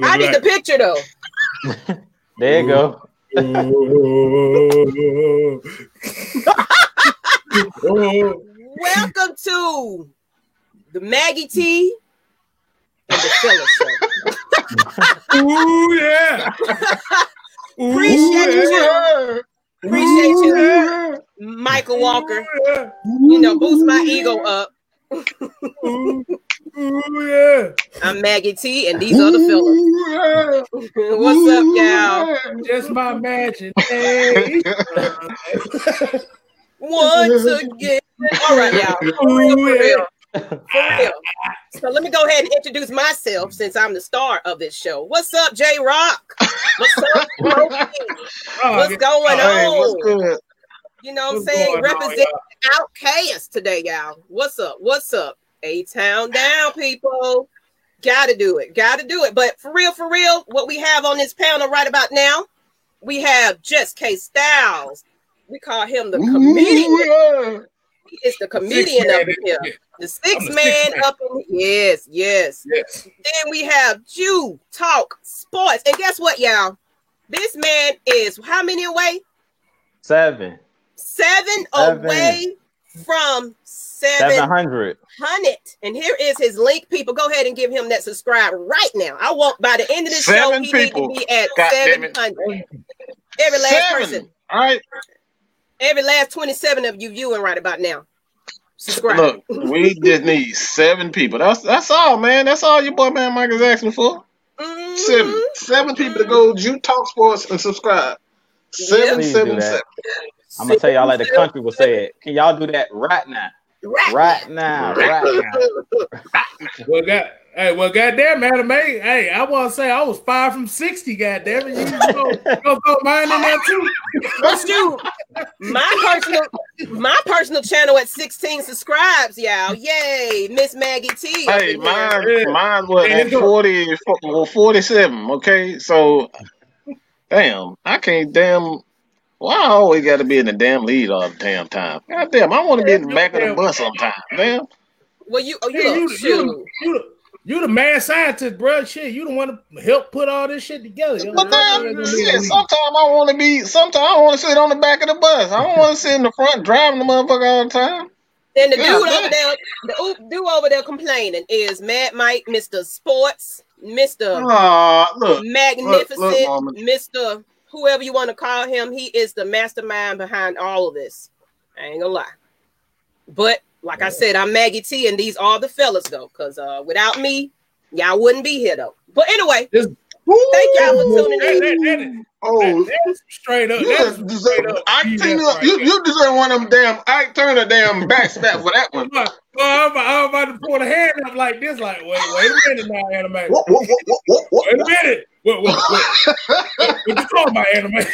I need the picture though. there you go. Welcome to the Maggie T and the Phillips Show. Ooh yeah. Appreciate Ooh, you. Appreciate Ooh, you, yeah. Michael Walker. Yeah. You know, boost my ego up. Ooh, yeah. I'm Maggie T, and these are the fellas. Yeah. What's up, y'all? Just my imagination. Once again. All right, y'all. For real, for real. For real. So let me go ahead and introduce myself since I'm the star of this show. What's up, J Rock? What's up, Brody? Oh, what's going on? What's you know what I'm saying? Represent OutKast today, y'all. What's up? What's up? A town down, people. Gotta do it. Gotta do it. But for real, for real, what we have on this panel right about now, we have Just K Styles. We call him the comedian. Ooh, yeah. He is the comedian up here. The six man, man up in yes, yes, yes. Then we have Jew Talk Sports. And guess what, y'all? This man is how many away? Seven. Seven, seven. away from seven hundred. And here is his link. People, go ahead and give him that subscribe right now. I want by the end of this seven show, he people. need to be at seven hundred. Every last seven. person. All right. Every last 27 of you viewing right about now. Subscribe. Look, we just need seven people. That's that's all, man. That's all your boy man Mike is asking for. Mm-hmm. Seven. Seven people to go Jew Talk Sports and subscribe. Seven, yeah. seven, seven. I'm gonna tell y'all like the country will say it. Can y'all do that right now? Right, right now, right now. well, God, hey, well, goddamn, Adam, hey, hey, I want to say I was five from sixty. Goddamn it, you go, go throw mine in there too. Let's do my personal, my personal channel at sixteen subscribes, y'all. Yay, Miss Maggie T. Hey, mine, mine was at 40, 47. Okay, so damn, I can't damn well, I always got to be in the damn lead all the damn time. God damn, I want to be in the back of the bus sometimes. Damn. Well, you, oh, you, hey, you, you, you, you, the mad scientist, bro. Shit, you don't want to help put all this shit together. But damn, shit, sometimes I want to be. Sometimes I want to sit on the back of the bus. I don't want to sit in the front driving the motherfucker all the time. Then the yeah, dude man. over there, the dude over there complaining is Mad Mike, Mister Sports, Mister uh, Magnificent, look, look, Mister whoever you want to call him, he is the mastermind behind all of this. I ain't gonna lie. But like I said, I'm Maggie T, and these are the fellas though, because uh, without me, y'all wouldn't be here though. But anyway, thank y'all for tuning in. Oh, that's straight up. That's straight up. I think right you, you deserve one of them damn. I turn a damn back snap for that one. Well, I'm, I'm about to pull a hand up like this, like wait, wait a minute now, anime. Wait a minute. What, what, what, what you call my anime?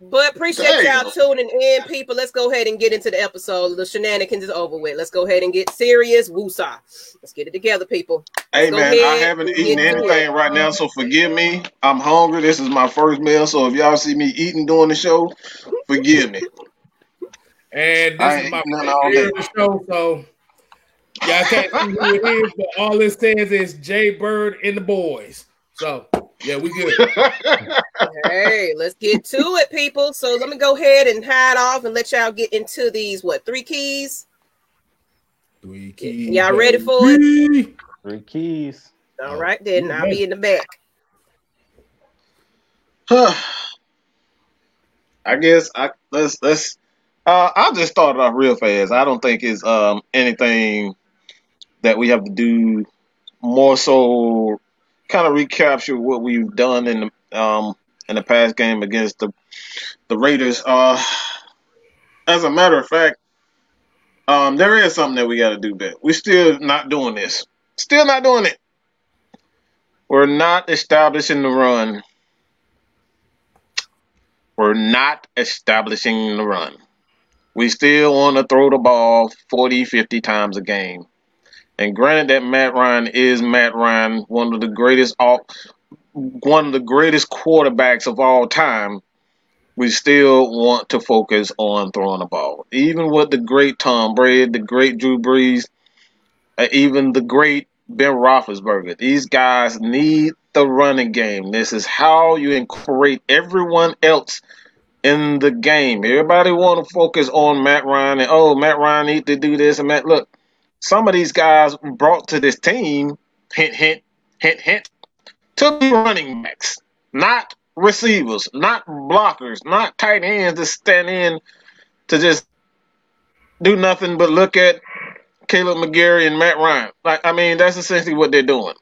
But appreciate y'all tuning in, people. Let's go ahead and get into the episode. The shenanigans is over with. Let's go ahead and get serious. Woosah. Let's get it together, people. Let's hey man, I haven't eaten anything right now, so forgive me. I'm hungry. This is my first meal, so if y'all see me eating during the show, forgive me. And this is my first show, so y'all can't see who it is, but all it says is Jay Bird and the boys. So yeah, we good. hey, let's get to it, people. So let me go ahead and hide off and let y'all get into these what three keys? Three keys. Y'all ready for it? Three keys. All right, then I'll be in the back. I guess I let's let's uh I'll just start it off real fast. I don't think it's um anything that we have to do more so kind of recapture what we've done in the um, in the past game against the the Raiders. Uh, as a matter of fact, um, there is something that we got to do better. We're still not doing this. Still not doing it. We're not establishing the run. We're not establishing the run. We still want to throw the ball 40, 50 times a game. And granted that Matt Ryan is Matt Ryan, one of the greatest all one of the greatest quarterbacks of all time, we still want to focus on throwing the ball. Even with the great Tom Brady, the great Drew Brees, even the great Ben Roethlisberger. These guys need the running game. This is how you incorporate everyone else in the game. Everybody want to focus on Matt Ryan and oh, Matt Ryan need to do this and Matt. Look, some of these guys brought to this team, hint, hint, hint, hint, to be running backs, not receivers, not blockers, not tight ends to stand in to just do nothing but look at Kaleb McGary and Matt Ryan. Like, I mean, that's essentially what they're doing.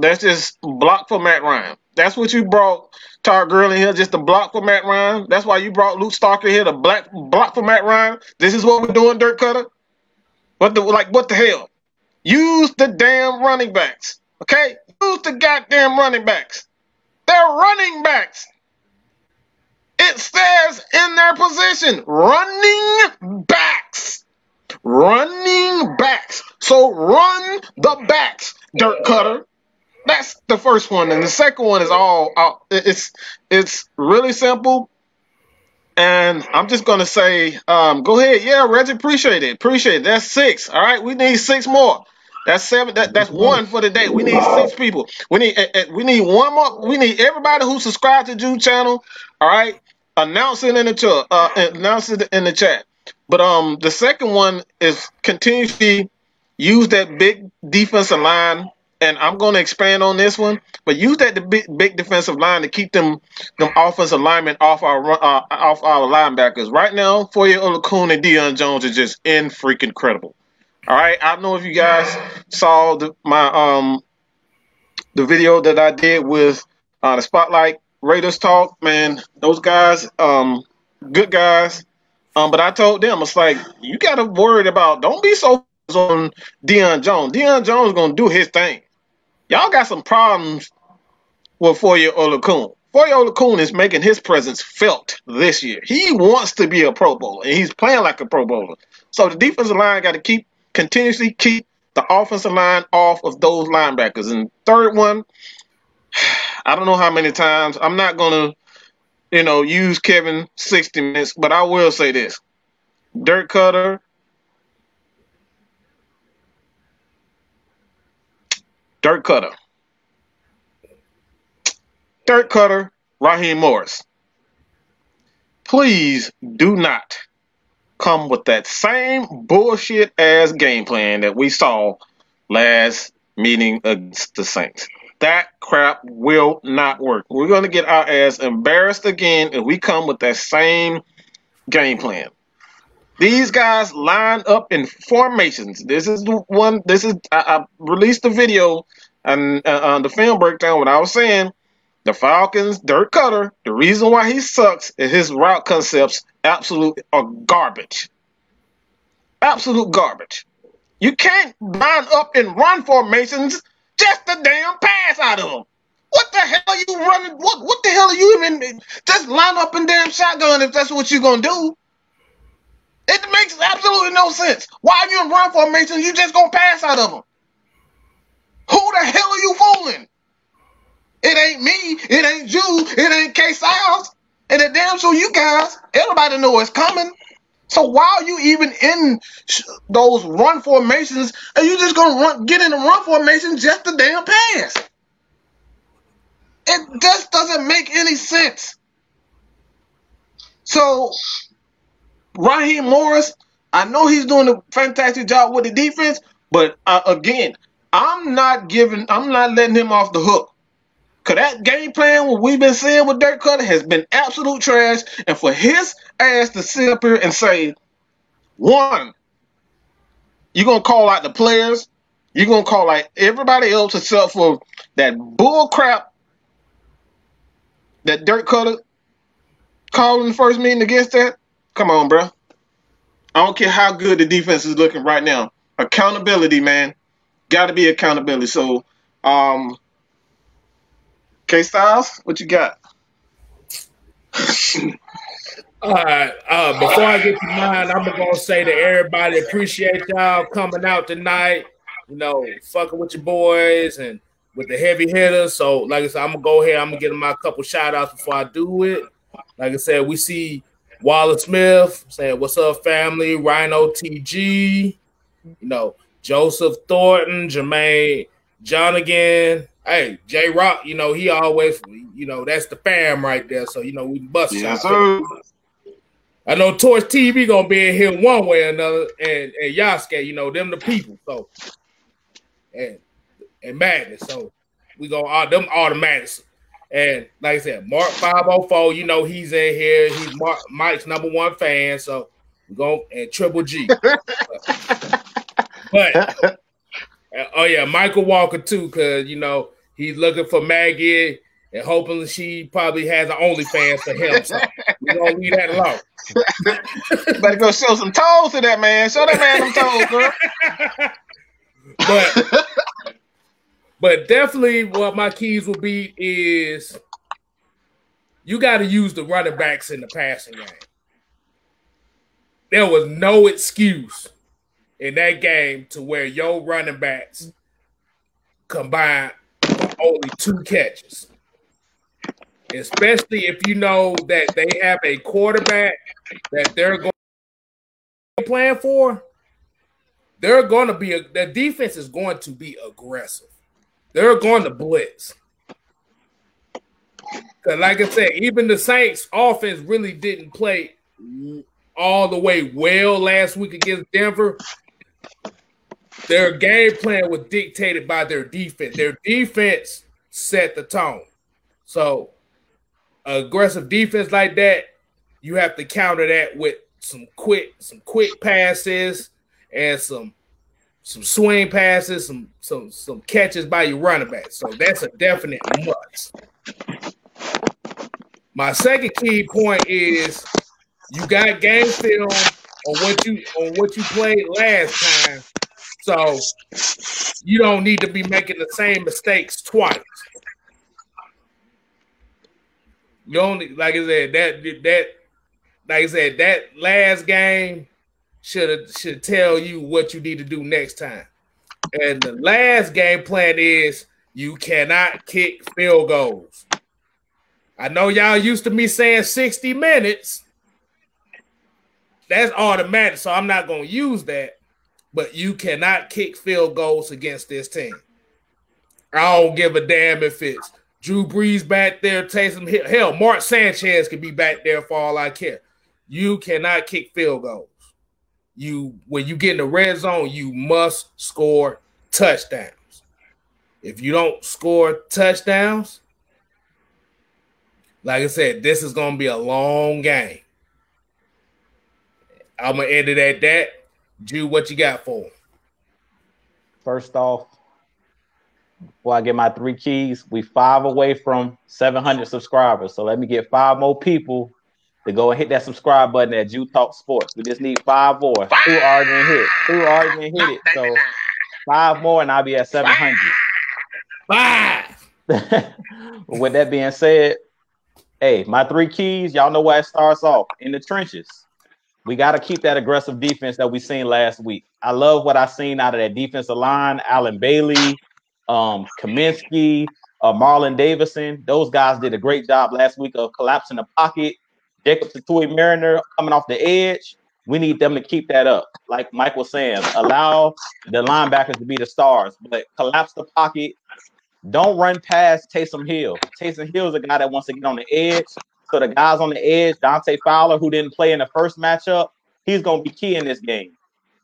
That's just block for Matt Ryan. That's what you brought Todd Gurley here, just to block for Matt Ryan. That's why you brought Luke Stocker here to black block for Matt Ryan. This is what we're doing, Dirk Koetter. What the like? What the hell? Use the damn running backs. Okay, use the goddamn running backs. They're running backs. It says in their position, running backs. Running backs. So run the backs, dirt cutter. That's the first one, and the second one is all. Uh, it's it's really simple, and I'm just gonna say, um, go ahead, yeah, Reggie, appreciate it, appreciate it. That's six. All right, we need six more. That's seven. That, that's one for the day. We need six people. We need uh, uh, we need one more. We need everybody who subscribed to Jude channel. All right, announce it in the chat. Uh, announce it in the chat. But um, the second one is continuously use that big defensive line and I'm going to expand on this one, but use that big, big defensive line to keep them them offensive linemen off our uh, off our linebackers. Right now, Foye Oluokun and Deion Jones are just in freaking credible. All right, I don't know if you guys saw the, my um the video that I did with uh, the Spotlight Raiders talk. Man, those guys, um, good guys. Um, but I told them it's like you got to worry about. Don't be so on Deion Jones. Deion Jones gonna do his thing. Y'all got some problems with Foye Oluokun. Foye Oluokun is making his presence felt this year. He wants to be a Pro Bowler, and he's playing like a Pro Bowler. So the defensive line got to keep continuously keep the offensive line off of those linebackers. And third one, I don't know how many times. I'm not gonna, you know, use Kevin 60 minutes, but I will say this: Dirk Koetter Dirk Cutter. Dirk Koetter, Raheem Morris. Please do not come with that same bullshit ass game plan that we saw last meeting against the Saints. That crap will not work. We're going to get our ass embarrassed again if we come with that same game plan. These guys line up in formations. This is the one. This is I, I released the video and uh, uh, the film breakdown. What I was saying, the Falcons, Dirk Cutter. The reason why he sucks is his route concepts absolute are garbage. Absolute garbage. You can't line up in run formations just the damn pass out of them. What the hell are you running? What what the hell are you even just line up in damn shotgun if that's what you're gonna do? It makes absolutely no sense. Why are you in run formation? You just gonna pass out of them. Who the hell are you fooling? It ain't me. It ain't you. It ain't K Styles. And the damn sure you guys, everybody know it's coming. So why are you even in those run formations? Are you just gonna run, get in the run formation just to damn pass? It just doesn't make any sense. So Raheem Morris, I know he's doing a fantastic job with the defense, but uh, again, I'm not giving, I'm not letting him off the hook. Cause that game plan, what we've been seeing with Dirk Cutter has been absolute trash. And for his ass to sit up here and say, one, you're gonna call out the players, you're gonna call out everybody else except for that bull crap that Dirk Cutter called in the first meeting against that. Come on, bro. I don't care how good the defense is looking right now. Accountability, man. Got to be accountability. So, um, K Styles, what you got? All right. Uh, before I get to mine, I'm gonna say to everybody, appreciate y'all coming out tonight. You know, fucking with your boys and with the heavy hitters. So, like I said, I'm gonna go ahead. I'm gonna give them my couple shout outs before I do it. Like I said, we see Wallace Smith saying, "What's up, family?" Rhino TG, you know, Joseph Thornton, Jermaine John again. Hey, J Rock, you know, he always, you know, that's the fam right there. So, you know, we bust yes, sir. I know Torch TV gonna be in here one way or another, and and Yasuke, you know, them the people. So and and Madness. So we go all them automatics. And like I said, Mark 504, you know, he's in here. He's Mark, Mike's number one fan. So go and Triple G. but uh, oh yeah, Michael Walker too, because you know he's looking for Maggie and hoping she probably has an OnlyFans for him. So we're gonna leave that alone. Better go show some toes to that man. Show that man some toes, girl. but but definitely what my keys will be is you got to use the running backs in the passing game. There was no excuse in that game to where your running backs combined only two catches. Especially if you know that they have a quarterback that they're going to plan for, they're going to be a, the defense is going to be aggressive. They're going to blitz. Cause like I said, even the Saints offense really didn't play all the way well last week against Denver. Their game plan was dictated by their defense. Their defense set the tone. So, aggressive defense like that, you have to counter that with some quick, some quick passes and some some swing passes, some some some catches by your running back. So that's a definite must. My second key point is you got game film on what you on what you played last time so you don't need to be making the same mistakes twice. You only like I said that that like I said that last game should should tell you what you need to do next time. And the last game plan is you cannot kick field goals. I know y'all used to me saying 60 minutes. That's automatic, so I'm not to use that but you cannot kick field goals against this team. I don't give a damn if it's Drew Brees back there, Taysom Hill. Hell, Mark Sanchez could be back there for all I care. You cannot kick field goals. You when you get in the red zone, you must score touchdowns. If you don't score touchdowns, like I said, this is gonna be a long game. I'm gonna end it at that. Jew, what you got for? First off, before I get my three keys, we five away from 700 subscribers. So let me get five more people to go and hit that subscribe button at Jew Talk Sports. We just need five more. Five. Two already hit. Two already hit it. So five more, and I'll be at 700. Five. With that being said, hey, my three keys, y'all know where it starts off in the trenches we got to keep that aggressive defense that we seen last week. I love what I seen out of that defensive line. Allen Bailey, um, Cominsky, uh, Marlon Davidson. Those guys did a great job last week of collapsing the pocket. Jacob Tuioti-Mariner coming off the edge. We need them to keep that up. Like Mike was saying, allow the linebackers to be the stars, but collapse the pocket. Don't run past Taysom Hill. Taysom Hill is a guy that wants to get on the edge. So the guys on the edge, Dante Fowler, who didn't play in the first matchup, he's going to be key in this game.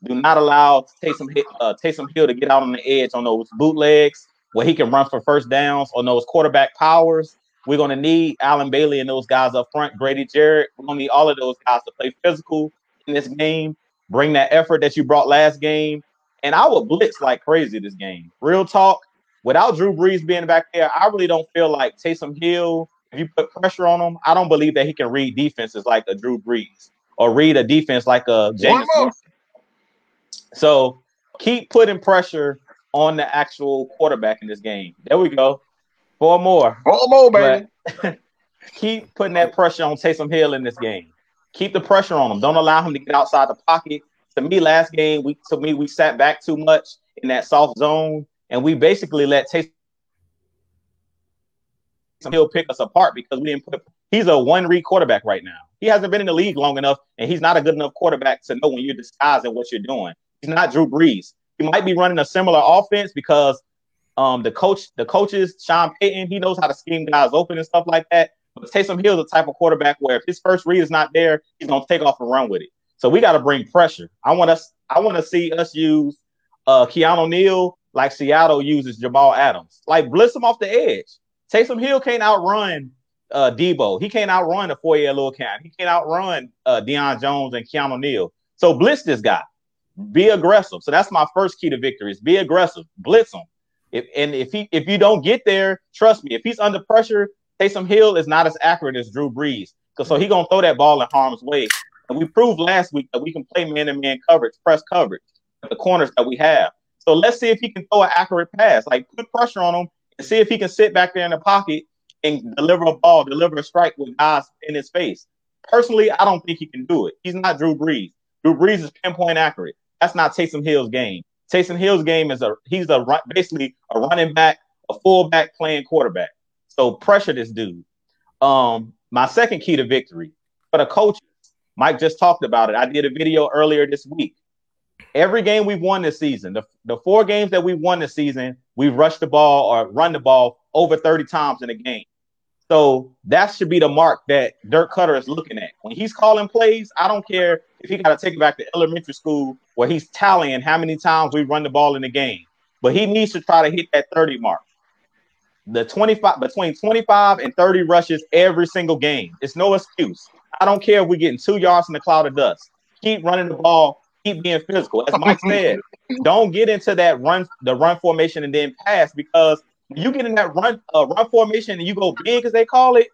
Do not allow Taysom, uh, Taysom Hill to get out on the edge on those bootlegs where he can run for first downs on those quarterback powers. We're going to need Allen Bailey and those guys up front, Grady Jarrett. We're going to need all of those guys to play physical in this game, bring that effort that you brought last game. And I will blitz like crazy this game. Real talk, without Drew Brees being back there, I really don't feel like Taysom Hill if you put pressure on him, I don't believe that he can read defenses like a Drew Brees or read a defense like a James. So keep putting pressure on the actual quarterback in this game. There we go. Four more. Four more, baby. keep putting that pressure on Taysom Hill in this game. Keep the pressure on him. Don't allow him to get outside the pocket. To me, last game, we to me we sat back too much in that soft zone, and we basically let Taysom Hill pick us apart because we didn't put. He's a one read quarterback right now. He hasn't been in the league long enough, and he's not a good enough quarterback to know when you're disguising what you're doing. He's not Drew Brees. He might be running a similar offense because Um, the coach, the coaches, Sean Payton, he knows how to scheme guys open and stuff like that. But Taysom Hill is the type of quarterback where if his first read is not there, he's gonna take off and run with it. So we got to bring pressure. I want us. I want to see us use uh Keanu Neal like Seattle uses Jamal Adams. Like blitz him off the edge. Taysom Hill can't outrun uh Deebo. He can't outrun the four year little cat. He can't outrun uh Deion Jones and Keanu Neal. So blitz this guy. Be aggressive. So that's my first key to victory is be aggressive. Blitz him. If and if he if you don't get there, trust me, if he's under pressure, Taysom Hill is not as accurate as Drew Brees. Cause so he gonna throw that ball in harm's way. And we proved last week that we can play man-to-man coverage, press coverage, at the corners that we have. So let's see if he can throw an accurate pass. Like put pressure on him and see if he can sit back there in the pocket and deliver a ball, deliver a strike with guys in his face. Personally, I don't think he can do it. He's not Drew Brees. Drew Brees is pinpoint accurate. That's not Taysom Hill's game. Taysom Hill's game is a he's a basically a running back, a fullback playing quarterback. So pressure this dude. Um, my second key to victory for the coaches, Mike just talked about it. I did a video earlier this week. Every game we've won this season, the, the four games that we've won this season, we've rushed the ball or run the ball over 30 times in a game. So that should be the mark that Dirk Cutter is looking at. When he's calling plays, I don't care if he got to take it back to elementary school where he's tallying how many times we run the ball in the game. But he needs to try to hit that 30 mark. The 25 between 25 and 30 rushes every single game. It's no excuse. I don't care if we're getting two yards in the cloud of dust. Keep running the ball, keep being physical. As Mike said, don't get into that run, the run formation and then pass because you get in that run uh, run formation and you go big as they call it,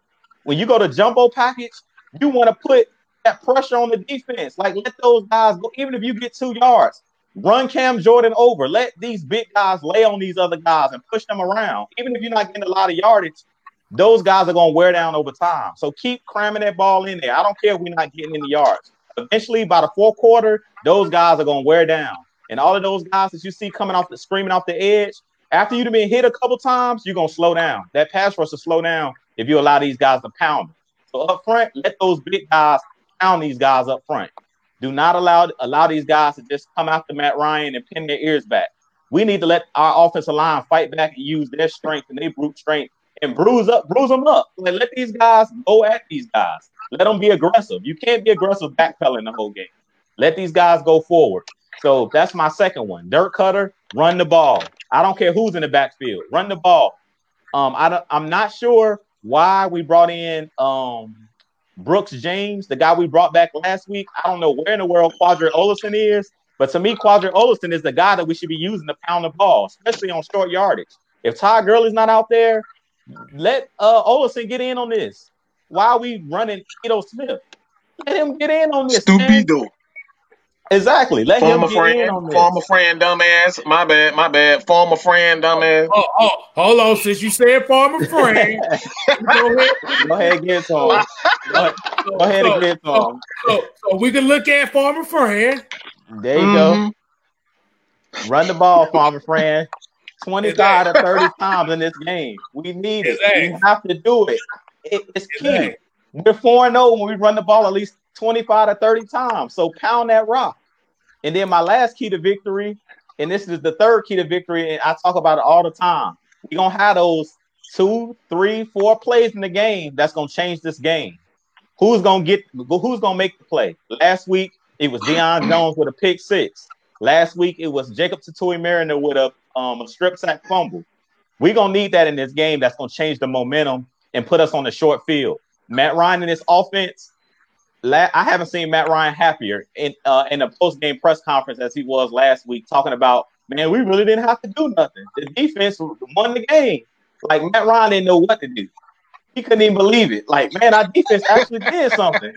when you go to jumbo package, you want to put that pressure on the defense. Like let those guys go, even if you get two yards, run Cam Jordan over. Let these big guys lay on these other guys and push them around. Even if you're not getting a lot of yardage, those guys are gonna wear down over time. So keep cramming that ball in there. I don't care if we're not getting any yards. Eventually, by the fourth quarter, those guys are gonna wear down. And all of those guys that you see coming off the screaming off the edge, after you've been hit a couple times, you're gonna slow down. That pass rush will slow down if you allow these guys to pound. So up front, let those big guys pound these guys up front. Do not allow allow these guys to just come after Matt Ryan and pin their ears back. We need to let our offensive line fight back and use their strength and their brute strength and bruise up, bruise them up. Like, let these guys go at these guys. Let them be aggressive. You can't be aggressive backpedaling the whole game. Let these guys go forward. So that's my second one. Dirt cutter, run the ball. I don't care who's in the backfield. Run the ball. Um, I I'm not sure why we brought in um Brooks James, the guy we brought back last week. I don't know where in the world Qadree Ollison is, but to me, Qadree Ollison is the guy that we should be using to pound the ball, especially on short yardage. If Todd Gurley's not out there, let uh Ollison get in on this. Why are we running Ito Smith? Let him get in on this. Stupido. Exactly. Let former him get friend, in on this. former friend, dumbass. My bad, my bad. Former friend, dumbass. Oh, oh, hold on. Since you said farmer friend, go ahead. Go ahead and get to him. Go ahead, go ahead so, and get to him. so, so we can look at farmer friend. There you Mhm. go. Run the ball, farmer friend. 25 to 30 times in this game. We need it. Exactly. We have to do it. It- it's key. Exactly. We're 4 0 when we run the ball at least 25 to 30 times. So pound that rock. And then my last key to victory, and this is the third key to victory, and I talk about it all the time. Going to have those two, three, four plays in the game that's going to change this game. Who's going to get, who's to make the play? Last week, it was Deion Jones with a pick six. Last week, it was Jacob Tuioti-Mariner with a, um, a strip sack fumble. We're going to need that in this game that's going to change the momentum and put us on the short field. Matt Ryan in this offense, la- I haven't seen Matt Ryan happier in uh, in a post game press conference as he was last week, talking about man, we really didn't have to do nothing. The defense won the game. Like Matt Ryan didn't know what to do. He couldn't even believe it. Like man, our defense actually did something.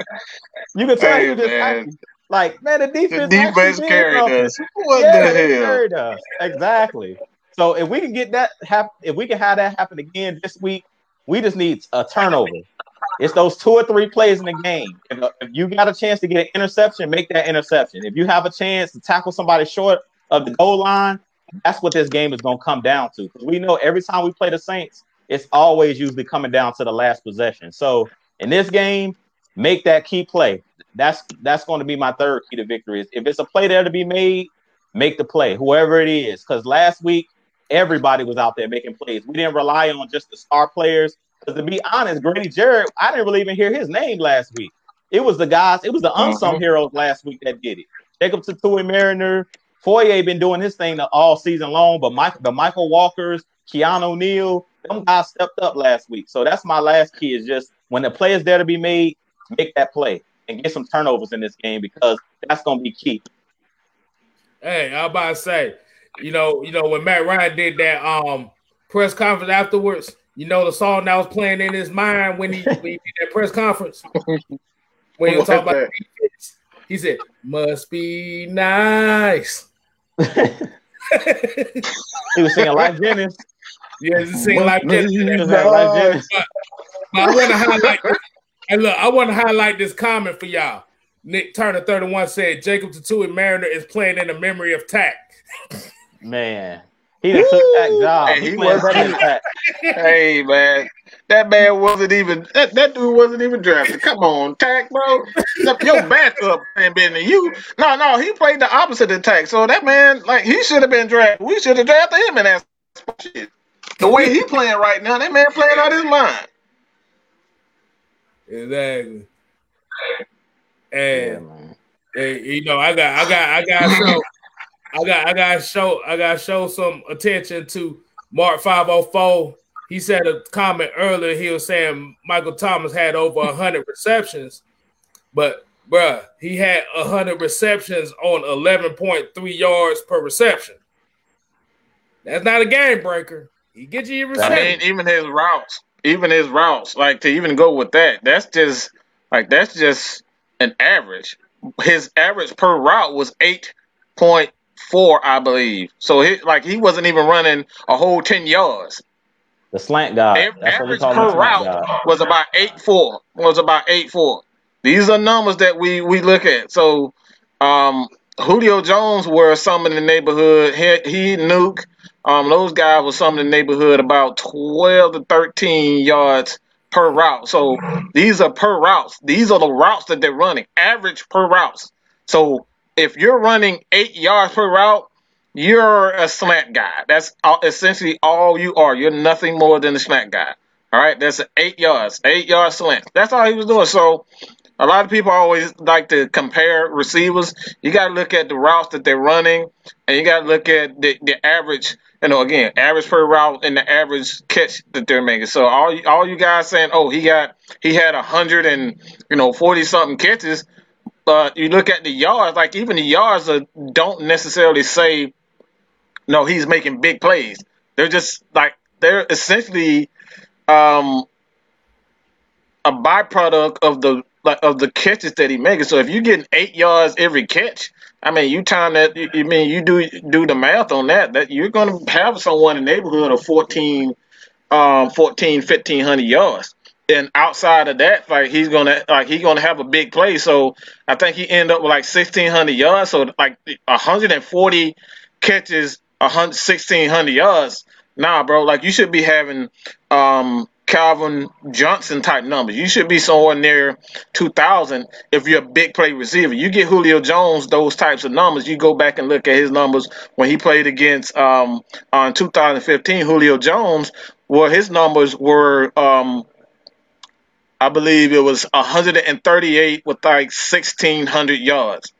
You can tell Hey, he was just man. happy. Like man, the The defense, defense actually carried us. What Yeah, the hell? carried us. Exactly. So if we can get that if we can have that happen again this week, we just need a turnover. It's those two or three plays in the game. If, uh, if you got a chance to get an interception, make that interception. If you have a chance to tackle somebody short of the goal line, that's what this game is going to come down to. Because we know every time we play the Saints, it's always usually coming down to the last possession. So in this game, make that key play. That's that's going to be my third key to victory. Is if it's a play there to be made, make the play, whoever it is. Because last week everybody was out there making plays. We didn't rely on just the star players. Because to be honest, Grady Jarrett, I didn't really even hear his name last week. It was the guys, it was the unsung mm-hmm. heroes last week that did it. Jacob Tuioti-Mariner, Foye been doing his thing all season long, but Mike, the Michael Walkers, Keanu Neal, them guys stepped up last week. So that's my last key is just when the play is there to be made, make that play and get some turnovers in this game because that's going to be key. Hey, I about to say, you know, you know when Matt Ryan did that um press conference afterwards, you know the song that was playing in his mind when he, when he did that press conference when he was talking about he said, "Must be nice." he was singing Lyfe Jennings. Yeah, he's singing Lyfe Jennings. But, but I want to highlight. This. And look, I want to highlight this comment for y'all. Nick Turner, 31, said Jacob Tuioti-Mariner is playing in the memory of Takk. Man, he took that job. Hey, he, he was Hey man, that man wasn't even that, that dude wasn't even drafted. Come on, Takk, bro. Your backup ain't been to you. No, no, he played the opposite of Takk. So that man, like, he should have been drafted. We should have drafted him in that shit. The way he playing right now, that man playing out his mind. Exactly. And, yeah, and you know, I got, I got, I got show, I got, I got show, I got show some attention to Mark 504. He said a comment earlier. He was saying Michael Thomas had over hundred receptions, but bruh, he had hundred receptions on eleven point three yards per reception. That's not a game breaker. He gets you your reception. I mean, even his routes, even his routes, like to even go with that, that's just like that's just an average. His average per route was eight point four, I believe. So he like he wasn't even running a whole ten yards. The slant guy. average per route was about eight four. Was about eight four. These are numbers that we we look at. So um, Julio Jones were some in the neighborhood. He, he Nuke. Um, those guys were some in the neighborhood about twelve to thirteen yards per route. So these are per routes. These are the routes that they're running. Average per routes. So if you're running eight yards per route, you're a slant guy. That's essentially all you are. You're nothing more than a slant guy. All right, that's eight yards, eight yard slant. That's all he was doing. So a lot of people always like to compare receivers. You got to look at the routes that they're running, and you got to look at the, the average. You know, again, average per route and the average catch that they're making. So all all you guys saying, oh, he got he had a hundred and you know forty something catches. But you look at the yards, like even the yards are, don't necessarily say no, he's making big plays. They're just like they're essentially um, a byproduct of the like of the catches that he makes. So if you're getting eight yards every catch, I mean, you time that. You mean you do do the math on that? That you're going to have someone in the neighborhood of 14, um, 14, 1500 yards. And outside of that, like he's gonna like he's gonna have a big play. So I think he end up with like sixteen hundred yards. So like hundred and forty catches 1600 yards. Nah, bro, like you should be having um, Calvin Johnson type numbers. You should be somewhere near 2,000 if you're a big play receiver. You get Julio Jones those types of numbers. You go back and look at his numbers when he played against um, on 2015 Julio Jones, Well, his numbers were um, I believe it was 138 with like 1,600 yards.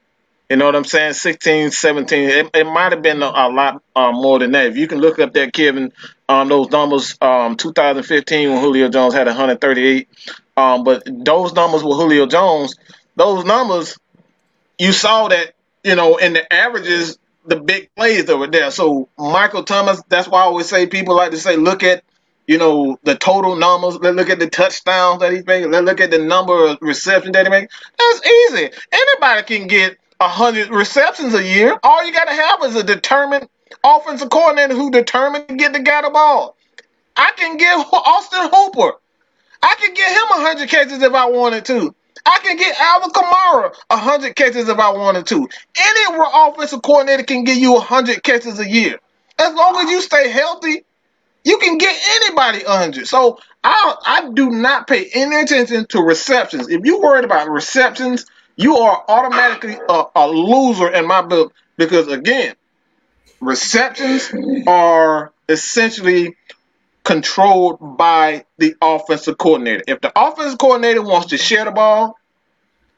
You know what I'm saying? 16, 17. It, it might have been a, a lot um, more than that. If you can look up that, Kevin, um, those numbers, um, 2015 when Julio Jones had 138. Um, but those numbers with Julio Jones, those numbers, you saw that, you know, in the averages, the big plays that were there. So Michael Thomas, that's why I always say people like to say, look at, you know, the total numbers. Let's look at the touchdowns that he's making. Let's look at the number of receptions that he makes. That's easy. Anybody can get 100 receptions a year. All you got to have is a determined offensive coordinator who determined to get the guy the ball. I can give Austin Hooper. I can get him 100 catches if I wanted to. I can get Alvin Kamara 100 catches if I wanted to. Any offensive coordinator can give you 100 catches a year. As long as you stay healthy, you can get anybody 100. So I I do not pay any attention to receptions. If you're worried about receptions, you are automatically a, a loser in my book because again, receptions are essentially controlled by the offensive coordinator. If the offensive coordinator wants to share the ball,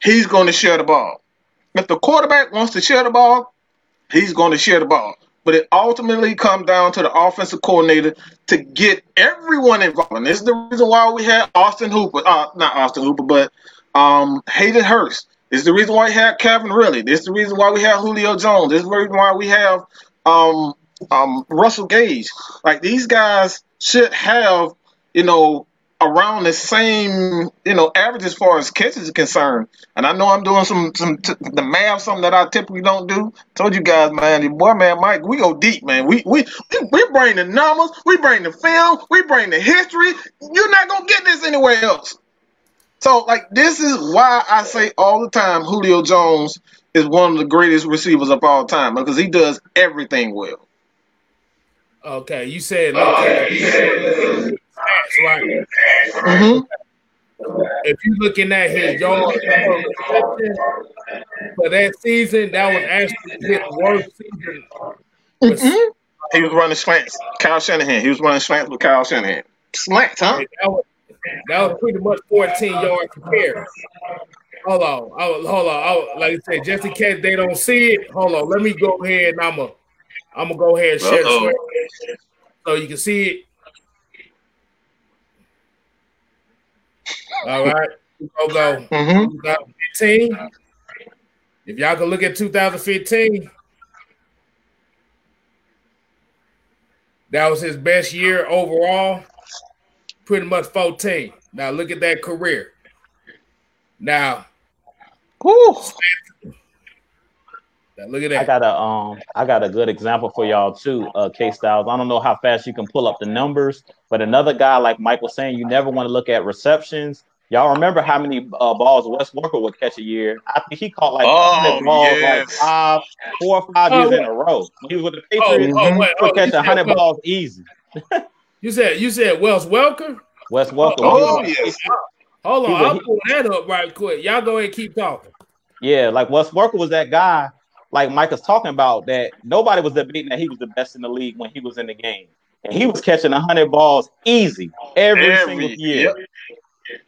he's going to share the ball. If the quarterback wants to share the ball, he's going to share the ball. But it ultimately comes down to the offensive coordinator to get everyone involved. And this is the reason why we had Austin Hooper, uh, not Austin Hooper, but um, Hayden Hurst. This is the reason why we had Calvin Ridley. This is the reason why we have Julio Jones. This is the reason why we have um, um, Russell Gage. Like these guys should have, you know, around the same, you know, average as far as catches are concerned. And I know I'm doing some some t- the math, something that I typically don't do. Told you guys, man, your boy, man, Mike, we go deep, man. We we we bring the numbers, we bring the film, we bring the history. You're not gonna get this anywhere else. So, like, this is why I say all the time, Julio Jones is one of the greatest receivers of all time because he does everything well. Okay, you said okay. That's right. Mm-hmm. If you're looking at his yards for that season, that was actually his worst season. Mm-hmm. He was running slants. Kyle Shanahan. He was running slants with Kyle Shanahan. Slants, huh? That was, that was pretty much 14 yards per carry. Hold on, oh, hold on. Oh, like I said, just in case they don't see it, hold on. Let me go ahead and I'm gonna, I'm gonna go ahead and share Uh-oh. so you can see it. All right, go go. Mm-hmm. 2015. If y'all can look at 2015, that was his best year overall. Pretty much 14. Now look at that career. Now, Whew. now look at that. I got a um I got a good example for y'all too, uh K Styles. I don't know how fast you can pull up the numbers, but another guy like Mike was saying, you never want to look at receptions. Y'all remember how many uh, balls Wes Walker would catch a year? I think he caught like Oh, 100 balls like five, four or five Oh, years in a row. When he was with the Oh, Patriots, oh, wait, he oh, would catch you said 100 balls easy. You said you said Wells Welker. Wes Welker. Oh, when he was- yes. Hold on, I'll pull that up right quick. Y'all go ahead and keep talking. Yeah, like Wes Walker was that guy, like Mike was talking about, that nobody was debating that he was the best in the league when he was in the game. And he was catching 100 balls easy every, Every- single year. yep.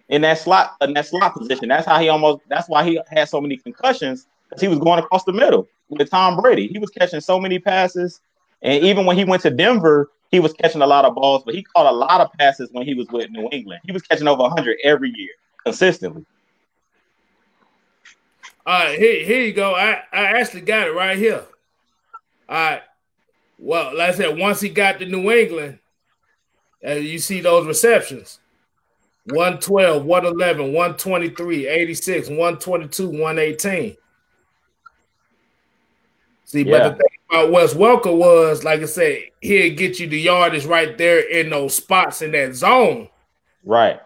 In that slot, in that slot position. That's how he almost that's why he had so many concussions, because he was going across the middle with Tom Brady. He was catching so many passes. And even when he went to Denver, he was catching a lot of balls, but he caught a lot of passes when he was with New England. He was catching over 100 every year consistently. All right, here, here you go. I, I actually got it right here. All right. Well, like I said, once he got to New England, uh, you see those receptions 112, 111, 123, 86, 122, 118. See, but Yeah. the thing about Wes Welker was, like I said, he'd get you the yardage right there in those spots in that zone. Right.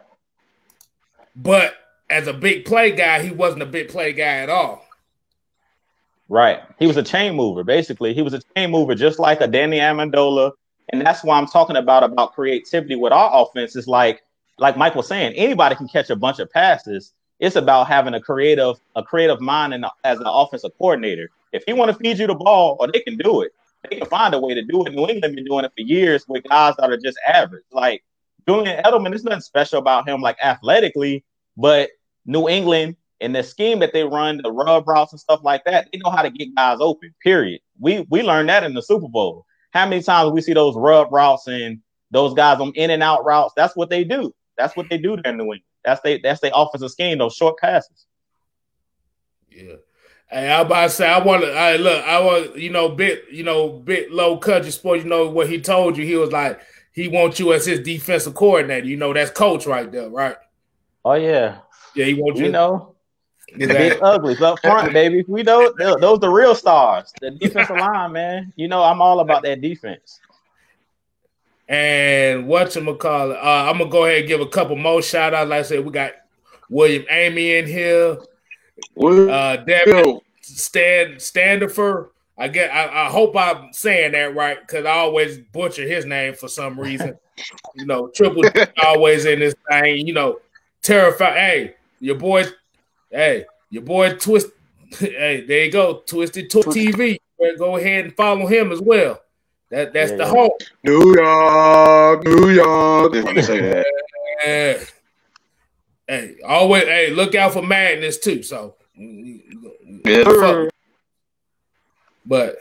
But as a big play guy, he wasn't a big play guy at all. Right. He was a chain mover, basically. He was a chain mover, just like a Danny Amendola. And that's why I'm talking about about creativity with our offense. Is like, like Mike was saying, anybody can catch a bunch of passes. It's about having a creative, a creative mind and as an offensive coordinator. If he want to feed you the ball, or they can do it. They can find a way to do it. New England been doing it for years with guys that are just average. Like Julian Edelman, there's nothing special about him, like athletically, but New England and the scheme that they run, the rub routes and stuff like that, they know how to get guys open. Period. We we learned that in the Super Bowl. How many times we see those rub routes and those guys on in and out routes? That's what they do. That's what they do there in New England. That's they that's their offensive scheme. Those short passes. Yeah. Hey, I about to say I want to. I look. I want you know bit you know bit low country sport. You know what he told you. He was like he wants you as his defensive coordinator. You know that's coach right there, right? Oh yeah, Yeah, he wants you. you know the Exactly. big uglies up front, baby. We know those those the real stars. The defensive line, man. You know I'm all about that defense. And what you call it? Uh, I'm gonna go ahead and give a couple more shout outs. Like I said, we got William Amy in here. Uh, Devin Stan Standifer. I get. I, I hope I'm saying that right because I always butcher his name for some reason. you know, triple D always in this thing. You know, terrified. Hey, your boy. Hey, your boy Twist. Hey, there you go. Twisted to TV. go ahead and follow him as well. That that's Yeah, the yeah. hope. New York, New York. They want to say that. Yeah. Hey, always hey, look out for madness too. So, Yes, sir. but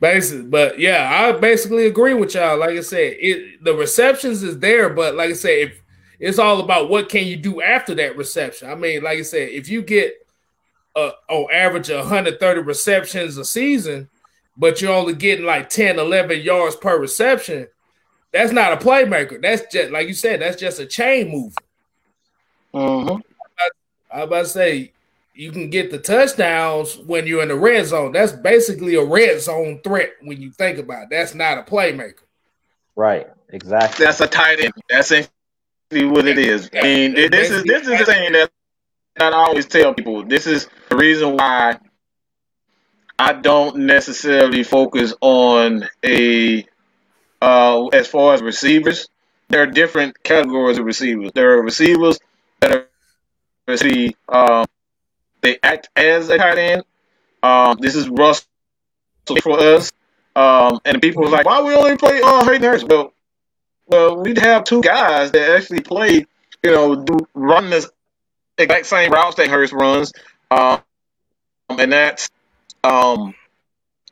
basically, but yeah, I basically agree with y'all. Like I said, it the receptions is there, but like I said, if it's all about what can you do after that reception. I mean, like I said, if you get uh, on average 130 receptions a season, but you're only getting like 10, 11 yards per reception, that's not a playmaker. That's just like you said, that's just a chain mover. Mhm. I was about to say you can get the touchdowns when you're in the red zone. That's basically a red zone threat when you think about it. That's not a playmaker. Right. Exactly. That's a tight end. That's actually what it is. I mean, this is this is the thing that, that I always tell people. This is the reason why I don't necessarily focus on a uh, as far as receivers. There are different categories of receivers. There are receivers that are receive um, they act as a tight end. Um, this is Russell for us. Um, and people was like, why we only play uh, Hayden Hurst? Well, well, we'd have two guys that actually play, you know, do, run this exact same routes that Hurst runs, um, and that's um,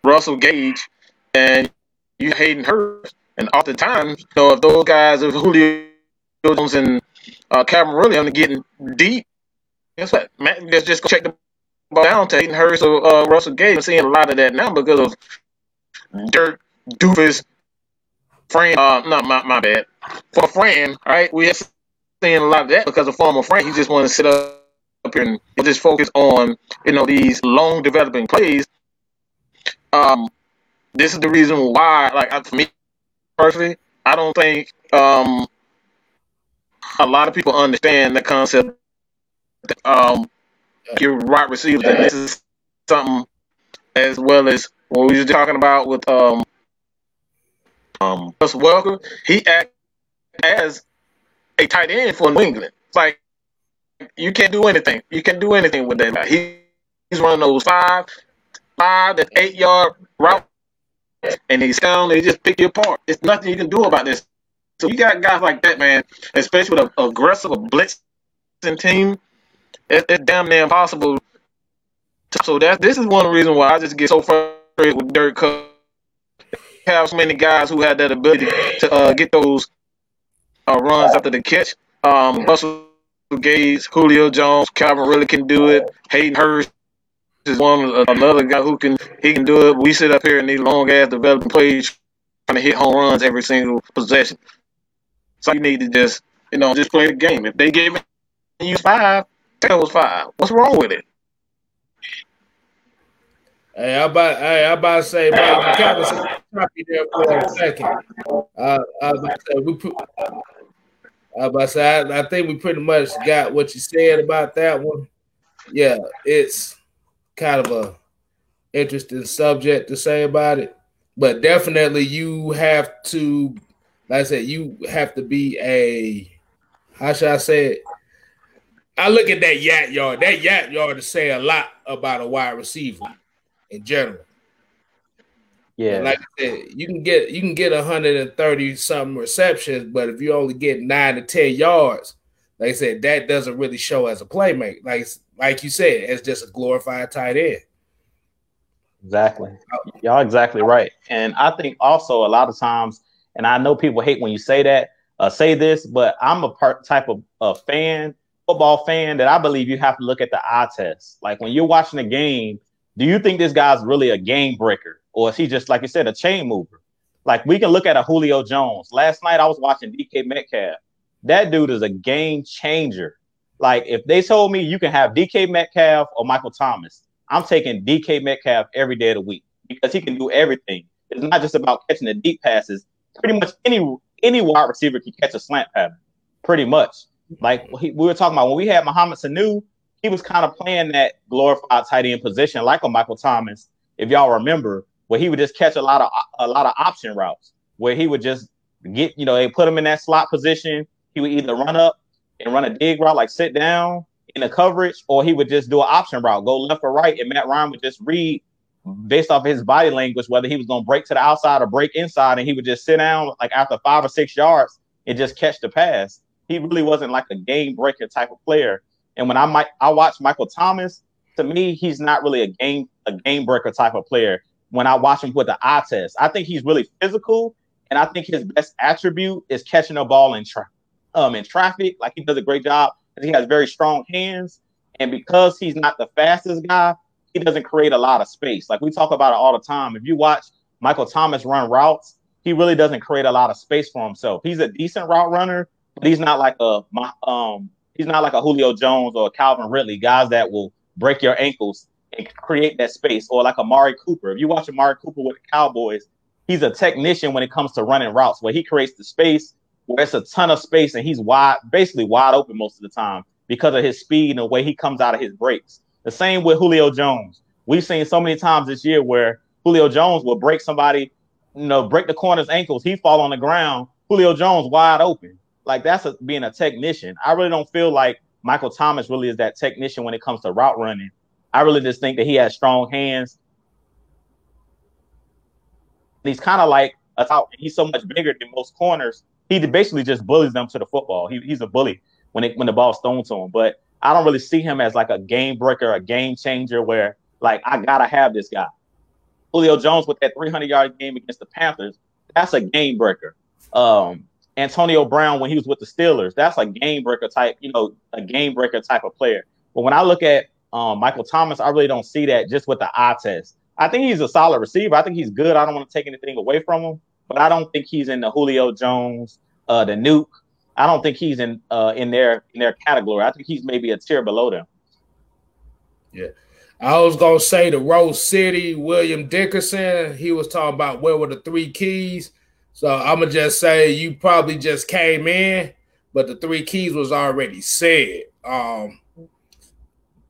Russell Gage and you Hayden Hurst. And oftentimes, you know, if those guys, if Julio Jones and uh, Ridley are getting deep, guess what? Man, let's just go check the ball down to Hayden Hurst or uh, Russell Gage. I'm seeing a lot of that now because of Dirt Doofus Fran, uh, not my, my bad. For Fran, right? We have seen a lot of that because of former Fran. He just want to sit up and just focus on, you know, these long developing plays. Um, this is the reason why, like, for me personally, I don't think um, a lot of people understand the concept. Um, your right receiver, and this is something as well as what we were talking about with um, um, Russell Welker. He act as a tight end for New England. It's like you can't do anything. You can't do anything with that. He, he's running those five, five to eight yard route, and he's down. They just pick you apart. It's nothing you can do about this. So you got guys like that, man, especially with an aggressive, blitzing team. It, it's damn near impossible. So that this is one reasons why I just get so frustrated with Dirk Cup. Have so many guys who had that ability to uh, get those uh, runs after the catch. Um, Russell Gage, Julio Jones, Calvin Ridley can do it. Hayden Hurst is one another guy who can he can do it. We sit up here in these long ass developing plays trying to hit home runs every single possession. So you need to just you know just play the game. If they give you five, take those five. What's wrong with it? Hey, I about hey, I about to say, bro, you kind of there for a second. Uh, I was about to say, we put, I was about to say, I, I think we pretty much got what you said about that one. Yeah, it's kind of a interesting subject to say about it, but definitely you have to, like I said, you have to be a, how should I say it? I look at that YAC yard. That YAC yard to say a lot about a wide receiver in general. Yeah. And like I said, you can get you can get 130 something receptions, but if you only get nine to 10 yards, like I said, that doesn't really show as a playmaker. Like like you said, it's just a glorified tight end. Exactly. Y'all exactly right. And I think also a lot of times, and I know people hate when you say that, uh, say this, but I'm a part type of a fan, football fan, that I believe you have to look at the eye test. Like when you're watching a game, do you think this guy's really a game breaker? Or is he just, like you said, a chain mover? Like we can look at a Julio Jones. Last night I was watching DK Metcalf. That dude is a game changer. Like if they told me you can have DK Metcalf or Michael Thomas, I'm taking DK Metcalf every day of the week because he can do everything. It's not just about catching the deep passes. Pretty much any any wide receiver can catch a slant pattern. Pretty much. Like we were talking about when we had Mohamed Sanu, he was kind of playing that glorified tight end position like a Michael Thomas, if y'all remember, where he would just catch a lot of a lot of option routes, where he would just get, you know, they put him in that slot position. He would either run up and run a dig route, like sit down in the coverage, or he would just do an option route, go left or right, and Matt Ryan would just read based off his body language, whether he was going to break to the outside or break inside, and he would just sit down like after five or six yards and just catch the pass. He really wasn't like a game breaker type of player. And when I might I watch Michael Thomas, to me, he's not really a game a game breaker type of player. When I watch him with the eye test, I think he's really physical, and I think his best attribute is catching a ball in tra- um in traffic. Like he does a great job. He has very strong hands, and because he's not the fastest guy, he doesn't create a lot of space. Like we talk about it all the time. If you watch Michael Thomas run routes, he really doesn't create a lot of space for himself. He's a decent route runner, but he's not like a um he's not like a Julio Jones or Calvin Ridley, guys that will break your ankles and create that space, or like Amari Cooper. If you watch Amari Cooper with the Cowboys, he's a technician when it comes to running routes where he creates the space where it's a ton of space and he's wide, basically wide open most of the time because of his speed and the way he comes out of his breaks. The same with Julio Jones. We've seen so many times this year where Julio Jones will break somebody, you know, break the corner's ankles. He fall on the ground. Julio Jones wide open. Like that's a, being a technician. I really don't feel like Michael Thomas really is that technician when it comes to route running. I really just think that he has strong hands. He's kind of like a top, he's so much bigger than most corners. He basically just bullies them to the football. He, he's a bully when it when the ball's thrown to him. But I don't really see him as like a game breaker, a game changer where like I gotta have this guy. Julio Jones with that 300 yard game against the Panthers, that's a game breaker. Um, Antonio Brown when he was with the Steelers, that's a game breaker type, you know, a game breaker type of player. But when I look at um, Michael Thomas, I really don't see that just with the eye test. I think he's a solid receiver. I think he's good. I don't want to take anything away from him, but I don't think he's in the Julio Jones, uh, the Nuke, I don't think he's in uh, in their in their category. I think he's maybe a tier below them. Yeah. I was gonna say the Rose City, William Dickerson. He was talking about where were the three keys. So I'm gonna just say you probably just came in, but the three keys was already said. Um,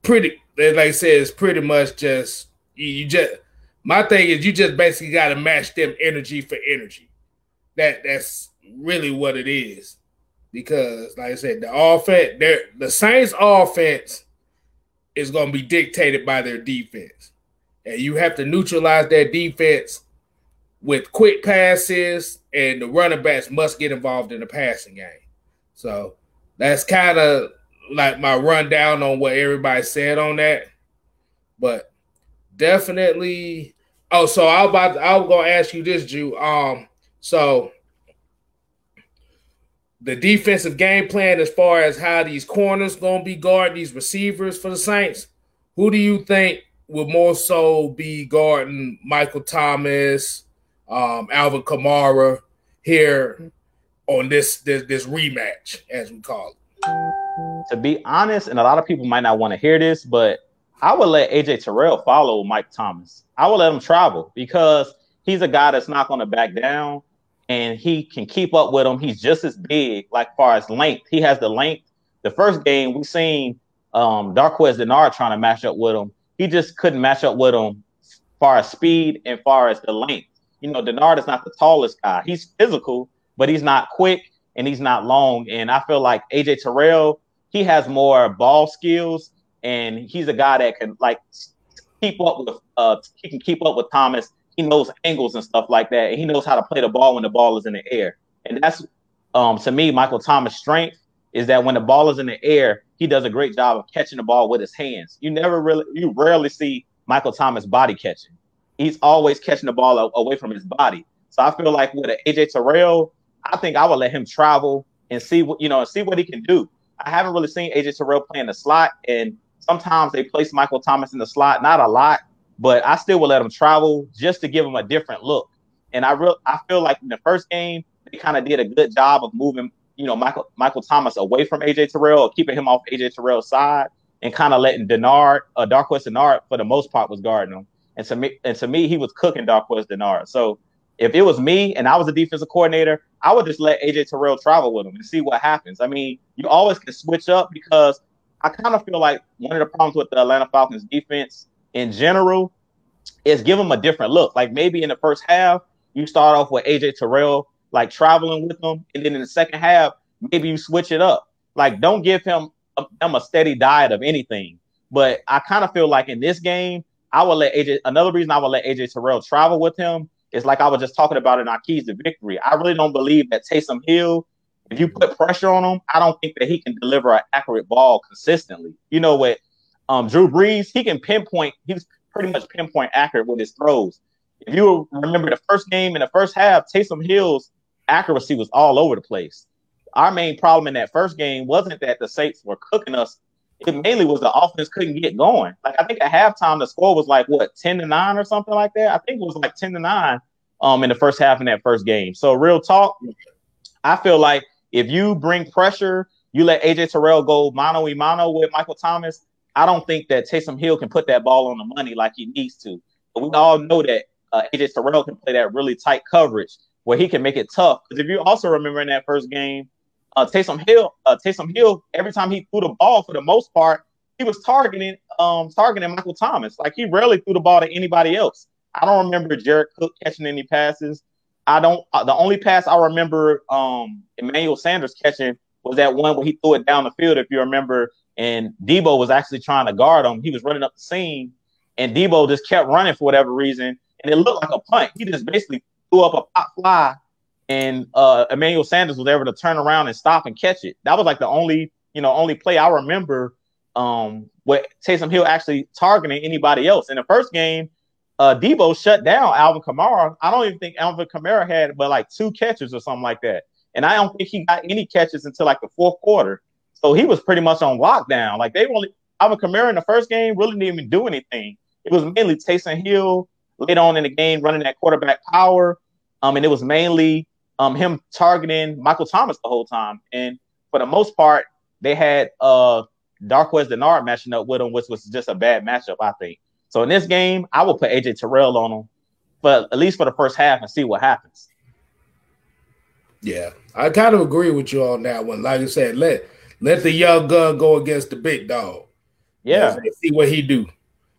pretty, like I said, it's pretty much just you, you just. My thing is you just basically got to match them energy for energy. That that's really what it is because, like I said, the offense, the Saints' offense is going to be dictated by their defense, and you have to neutralize that defense with quick passes, and the running backs must get involved in the passing game. So that's kind of like my rundown on what everybody said on that, but definitely. Oh, so I about I was gonna ask you this, Jude. Um, so the defensive game plan as far as how these corners gonna be guarding these receivers for the Saints. Who do you think will more so be guarding Michael Thomas, um, Alvin Kamara here on this, this this rematch, as we call it? To be honest, and a lot of people might not want to hear this, but I would let AJ Terrell follow Mike Thomas. I would let him travel because he's a guy that's not going to back down and he can keep up with him. He's just as big, like far as length. He has the length. The first game we seen um Darqueze Dennard trying to match up with him. He just couldn't match up with him far as speed and far as the length. You know, Dennard is not the tallest guy. He's physical, but he's not quick and he's not long. And I feel like AJ Terrell, he has more ball skills and he's a guy that can like keep up with uh he can keep up with Thomas he knows angles and stuff like that. And he knows how to play the ball when the ball is in the air. And that's um, to me, Michael Thomas' strength is that when the ball is in the air, he does a great job of catching the ball with his hands. You never really, you rarely see Michael Thomas body catching. He's always catching the ball away from his body. So I feel like with AJ Terrell, I think I would let him travel and see what you know, and see what he can do. I haven't really seen AJ Terrell play in the slot, and sometimes they place Michael Thomas in the slot, not a lot, but I still will let him travel just to give him a different look. And I real I feel like in the first game they kind of did a good job of moving, you know, Michael Michael Thomas away from AJ Terrell or keeping him off AJ Terrell's side and kind of letting Dennard, uh, Darqueze Dennard for the most part was guarding him. And to me, and to me, he was cooking Darqueze Dennard. So if it was me and I was a defensive coordinator, I would just let AJ Terrell travel with him and see what happens. I mean, you always can switch up because I kind of feel like one of the problems with the Atlanta Falcons defense in general is give them a different look. Like maybe in the first half, you start off with AJ Terrell, like traveling with them, and then in the second half, maybe you switch it up. Like don't give him a, him a steady diet of anything. But I kind of feel like in this game, I would let AJ. Another reason I would let AJ Terrell travel with him is like I was just talking about in our keys to victory. I really don't believe that Taysom Hill, if you put pressure on him, I don't think that he can deliver an accurate ball consistently. You know what? Um, Drew Brees, he can pinpoint. He's pretty much pinpoint accurate with his throws. If you remember the first game in the first half, Taysom Hill's accuracy was all over the place. Our main problem in that first game wasn't that the Saints were cooking us. It mainly was the offense couldn't get going. Like I think at halftime the score was like what ten to nine or something like that. I think it was like ten to nine um in the first half in that first game. So real talk, I feel like if you bring pressure, you let AJ Terrell go mano a mano with Michael Thomas. I don't think that Taysom Hill can put that ball on the money like he needs to. But we all know that uh, AJ Terrell can play that really tight coverage where he can make it tough. Because if you also remember in that first game, uh, Taysom Hill, uh, Taysom Hill, every time he threw the ball, for the most part, he was targeting, um, targeting Michael Thomas. Like he rarely threw the ball to anybody else. I don't remember Jared Cook catching any passes. I don't. Uh, the only pass I remember um, Emmanuel Sanders catching was that one where he threw it down the field. If you remember, and Debo was actually trying to guard him. He was running up the seam, and Debo just kept running for whatever reason, and it looked like a punt. He just basically threw up a pop fly, and uh, Emmanuel Sanders was able to turn around and stop and catch it. That was like the only, you know, only play I remember um, with Taysom Hill actually targeting anybody else. In the first game, uh, Deebo shut down Alvin Kamara. I don't even think Alvin Kamara had but like two catches or something like that. And I don't think he got any catches until like the fourth quarter. So he was pretty much on lockdown. Like they only Alvin Kamara in the first game really didn't even do anything. It was mainly Taysom Hill late on in the game running that quarterback power. Um, and it was mainly um him targeting Michael Thomas the whole time. And for the most part, they had uh Darqueze Dennard matching up with him, which was just a bad matchup, I think. So in this game, I will put AJ Terrell on him, but at least for the first half and see what happens. Yeah, I kind of agree with you on that one. Like I said, let let the young gun go against the big dog. Yeah, see what he do.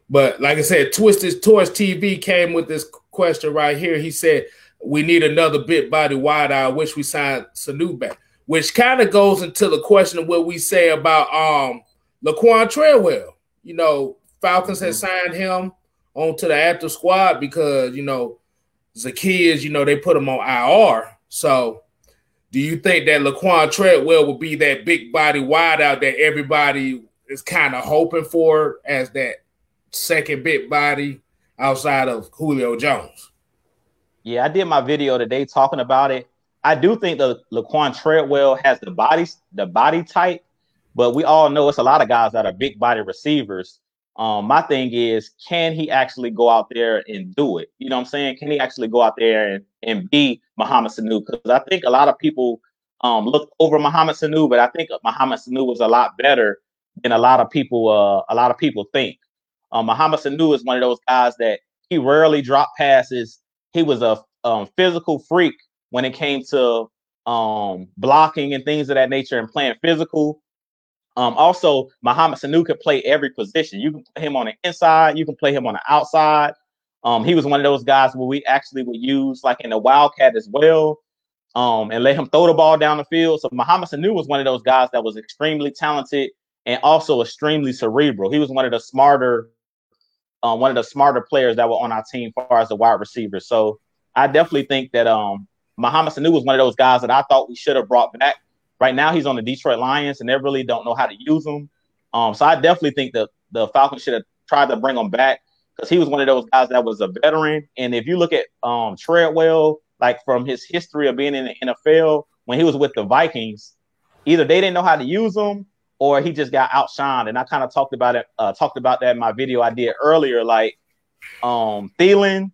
But like I said, Twisted Torch TV came with this question right here. He said, "We need another bit body wide. I wish we signed Sanu back." Which kind of goes into the question of what we say about um Laquan Treadwell. You know, Falcons mm-hmm. had signed him onto the active squad because you know Zaccheaus, you know, they put him on IR. So do you think that Laquan Treadwell will be that big body wideout that everybody is kind of hoping for as that second big body outside of Julio Jones? Yeah, I did my video today talking about it. I do think the Laquan Treadwell has the body, the body type, but we all know it's a lot of guys that are big body receivers. Um, my thing is, can he actually go out there and do it? You know what I'm saying? Can he actually go out there and, and be Mohamed Sanu? Because I think a lot of people um, look over Mohamed Sanu, but I think Mohamed Sanu was a lot better than a lot of people uh, a lot of people think. Um, Mohamed Sanu is one of those guys that he rarely dropped passes. He was a um, physical freak when it came to um, blocking and things of that nature and playing physical. Um, also, Mohamed Sanu could play every position. You can play him on the inside, you can play him on the outside. Um, he was one of those guys where we actually would use like in the Wildcat as well, um, and let him throw the ball down the field. So Mohamed Sanu was one of those guys that was extremely talented and also extremely cerebral. He was one of the smarter, um, one of the smarter players that were on our team far as the wide receiver. So I definitely think that um, Mohamed Sanu was one of those guys that I thought we should have brought back Right now, he's on the Detroit Lions, and they really don't know how to use him. Um, so I definitely think that the Falcons should have tried to bring him back because he was one of those guys that was a veteran. And if you look at um, Treadwell, like from his history of being in the NFL, when he was with the Vikings, either they didn't know how to use him or he just got outshined. And I kind of talked about it, uh, talked about that in my video I did earlier. Like um Thielen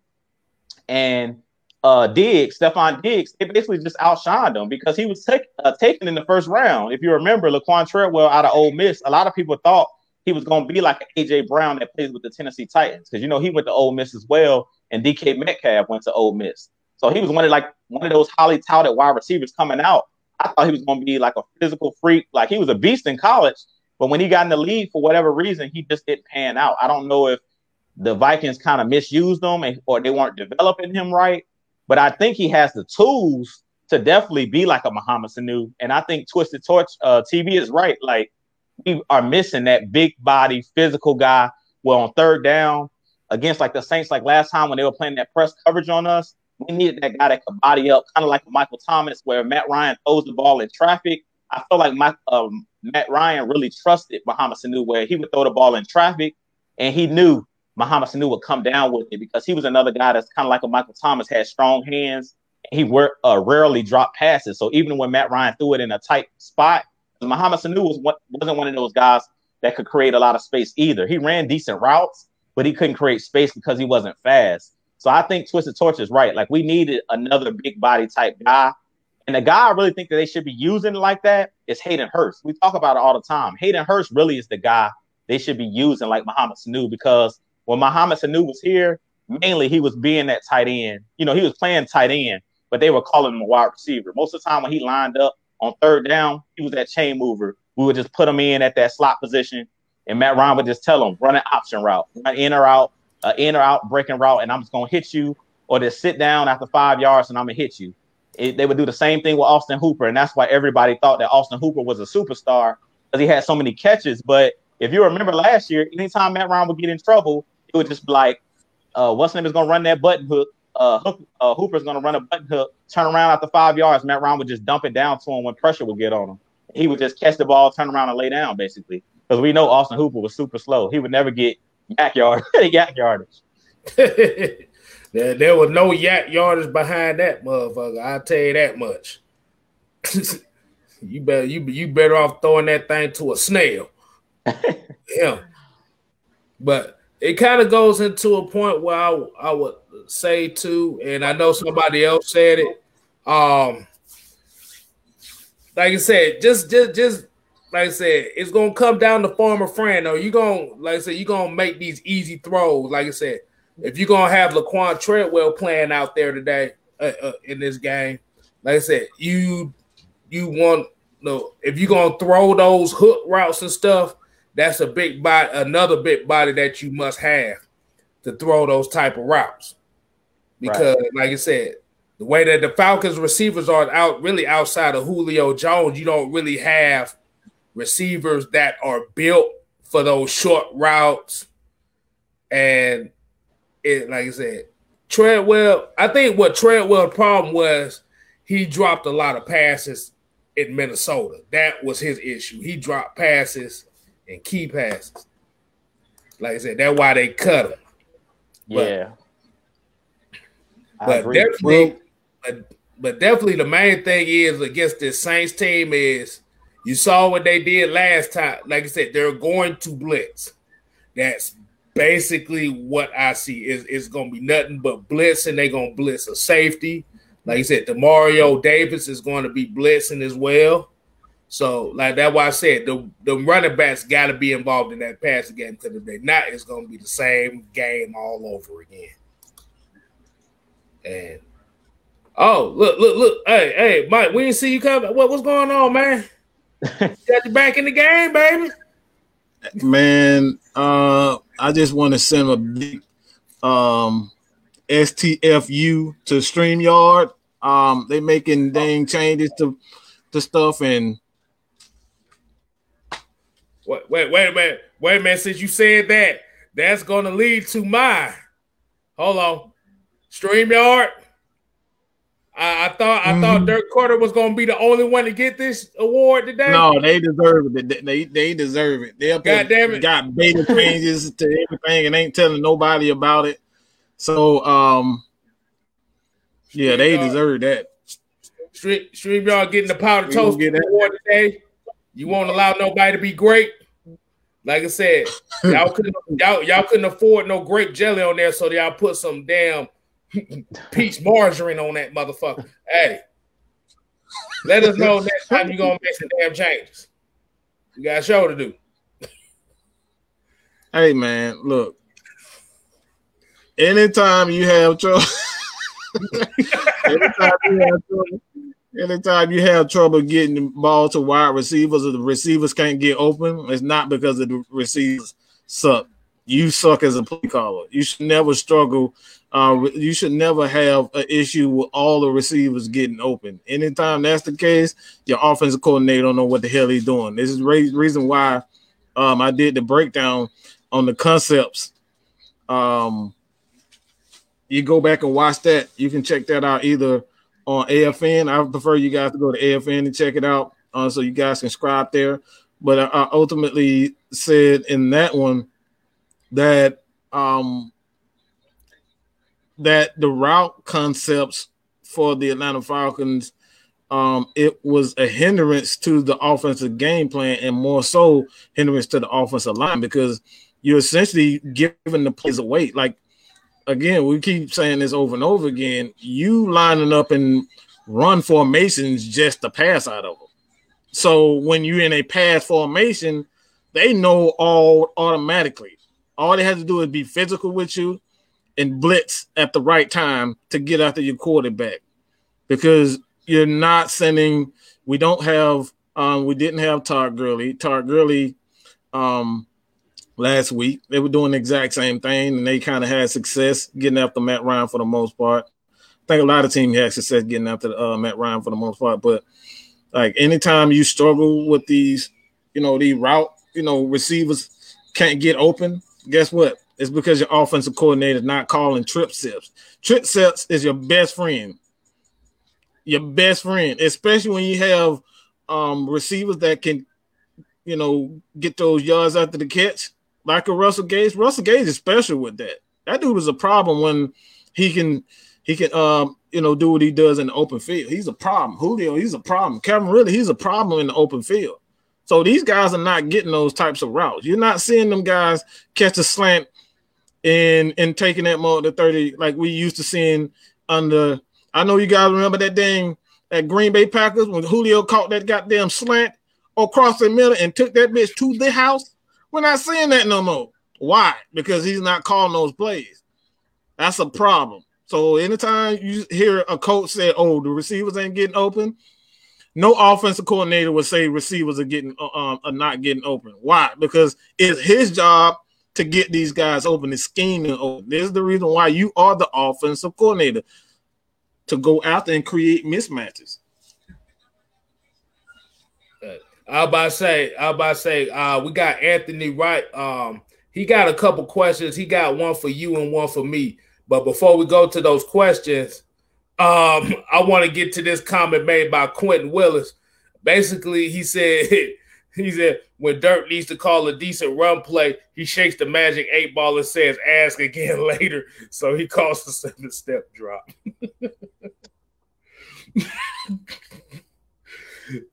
and uh Diggs, Stefon Diggs, they basically just outshined him because he was take, uh, taken in the first round. If you remember, Laquan Treadwell out of Ole Miss, a lot of people thought he was going to be like AJ Brown that plays with the Tennessee Titans because you know he went to Ole Miss as well, and DK Metcalf went to Ole Miss. So he was one of like one of those highly touted wide receivers coming out. I thought he was going to be like a physical freak, like he was a beast in college, but when he got in the league for whatever reason, he just didn't pan out. I don't know if the Vikings kind of misused him or they weren't developing him right but I think he has the tools to definitely be like a Mohamed Sanu. And I think Twisted Torch uh, TV is right. Like we are missing that big body physical guy. Well, on third down, against like the Saints, like last time when they were playing that press coverage on us, we needed that guy that could body up, kind of like Michael Thomas, where Matt Ryan throws the ball in traffic. I feel like my um, Matt Ryan really trusted Mohamed Sanu, where he would throw the ball in traffic, and he knew Mohamed Sanu would come down with it because he was another guy that's kind of like a Michael Thomas, had strong hands. He were, uh, rarely dropped passes. So even when Matt Ryan threw it in a tight spot, Mohamed Sanu was wasn't one of those guys that could create a lot of space either. He ran decent routes, but he couldn't create space because he wasn't fast. So I think Twisted Torch is right. Like we needed another big body type guy. And the guy I really think that they should be using like that is Hayden Hurst. We talk about it all the time. Hayden Hurst really is the guy they should be using like Mohamed Sanu because when Mohamed Sanu was here, mainly he was being that tight end. You know, he was playing tight end, but they were calling him a wide receiver. Most of the time when he lined up on third down, he was that chain mover we would just put him in at that slot position, and Matt Ryan would just tell him run an option route, run in or out, uh, in or out breaking route, and I'm just gonna hit you, or just sit down after five yards and I'm gonna hit you. It, they would do the same thing with Austin Hooper, and that's why everybody thought that Austin Hooper was a superstar because he had so many catches. But if you remember last year, anytime Matt Ryan would get in trouble, it would just be like, uh, what's name is gonna run that button hook. Uh, hook, uh, Hooper's gonna run a button hook, turn around after five yards. Matt Ryan would just dump it down to him when pressure would get on him he would just catch the ball, turn around, and lay down, basically. Because we know Austin Hooper was super slow. He would never get YAC yard, YAC yardage. there, there was no YAC yardage behind that motherfucker. I'll tell you that much. you better you you better off throwing that thing to a snail. yeah. But it kind of goes into a point where I, I would say too, and I know somebody else said it. Um, like I said, just just just like I said, it's gonna come down to former friend. Or you gonna like I said, you gonna make these easy throws. Like I said, if you're gonna have Laquan Treadwell playing out there today uh, uh, in this game, like I said, you you want no if you're gonna throw those hook routes and stuff, that's a big body, another big body that you must have to throw those type of routes. Because, right. like I said, the way that the Falcons receivers are out really outside of Julio Jones, you don't really have receivers that are built for those short routes. And it, like I said, Treadwell, I think what Treadwell's problem was he dropped a lot of passes in Minnesota. That was his issue. He dropped passes and key passes. Like I said, that's why they cut him. But, yeah. but definitely, but but definitely the main thing is against this Saints team is you saw what they did last time. Like I said, they're going to blitz. That's basically what I see. Is it's gonna be nothing but blitz, and they're gonna blitz a safety. Like I said, Demario Davis is going to be blitzing as well. So, like that's why I said the, the running backs got to be involved in that passing game because if they're not, it's going to be the same game all over again. And Oh, look, look, look. Hey, hey, Mike, we didn't see you coming. What, what's going on, man? Got you back in the game, baby. Man, uh, I just want to send a big um STFU to StreamYard. Um, they making dang changes to to stuff and wait, wait, wait a minute, wait a minute. Since you said that, that's gonna lead to my hold on. StreamYard I, I thought I mm-hmm. thought Dirk Koetter was gonna be the only one to get this award today. No, they deserve it. They they, deserve it. They up God damn it. got beta changes to everything and ain't telling nobody about it. So um yeah, they deserve that. Stream, stream y'all getting the powder toast get award today. You won't allow nobody to be great. Like I said, y'all couldn't y'all, y'all couldn't afford no grape jelly on there, so y'all put some damn peach margarine on that motherfucker. Hey, let us know next time you're gonna make some damn changes. You got a show to do. Hey man, look. Anytime you have trouble, anytime, you have trouble anytime you have trouble getting the ball to wide receivers or the receivers can't get open, it's not because the receivers suck. You suck as a play caller. You should never struggle uh, you should never have an issue with all the receivers getting open. Anytime that's the case, your offensive coordinator don't know what the hell he's doing. This is the reason why um, I did the breakdown on the concepts Um, you go back and watch that. You can check that out either on AFN. I prefer you guys to go to AFN and check it out, uh, so you guys can subscribe there. But I, I ultimately said in that one that um, that the route concepts for the Atlanta Falcons um, it was a hindrance to the offensive game plan and more so hindrance to the offensive line because you're essentially giving the plays away. Like again, we keep saying this over and over again. You lining up and run formations just to pass out of them. So when you're in a pass formation, they know all automatically. All they have to do is be physical with you and blitz at the right time to get after your quarterback. Because you're not sending. We don't have. Um, we didn't have Todd Gurley. Todd Gurley, um, last week they were doing the exact same thing, and they kind of had success getting after Matt Ryan for the most part. I think a lot of teams had success getting after uh, Matt Ryan for the most part, but like anytime you struggle with these, you know, the route, you know, receivers can't get open. Guess what? It's because your offensive coordinator is not calling trip sets. Trip sets is your best friend your best friend, especially when you have um, receivers that can, you know, get those yards after the catch, like a Russell Gage. Russell Gage is special with that. That dude is a problem when he can he can um you know do what he does in the open field. He's a problem. Julio, he's a problem. Kevin really, he's a problem in the open field. So these guys are not getting those types of routes. You're not seeing them guys catch a slant and and taking that more to 30 like we used to seeing under I know you guys remember that dang at Green Bay Packers when Julio caught that goddamn slant across the middle and took that bitch to the house. We're not seeing that no more. Why? Because he's not calling those plays. That's a problem. So anytime you hear a coach say, "Oh, the receivers ain't getting open," no offensive coordinator would say receivers are getting uh, um are not getting open. Why? Because it's his job to get these guys open, to scheme and open. This is the reason why you are the offensive coordinator to go out there and create mismatches. I about to say, I about to say, uh, we got Anthony Wright. Um, he got a couple questions. He got one for you and one for me. But before we go to those questions, um, I want to get to this comment made by Quentin Willis. Basically, he said He said, when Dirk needs to call a decent run play, he shakes the magic eight ball and says, ask again later. So he calls the seven step drop.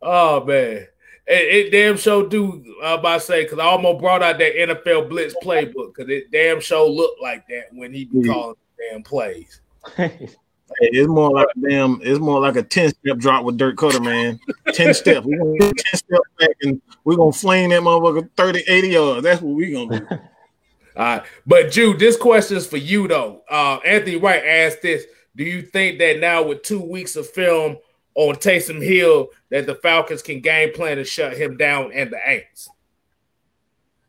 oh, man. It, it, damn show do I about to say because I almost brought out that NFL blitz playbook because it damn show looked like that when he be mm-hmm. calling damn plays. it's more like a damn. It's more like a ten step drop with Dirk Koetter, man. ten steps. We're gonna ten steps back and we're gonna flame that motherfucker 30, 80 yards. That's what we gonna do. All right, but Jude, this question is for you though. Uh, Anthony Wright asked this: Do you think that now with two weeks of film on Taysom Hill, that the Falcons can game plan to shut him down and the Aints?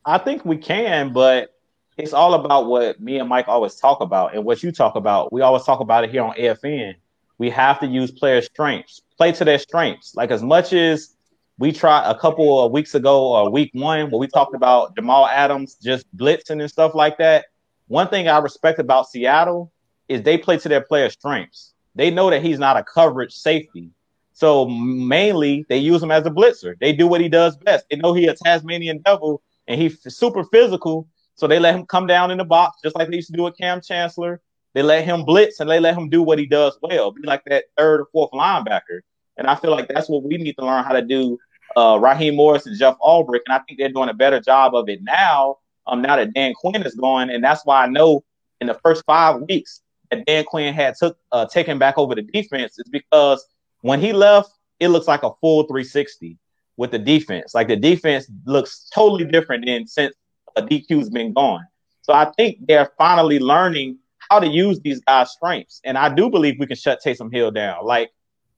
I think we can, but it's all about what me and Mike always talk about and what you talk about. We always talk about it here on AFN. We have to use player strengths, play to their strengths. Like as much as we tried a couple of weeks ago or week one where we talked about Jamal Adams just blitzing and stuff like that. One thing I respect about Seattle is they play to their player strengths. They know that he's not a coverage safety. So mainly they use him as a blitzer. They do what he does best. They know he a Tasmanian devil and he's super physical so they let him come down in the box, just like they used to do with Kam Chancellor. They let him blitz and they let him do what he does well, be like that third or fourth linebacker. And I feel like that's what we need to learn how to do. Uh, Raheem Morris and Jeff Ulbrich, and I think they're doing a better job of it now. Um, now that Dan Quinn is gone, and that's why I know in the first five weeks that Dan Quinn had took uh, taken back over the defense is because when he left, it looks like a full 360 with the defense. Like the defense looks totally different than since DQ's been gone. So I think they're finally learning how to use these guys' strengths. And I do believe we can shut Taysom Hill down. Like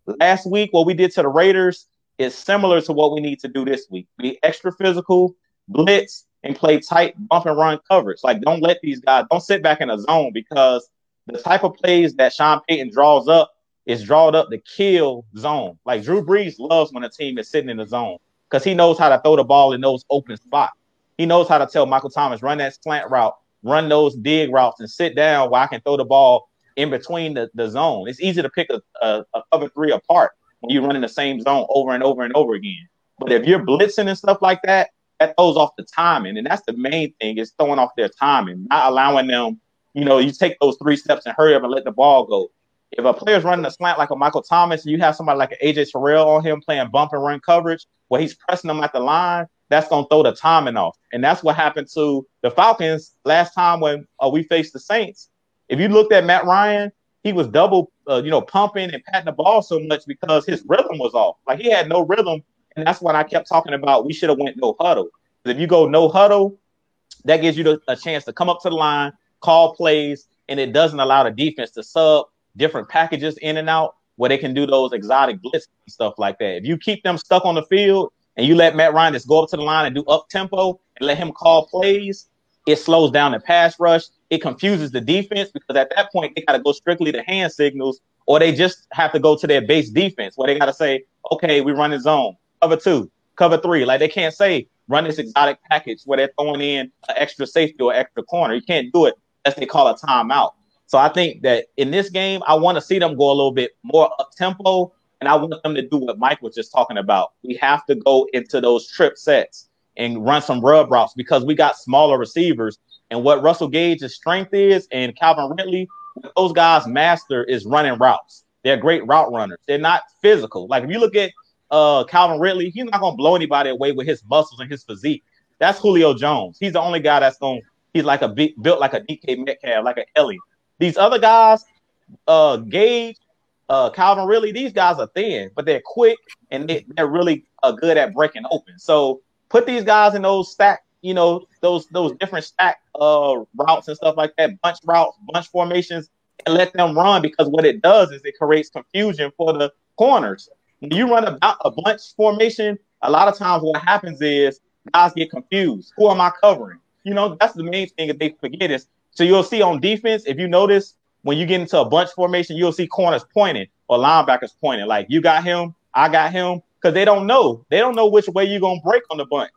last week, what we did to the Raiders is similar to what we need to do this week. Be extra physical, blitz, and play tight bump and run coverage. Like don't let these guys don't sit back in a zone because the type of plays that Sean Payton draws up is drawn up to kill zone. Like Drew Brees loves when a team is sitting in the zone because he knows how to throw the ball in those open spots. He knows how to tell Michael Thomas run that slant route run those dig routes and sit down where I can throw the ball in between the, the zone. It's easy to pick a, a, a cover three apart when you run in the same zone over and over and over again. But if you're blitzing and stuff like that, that throws off the timing. And that's the main thing is throwing off their timing, not allowing them, you know, you take those three steps and hurry up and let the ball go. If a player's running a slant like a Michael Thomas, and you have somebody like an AJ Terrell on him playing bump and run coverage where he's pressing them at the line, that's going to throw the timing off. And that's what happened to the Falcons last time when uh, we faced the Saints. If you looked at Matt Ryan, he was double, uh, you know, pumping and patting the ball so much because his rhythm was off. Like he had no rhythm, and that's what I kept talking about. We should have went no huddle. If you go no huddle, that gives you the, a chance to come up to the line, call plays, and it doesn't allow the defense to sub different packages in and out where they can do those exotic blitz and stuff like that. If you keep them stuck on the field and you let Matt Ryan just go up to the line and do up tempo and let him call plays, it slows down the pass rush. It confuses the defense because at that point they got to go strictly to hand signals, or they just have to go to their base defense where they got to say, okay, we run a zone, cover two, cover three. Like they can't say run this exotic package where they're throwing in an extra safety or extra corner. You can't do it unless they call a timeout. So I think that in this game, I want to see them go a little bit more up tempo, and I want them to do what Mike was just talking about. We have to go into those trip sets and run some rub routes because we got smaller receivers. And what Russell Gage's strength is, and Calvin Ridley, those guys master is running routes. They're great route runners. They're not physical. Like if you look at uh, Calvin Ridley, he's not gonna blow anybody away with his muscles and his physique. That's Julio Jones. He's the only guy that's. To, he's like a big, built like a DK Metcalf, like an Ellie. These other guys, uh, Gage, uh, Calvin Ridley, these guys are thin, but they're quick and they, they're really uh, good at breaking open. So put these guys in those stack, you know, those those different stack uh routes and stuff like that, bunch routes, bunch formations, and let them run because what it does is it creates confusion for the corners. When you run a, a bunch formation, a lot of times what happens is guys get confused. Who am I covering? You know, that's the main thing that they forget is so you'll see on defense, if you notice when you get into a bunch formation, you'll see corners pointing or linebackers pointing. Like you got him, I got him because they don't know. They don't know which way you're gonna break on the bunch.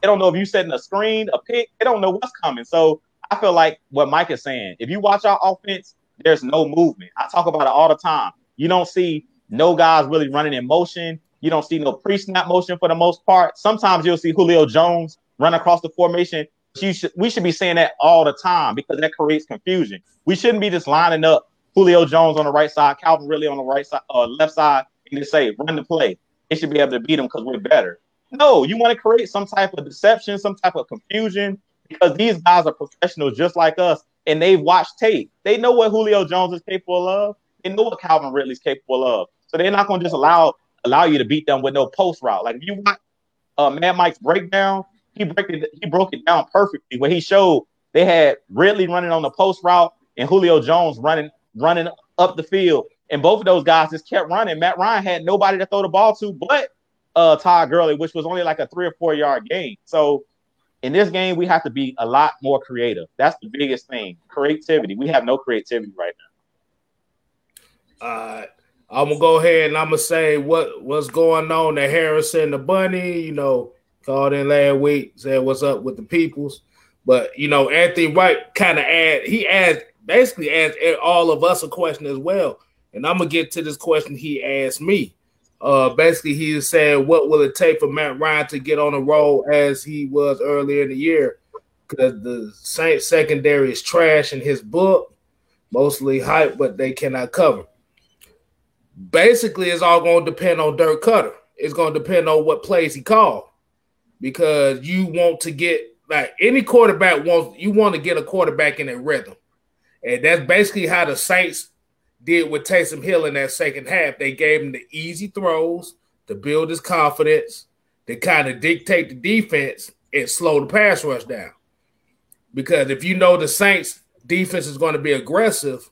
They don't know if you're setting a screen, a pick. They don't know what's coming. So I feel like what Mike is saying. If you watch our offense, there's no movement. I talk about it all the time. You don't see no guys really running in motion. You don't see no pre-snap motion for the most part. Sometimes you'll see Julio Jones run across the formation. Should, we should be saying that all the time because that creates confusion. We shouldn't be just lining up Julio Jones on the right side, Calvin Ridley on the right side, uh, left side, and just say run the play they should be able to beat them because we're better. No, you want to create some type of deception, some type of confusion, because these guys are professionals just like us, and they've watched tape. They know what Julio Jones is capable of. They know what Calvin Ridley's capable of. So they're not going to just allow allow you to beat them with no post route. Like if you watch uh, Mad Mike's breakdown, he break it he broke it down perfectly. Where he showed they had Ridley running on the post route and Julio Jones running running up the field and both of those guys just kept running. Matt Ryan had nobody to throw the ball to but uh, Todd Gurley, which was only like a three or four yard game. So in this game, we have to be a lot more creative. That's the biggest thing. Creativity. We have no creativity right now. Uh, I'm gonna go ahead and I'm gonna say what what's going on at Harrison the Bunny. You know, called in last week, said what's up with the peoples. But you know, Anthony White kind of add he asked basically asked all of us a question as well. And I'm gonna get to this question he asked me. Uh, basically, he said, "What will it take for Matt Ryan to get on a roll as he was earlier in the year?" Because the Saints secondary is trash in his book, mostly hype, but they cannot cover. Basically, it's all to depend on Dirk Koetter. It's to depend on what plays he called, because you want to get like any quarterback wants. You want to get a quarterback in a rhythm, and that's basically how the Saints did with Taysom Hill in that second half. They gave him the easy throws to build his confidence, to kind of dictate the defense and slow the pass rush down. Because if you know the Saints defense is going to be aggressive,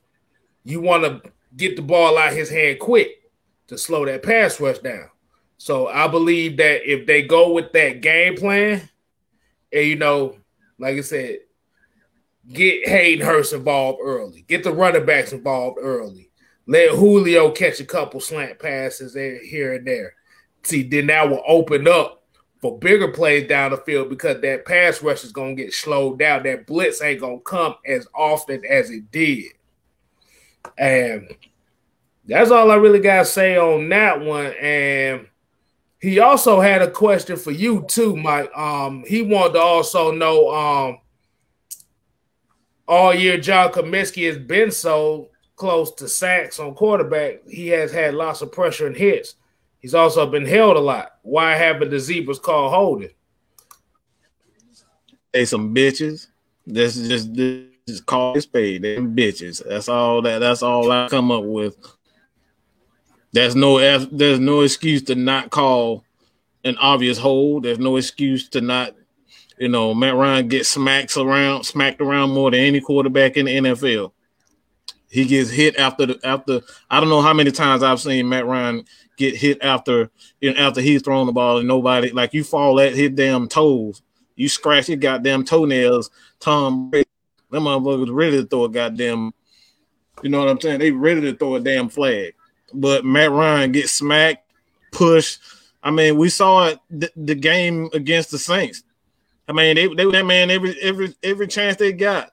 you want to get the ball out his hand quick to slow that pass rush down. So I believe that if they go with that game plan, and you know, like I said, get Hayden Hurst involved early. Get the running backs involved early. Let Julio catch a couple slant passes here and there. See, then that will open up for bigger plays down the field because that pass rush is going to get slowed down. That blitz ain't going to come as often as it did. And that's all I really got to say on that one. And he also had a question for you too, Mike. Um, he wanted to also know um, all year John Cominsky has been so close to sacks on quarterback. He has had lots of pressure and hits. He's also been held a lot. Why haven't the zebras called holding? They some bitches. This just just call it spade. They bitches. That's all that. That's all I come up with. There's no there's no excuse to not call an obvious hold. There's no excuse to not, you know, Matt Ryan gets smacks around, smacked around more than any quarterback in the NFL. He gets hit after the after. I don't know how many times I've seen Matt Ryan get hit after you know, after he's thrown the ball and nobody like you fall at his damn toes. You scratch your goddamn toenails. Tom, them motherfuckers ready to throw a goddamn. You know what I'm saying? They ready to throw a damn flag. But Matt Ryan gets smacked, pushed. I mean, we saw it the, the game against the Saints. I mean, they they that man every every every chance they got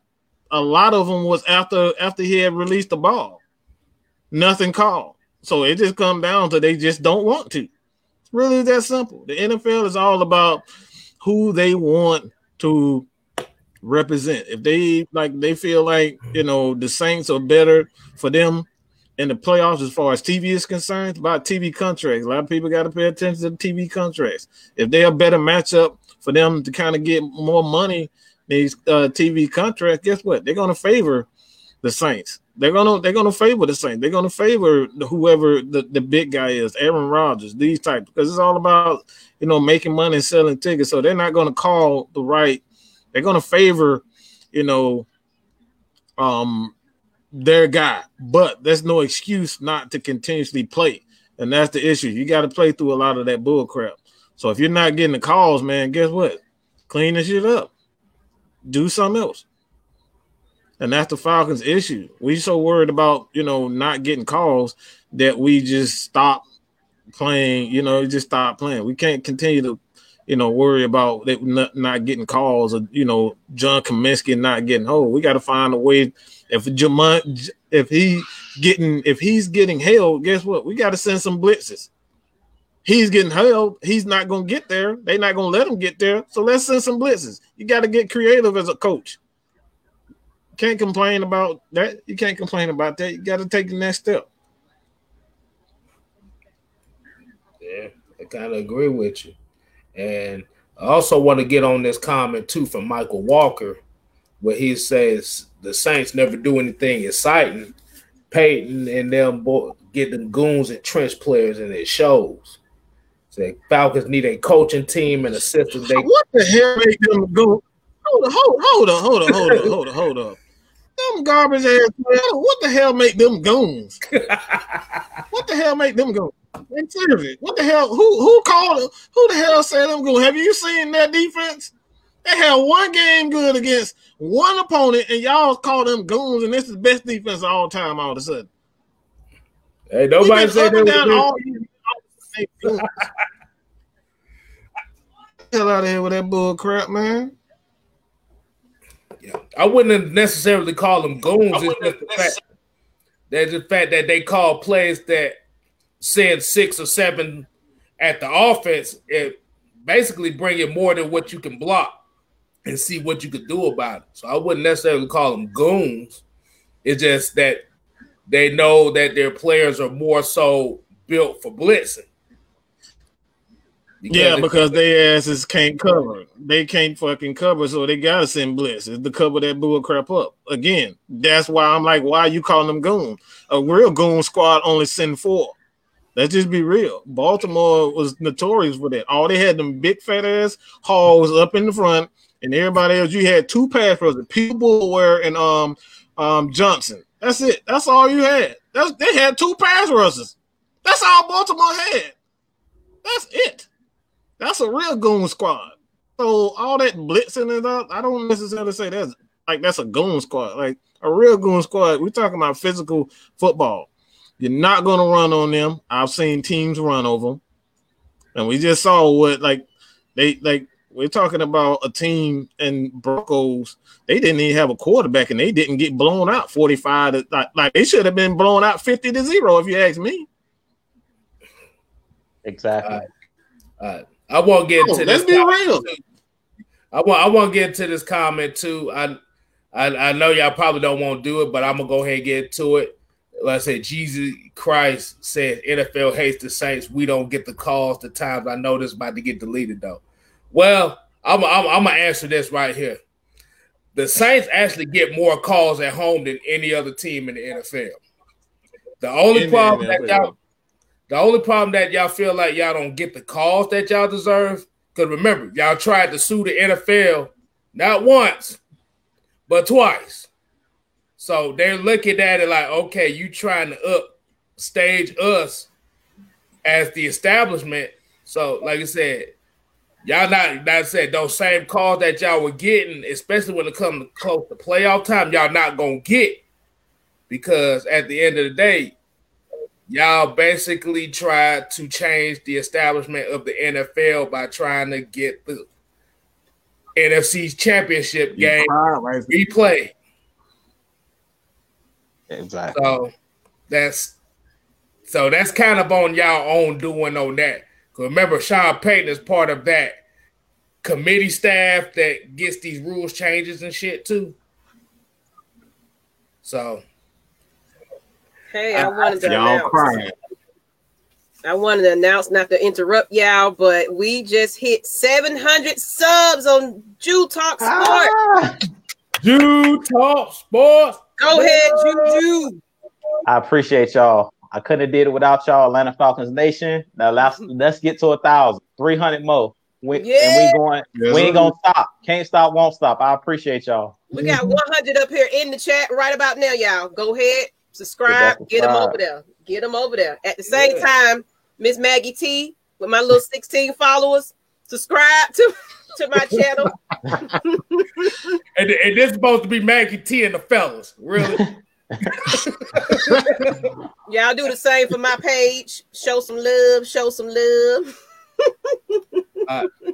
a lot of them was after after he had released the ball. Nothing called. So it just come down to they just don't want to. It's really that simple. The NFL is all about who they want to represent. If they like they feel like you know the Saints are better for them in the playoffs as far as TV is concerned, about TV contracts. A lot of people got to pay attention to TV contracts. If they're a better matchup for them to kind of get more money these uh, TV contracts, guess what? They're going to favor the Saints. They're gonna they're gonna favor the Saints. They're gonna favor whoever the, the big guy is, Aaron Rodgers, these types, because it's all about you know making money and selling tickets. So they're not gonna call the right. They're gonna favor, you know, um, their guy. But there's no excuse not to continuously play, and that's the issue. You got to play through a lot of that bull crap. So if you're not getting the calls, man, guess what? Clean the shit up do something else. And that's the Falcons' issue. We so worried about, you know, not getting calls that we just stop playing, you know, just stop playing. We can't continue to, you know, worry about that not, not getting calls or, you know, John Cominsky not getting hold. We got to find a way. If Jamon, if he getting, if he's getting held, guess what? We got to send some blitzes he's getting held. He's not to get there. They're not to let him get there. So let's send some blitzes. You got to get creative as a coach. Can't complain about that. You can't complain about that. You got to take the next step. Yeah, I kind of agree with you. And I also want to get on this comment too from Michael Walker, where he says the Saints never do anything exciting. Payton and them get them goons and trench players, and it shows. The Falcons need a coaching team and a system. They what the hell make them go? Hold on, hold, hold on, hold on, hold on, hold on, hold on. Them garbage ass. What the hell make them goons? what the hell make them go? Seriously, what the hell? Who who called? Who the hell said them go? Have you seen that defense? They had one game good against one opponent, and y'all call them goons, and this is the best defense of all time. All of a sudden, hey, nobody said that. Down all, hell out of here with that bull crap, man. Yeah, I wouldn't necessarily call them goons. It's just the fact that the fact that they call plays that send six or seven at the offense. It basically bring it more than what you can block and see what you could do about it. So I wouldn't necessarily call them goons. It's just that they know that their players are more so built for blitzing. Because yeah, because they asses can't cover. They can't fucking cover, so they gotta send blitzes to cover that bull crap up. Again, that's why I'm like, why are you calling them goon? A real goon squad only send four. Let's just be real. Baltimore was notorious for that. All they had them big fat ass halls up in the front, and everybody else. You had two pass rushers, Peter Boulware and um um Johnson. That's it. That's all you had. That's they had two pass rushers. That's all Baltimore had. That's it. That's a real goon squad. So all that blitzing and stuff, I don't necessarily say that's like that's a goon squad. Like a real goon squad, we're talking about physical football. You're not going to run on them. I've seen teams run over them, and we just saw what like They like we're talking about a team in Broncos. They didn't even have a quarterback, and they didn't get blown out forty five. To, like, like they should have been blown out fifty to zero, if you ask me. Exactly. All right. All right. I won't get Oh, into let's this. be real. too. I want I want to get into this comment too. I, I I know y'all probably don't want to do it, but I'm gonna go ahead and get to it. Like I said, Jesus Christ said NFL hates the Saints. We don't get the calls the times. I know this about to get deleted though. Well, I'm I'm, I'm gonna answer this right here. The Saints actually get more calls at home than any other team in the NFL. The only In the problem that y'all the only problem that y'all feel like y'all don't get the calls that y'all deserve, because remember, y'all tried to sue the NFL not once, but twice. So they're looking at it like, okay, you trying to upstage us as the establishment. So, like I said, y'all not like I said those same calls that y'all were getting, especially when it comes to close to playoff time, y'all not gonna get because at the end of the day, y'all basically tried to change the establishment of the NFL by trying to get the NFC's championship game replay. Exactly. So that's so that's kind of on y'all own doing on that. 'Cause remember, Sean Payton is part of that committee staff that gets these rules changes and shit too. So Hey, I wanted to Y'all announce. crying. I wanted to announce, not to interrupt y'all, but we just hit 700 subs on Jew Talk Sport. Ah, Jew Talk Sports. Go ahead, Juju. I appreciate y'all. I couldn't have did it without y'all, Atlanta Falcons Nation. Now let's let's get to a thousand, three hundred more. We, Yeah. And we going. Yes, we ain't gonna stop. Can't stop. Won't stop. I appreciate y'all. We got mm-hmm. 100 up here in the chat right about now, y'all. Go ahead, subscribe, Subscribe. get them over there. Get them over there. At the same time, Miss Maggie T with my little 16 followers, subscribe to, to my channel. And, and this is supposed to be Maggie T and the fellas. Really? Y'all do the same for my page. Show some love, show some love. All right, uh,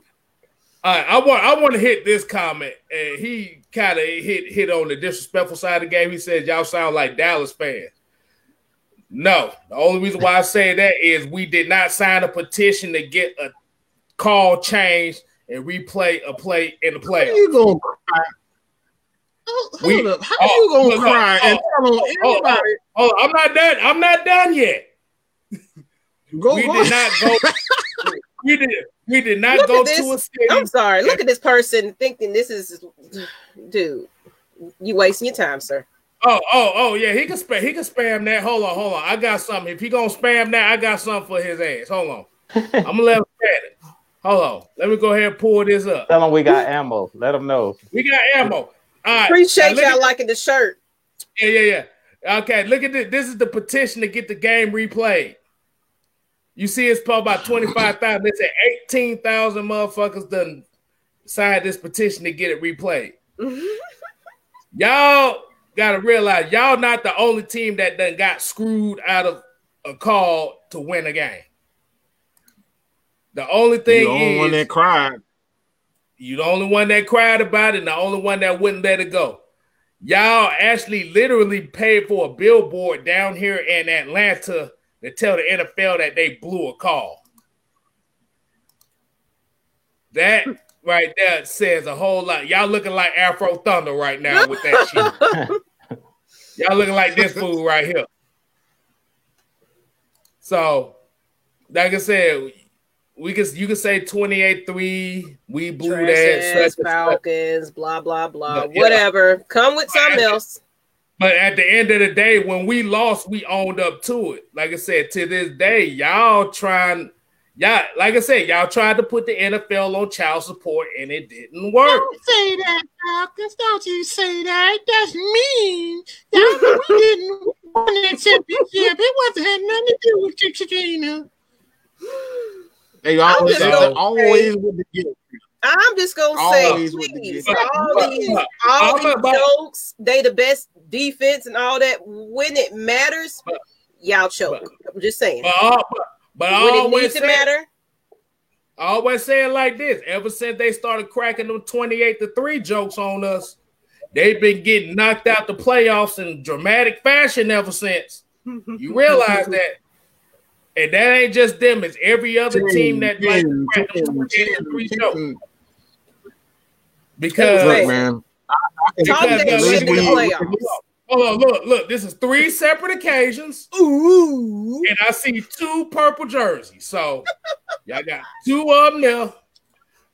uh, I want I want to hit this comment, and he kind of hit hit on the disrespectful side of the game. He said y'all sound like Dallas fans. No, the only reason why I say that is we did not sign a petition to get a call changed and replay a play in the How playoffs. you gonna cry? Oh, Hold We- up. How oh, you gonna look, cry oh, and tell on oh, everybody? Oh, I'm not done. I'm not done yet. Go we go. did not go. we did. We did not Look go this. to a city. I'm sorry. Look at this person thinking this is, dude. You wasting your time, sir. Oh, oh, oh, yeah. He can spam. He can spam that. Hold on, hold on. I got something. If he gonna spam that, I got something for his ass. Hold on. I'm gonna let him spam it. Hold on. Let me go ahead and pull this up. Tell them we got ammo. Let them know. We got ammo. All right. Appreciate y'all at- liking the shirt. Yeah, yeah, yeah. Okay, look at this. This is the petition to get the game replayed. You see, it's probably about twenty five thousand. They said eighteen thousand motherfuckers done signed this petition to get it replayed. Y'all gotta realize y'all not the only team that done got screwed out of a call to win a game. The only You thing the only is one that cried. you the only one that cried about it, and the only one that wouldn't let it go. Y'all actually literally paid for a billboard down here in Atlanta to tell the NFL that they blew a call. That right there says a whole lot. Y'all looking like Afro Thunder right now with that shit. Y'all looking like this fool right here. So, like I said, we can you can say 28-3. We blew Trash that. ass such and such. Falcons, blah blah blah. Yeah. Whatever. Come with something else. But at the end of the day, when we lost, we owned up to it. Like I said, to this day, y'all trying, y'all, like I said, y'all tried to put the NFL on child support and it didn't work. Don't say that, Falcons. Don't you say that. That's mean. Y'all, we didn't win that championship. It wasn't had nothing to do with Chickadena. They always, just they gonna always with the guilt. I'm just gonna say, Always with the please, good. all these, all these jokes, they the best defense and all that. When it matters, y'all choke. I'm just saying. But, all, but, but When it always needs to say, matter, I always say it like this: ever since they started cracking them twenty-eight to three jokes on us, they've been getting knocked out the playoffs in dramatic fashion ever since. You realize that, and that ain't just them; it's every other team that like cracked them 28 three jokes. Because Look, man. Tom Because- Brady because went the playoffs. Hold on, look, look. This is three separate occasions, Ooh. and I see two purple jerseys. So y'all got two of them there.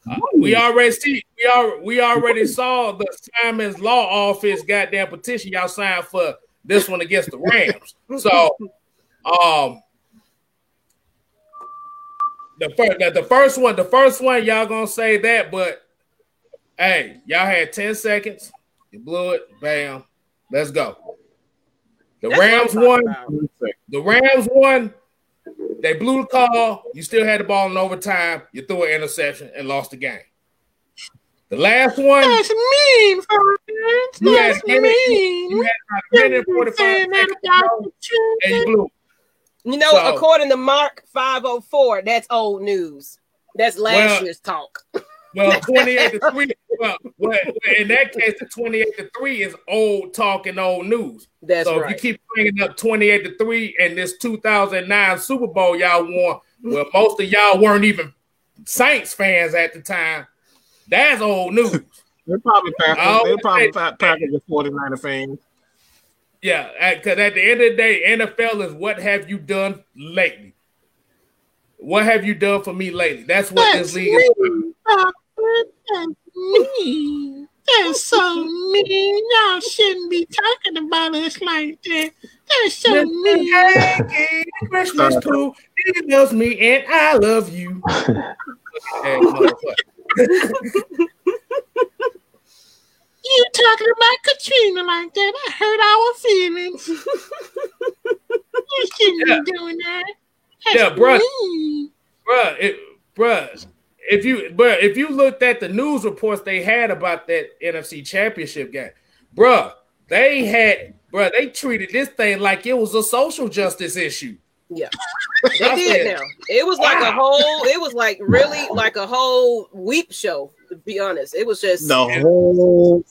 Uh, we already see we are we already saw the Simon's Law Office goddamn petition y'all signed for this one against the Rams. So, um, the first the, the first one, the first one, y'all gonna say that, but hey, y'all had ten seconds. You blew it. Bam. Let's go. The That's Rams won. about. The Rams won. They blew the call. You still had the ball in overtime. You threw an interception and lost the game. The last one, That's mean, friends. You had That's mean. you had about a minute and 45 seconds to about go, you. and you blew. It. You know, So- according to Mark 504, that's old news. That's last Well- year's talk. Well, 28 to 3. Well, well, in that case, the 28 to 3 is old talk and old news. That's so if you keep bringing up 28 to 3 and this 2009 Super Bowl y'all won, well, most of y'all weren't even Saints fans at the time. That's old news. They're probably I Packers. always They're probably say- Pa- Packers and 49er fans. Yeah, because at the end of the day, NFL is what have you done lately? What have you done for me lately? That's what That's this league is. about. That's mean. That's so mean. Y'all shouldn't be talking about us like that. That's so mean. Hey, Christmas uh, too. He loves me and I love you. Hey, talking about Katrina like that? I hurt our feelings. you shouldn't Yeah. be doing that. That's Yeah, bruh. mean. bruh, it, bruh, if you, bruh, if you looked at the news reports they had about that NFC Championship game, bruh, they had, bruh, they treated this thing like it was a social justice issue. Yeah. I It did said, now. It was like a whole, it was like really like a whole weep show, to be honest. It was just The whole,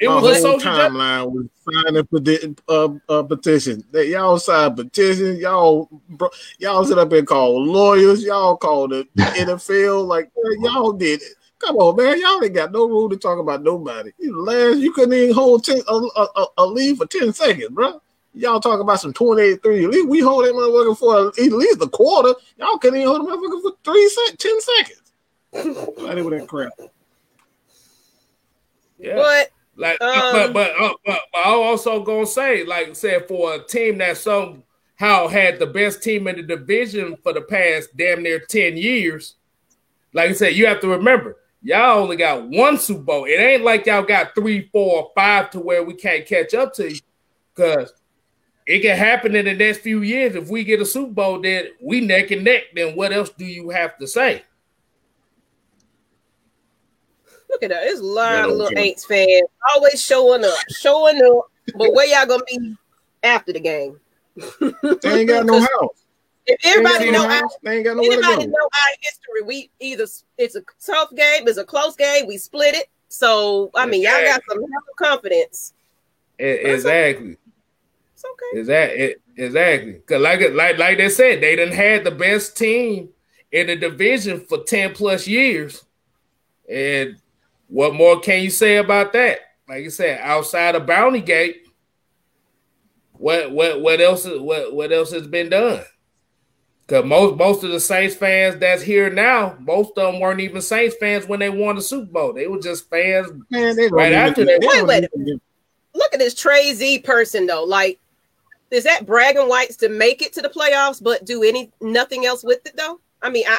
It the was a whole social justice. timeline was signing peti- uh, uh, petition. That y'all signed petitions. Y'all, bro, y'all sit up and call lawyers. Y'all called the NFL. Like man, y'all did it. Come on, man. Y'all ain't got no rule to talk about nobody. You last, you couldn't even hold ten, a, a, a, a lead for ten seconds, bro. Y'all talk about some 28 3. At we hold that motherfucker for at least a quarter. Y'all couldn't even hold the motherfucker for three sec- 10 seconds. I did with that crap. Yeah. but Like, Um, but but, uh, but but I'm also gonna say, like I said, for a team that somehow had the best team in the division for the past damn near ten years, like I said, you have to remember, y'all only got one Super Bowl. It ain't like y'all got three, four, five to where we can't catch up to you, because it can happen in the next few years. If we get a Super Bowl, then we neck and neck. Then what else do you have to say? Look at that. There's a lot Yeah, of little okay. Aints fans always showing up, showing up. But where y'all gonna be after the game? They ain't got no house. If They ain't everybody no know our, house. They ain't got nowhere to anybody go. know our history, we either it's a tough game, it's a close game, we split it. So I mean, y'all got some of confidence. E- exactly. It's okay. Exactly. Exactly. Because like like like they said, they done had the best team in the division for 10 plus years. And what more can you say about that? Like you said, outside of Bounty Gate, what what what else is what what else has been done? Because most most of the Saints fans that's here now, most of them weren't even Saints fans when they won the Super Bowl. They were just fans. Man, they Right after that- Wait, wait. Look at this Trey Z person though. Like, is that bragging whites to make it to the playoffs, but do any nothing else with it though? I mean, I,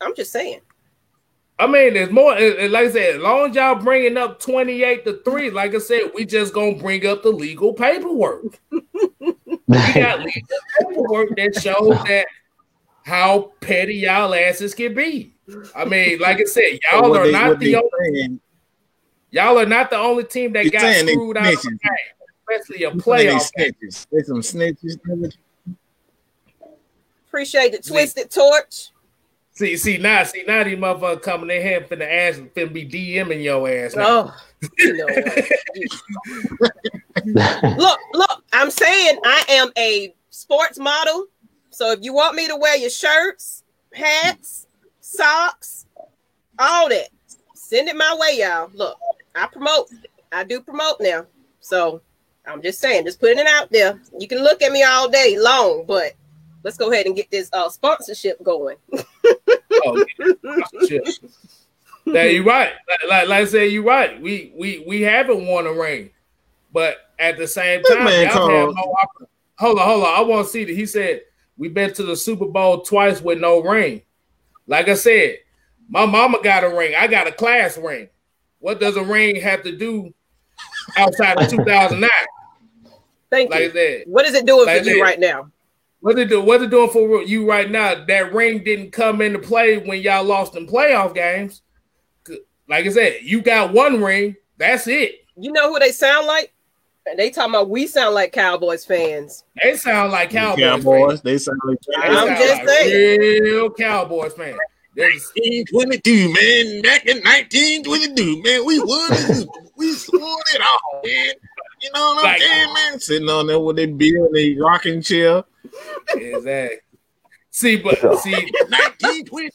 I I'm just saying. I mean, there's more. it- it- Like I said, as long as y'all bringing up 28 to 3, like I said, we just gonna bring up the legal paperwork. We got legal paperwork that shows that how petty y'all asses can be. I mean, like I said, y'all what are they- not the only, saying- y'all are not the only team that got screwed out of the game, especially a playoff They game. snitches. They some snitches. Appreciate the twisted torch. See, see now, see now these motherfuckers coming in here finna ask, finna be DMing your ass. Now. Oh, you know what? look, look, I'm saying I am a sports model. So if you want me to wear your shirts, hats, socks, all that, send it my way, y'all. Look, I promote. I do promote now. So I'm just saying, just putting it out there. You can look at me all day long, but let's go ahead and get this uh, sponsorship going. oh, yeah. Now you're right. Like, like, like I said, you're right. We we we haven't won a ring, but at the same time, man y'all have no hold on, hold on. I want to see that. He said we've been to the Super Bowl twice with no ring. Like I said, my mama got a ring. I got a class ring. What does a ring have to do outside of 2009? Thank Like you. that. What is it doing Like for you that. right now? What it do? What it doing for you right now? That ring didn't come into play when y'all lost in playoff games. Like I said, you got one ring. That's it. You know who they sound like? They talking about we sound like Cowboys fans. They sound like Cowboys. Cowboys, fans. they sound like They I'm sound just like saying. real Cowboys fans. 1922, man. Back in 1922, man, we won it. We won it all, man. You know what I'm Like- saying, man? Sitting on there with their beer and their rocking chair. exactly. See, but see, 1920.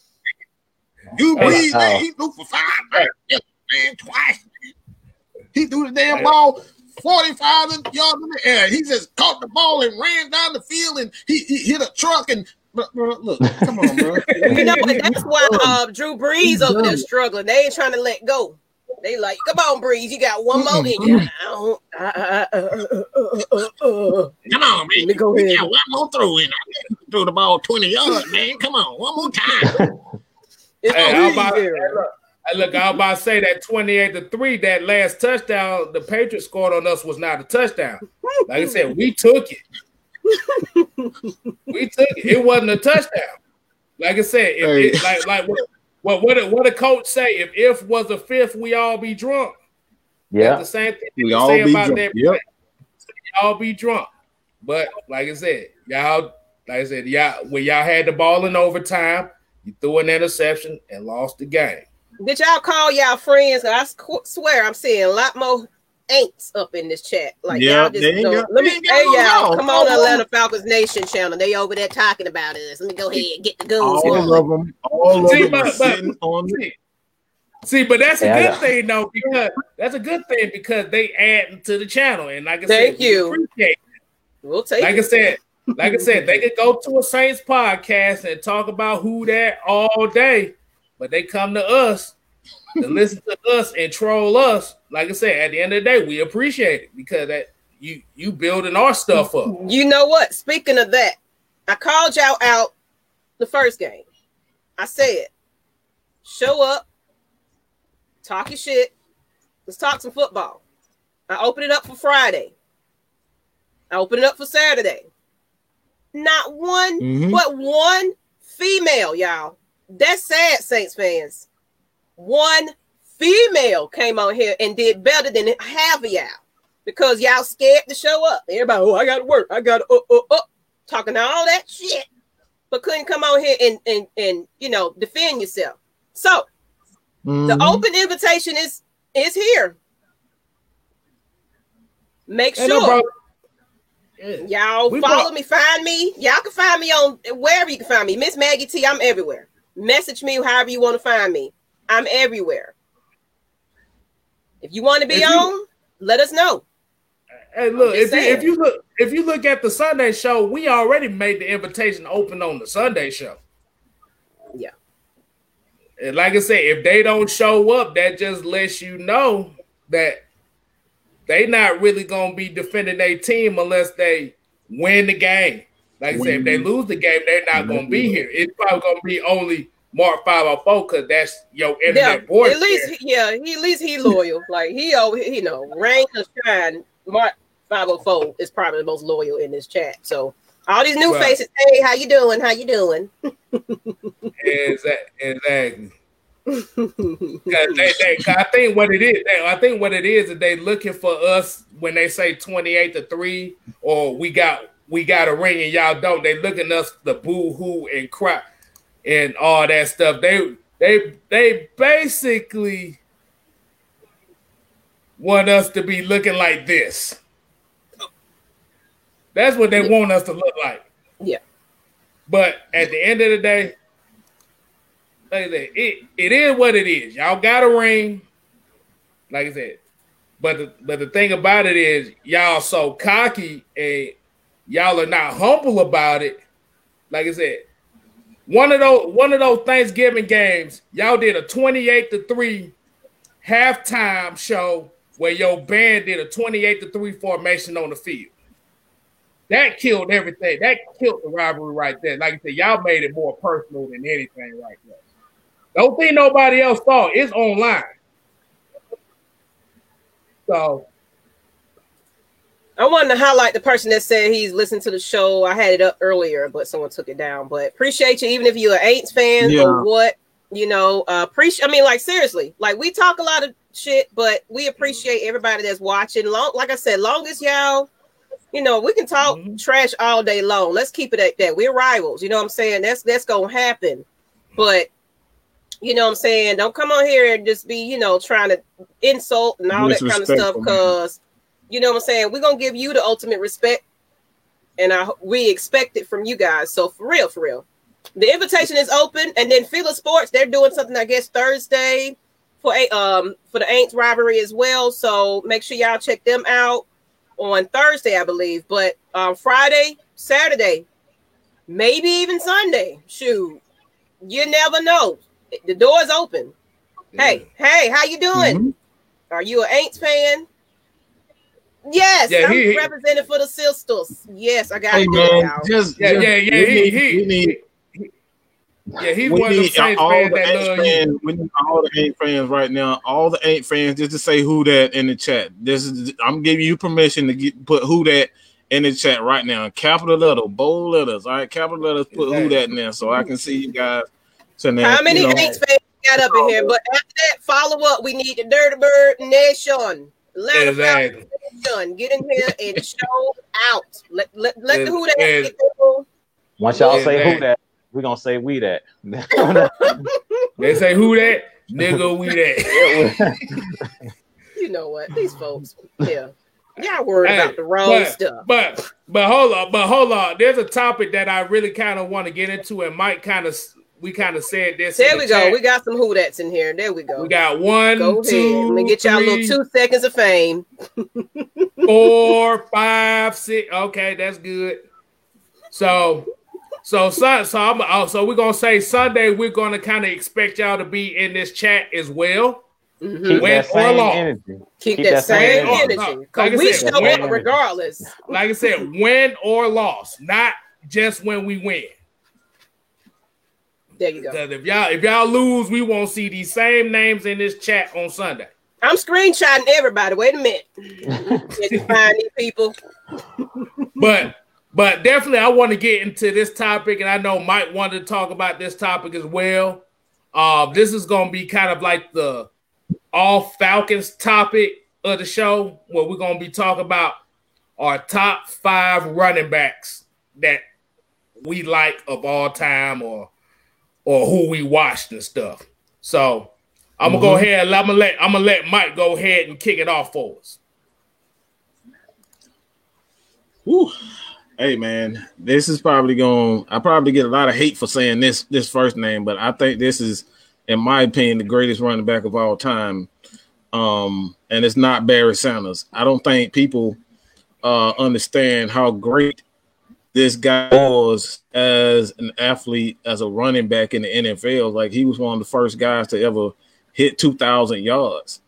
You Hey, breathe, man. oh. He threw for five, man, man, twice. He threw the damn ball 45 yards in the air. He just caught the ball and ran down the field and he, he hit a truck and bro, bro, look, come on, bro. You know, and that's why uh, Drew Brees over there struggling. They ain't trying to let go. They like, come on, Brees, you got one more in you. I don't, I, I, uh, uh, uh. Come on, man. Let me go ahead. Yeah, one more throw in. Throw the ball 20 yards, man. Come on, one more time. Hey, I was about, hey, look, look, I was about to say that 28 to 3, that last touchdown the Patriots scored on us was not a touchdown. Like I said, we took it. we took it. It wasn't a touchdown. Like I said, if Hey. it, like like what what what did, what did coach say? If if was a fifth, we all be drunk. That's Yeah. the same thing We all say be about drunk. that Yep. Y'all be drunk. But like I said, y'all, like I said, y'all when y'all had the ball in overtime, you threw an interception and lost the game. Did y'all call y'all friends? I swear I'm seeing a lot more ain'ts up in this chat. Like Yeah, y'all just they ain't got- let they me ain't hey y'all come on to Atlanta Falcons Nation channel. They over there talking about us. Let me go ahead and get the goons All going. of them, all of See, them but- are but- on See, see, but that's a Yeah, I good thing though, because that's a good thing because they add to the channel. And like I Thank said, we you. appreciate. We'll take like I said, like I said, they could go to a Saints podcast and talk about who that all day, but they come to us to listen to us and troll us. Like I said, at the end of the day, we appreciate it because that you you building our stuff up. You know what? Speaking of that, I called y'all out the first game. I said, show up, talk your shit. Let's talk some football. I open it up for Friday. I open it up for Saturday. Not one, Mhm. but one female, y'all. That's sad, Saints fans. One female came on here and did better than half of y'all because y'all scared to show up. Everybody, oh, I got to work. I got to, uh, uh, uh, talking all that shit, but couldn't come on here and, and, and, you know, defend yourself. So the Mhm. open invitation is, is here. Make Ain't no sure problem. Y'all We follow brought- me, find me. Y'all can find me on wherever you can find me. Miss Maggie T, I'm everywhere. Message me however you want to find me. I'm everywhere. If you want to be If you- on, let us know. Hey, look, if you, if you look if you look at the Sunday show, we already made the invitation open on the Sunday show. Yeah. And like I said, if they don't show up, that just lets you know that they not really gonna be defending their team unless they win the game. Like I said, if they lose the game, they're not gonna be here. It's probably gonna be only Mark 504 because that's your Yeah, internet board. at least yeah, he at least he loyal. like he oh you know, rain or shine. Mark 504 is probably the most loyal in this chat. So all these new Well- faces, hey, how you doing? How you doing? Exactly. exactly. 'Cause they, they, 'cause I think what it is, they, I think what it is is they looking for us when they say twenty eight to three, or we got we got a ring and y'all don't. They looking us the boo hoo and cry. And all that stuff. They they they basically want us to be looking like this. That's what they want us to look like. Yeah. But at the end of the day, like I said, it, it is what it is. Y'all got a ring, like I said. But the, but the thing about it is, y'all so cocky and y'all are not humble about it. Like I said, one of those one of those Thanksgiving games, y'all did a 28 to 3 halftime show where your band did a 28 to 3 formation on the field. That killed everything. That killed the rivalry right there. Like I said, y'all made it more personal than anything right there. Don't think nobody else saw. It's online. So I wanted to highlight the person that said he's listened to the show. I had it up earlier, but someone took it down. But appreciate you, even if you're an Aints fan Yeah. or what, you know, uh, appreciate. I mean, like seriously, like we talk a lot of shit, but we appreciate everybody that's watching. Long, like I said, long as y'all, you know, we can talk Mhm. trash all day long. Let's keep it at that. We're rivals. You know what I'm saying? That's that's gonna happen. But you know what I'm saying? Don't come on here and just be, you know, trying to insult and all that kind of stuff because you know what I'm saying? We're gonna give you the ultimate respect, and I we expect it from you guys. So for real, for real, the invitation is open, and then Fila Sports they're doing something I guess Thursday for a um for the Aints rivalry as well. So make sure y'all check them out on Thursday, I believe. But um Friday, Saturday, maybe even Sunday. Shoot, you never know. The door's open. Hey, hey, how you doing? Mhm. Are you an Aints fan? Yes, Yeah, I'm he- he- representing for the Sisters. Yes, I got Hey it. man, just yeah, just- yeah, yeah. we He, need- he, we need yeah, he's we one of the need all fans the that Aints love you. fans. We need all the Aints fans right now. All the Aints fans, just to say who that in the chat. This is I'm giving you permission to get put who that in the chat right now. Capital letter, bold letters. All right, capital letters. Put who that in there so I can see you guys. So now, How many you know, Aints fans got up in here? But after that, follow up. We need the Dirty Bird Nation. Atlanta Exactly. Nation. Get in here and show out. Let let, let the who that Yes. get people. Once y'all Yeah, say man. who that, we're gonna say we that. They say who that nigga we that. You know what? These folks. Yeah. Y'all worried Hey, about the wrong but, stuff. But but hold on, but hold on. There's a topic that I really kind of want to get into, and Mike kind of we kind of said this. in There the we go. chat. We got some who that's in here. There we go. We got one, Go ahead. Let me get y'all a three, little two seconds of fame. four, five, six. Okay, that's good. So, so son, so I'm oh, so we're gonna say Sunday. We're gonna kind of expect y'all to be in this chat as well. Mhm. Keep Win that same energy. Keep, Keep that, that same same energy. energy. Like we said, show win. up regardless. Like I said, win or loss, not just when we win. There you go. If y'all if y'all lose, we won't see these same names in this chat on Sunday. I'm screenshotting everybody. Wait a minute. Did find these people? But but definitely I want to get into this topic, and I know Mike wanted to talk about this topic as well. Um, this is gonna be kind of like the all Falcons topic of the show, where we're gonna be talking about our top five running backs that we like of all time or or who we watched and stuff. So I'm gonna go ahead. I'm gonna let I'm gonna let Mike go ahead and kick it off for us. Whew. Hey man, this is probably going. I probably get a lot of hate for saying this this first name, but I think this is, in my opinion, the greatest running back of all time. Um, and it's not Barry Sanders. I don't think people uh, understand how great this guy was as an athlete, as a running back in the NFL. Like he was one of the first guys to ever hit two thousand yards,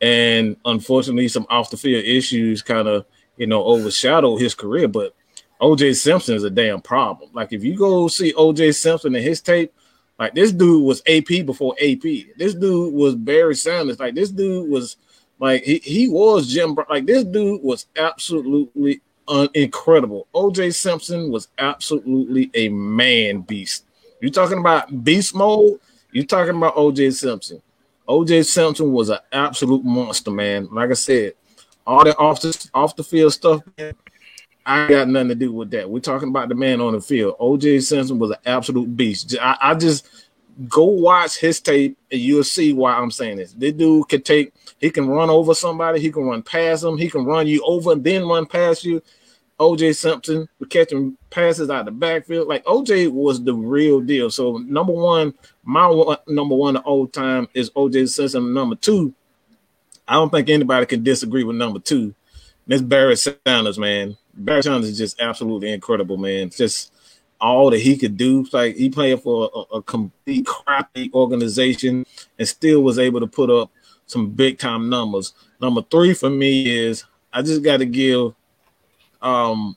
and unfortunately, some off the field issues kind of you know overshadowed his career, but. OJ Simpson is a damn problem. Like if you go see OJ Simpson and his tape, like this dude was AP before AP. This dude was Barry Sanders. Like this dude was like he, he was Jim. Like this dude was absolutely un- incredible. OJ Simpson was absolutely a man beast. You're talking about beast mode? You're talking about OJ Simpson? OJ Simpson was an absolute monster, man. Like I said, all that off the off the field stuff. Man, I got nothing to do with that. We're talking about the man on the field. OJ Simpson was an absolute beast. I, I just go watch his tape and you'll see why I'm saying this. This dude could take, he can run over somebody, he can run past them, he can run you over and then run past you. OJ Simpson catching passes out the backfield. Like OJ was the real deal. So number one, my number one of all time is OJ Simpson. Number two, I don't think anybody can disagree with number two. Miss Barry Sanders, man. Barry Sanders is just absolutely incredible, man. Just all that he could do. Like he played for a, a complete crappy organization and still was able to put up some big time numbers. Number three for me is I just got to give um,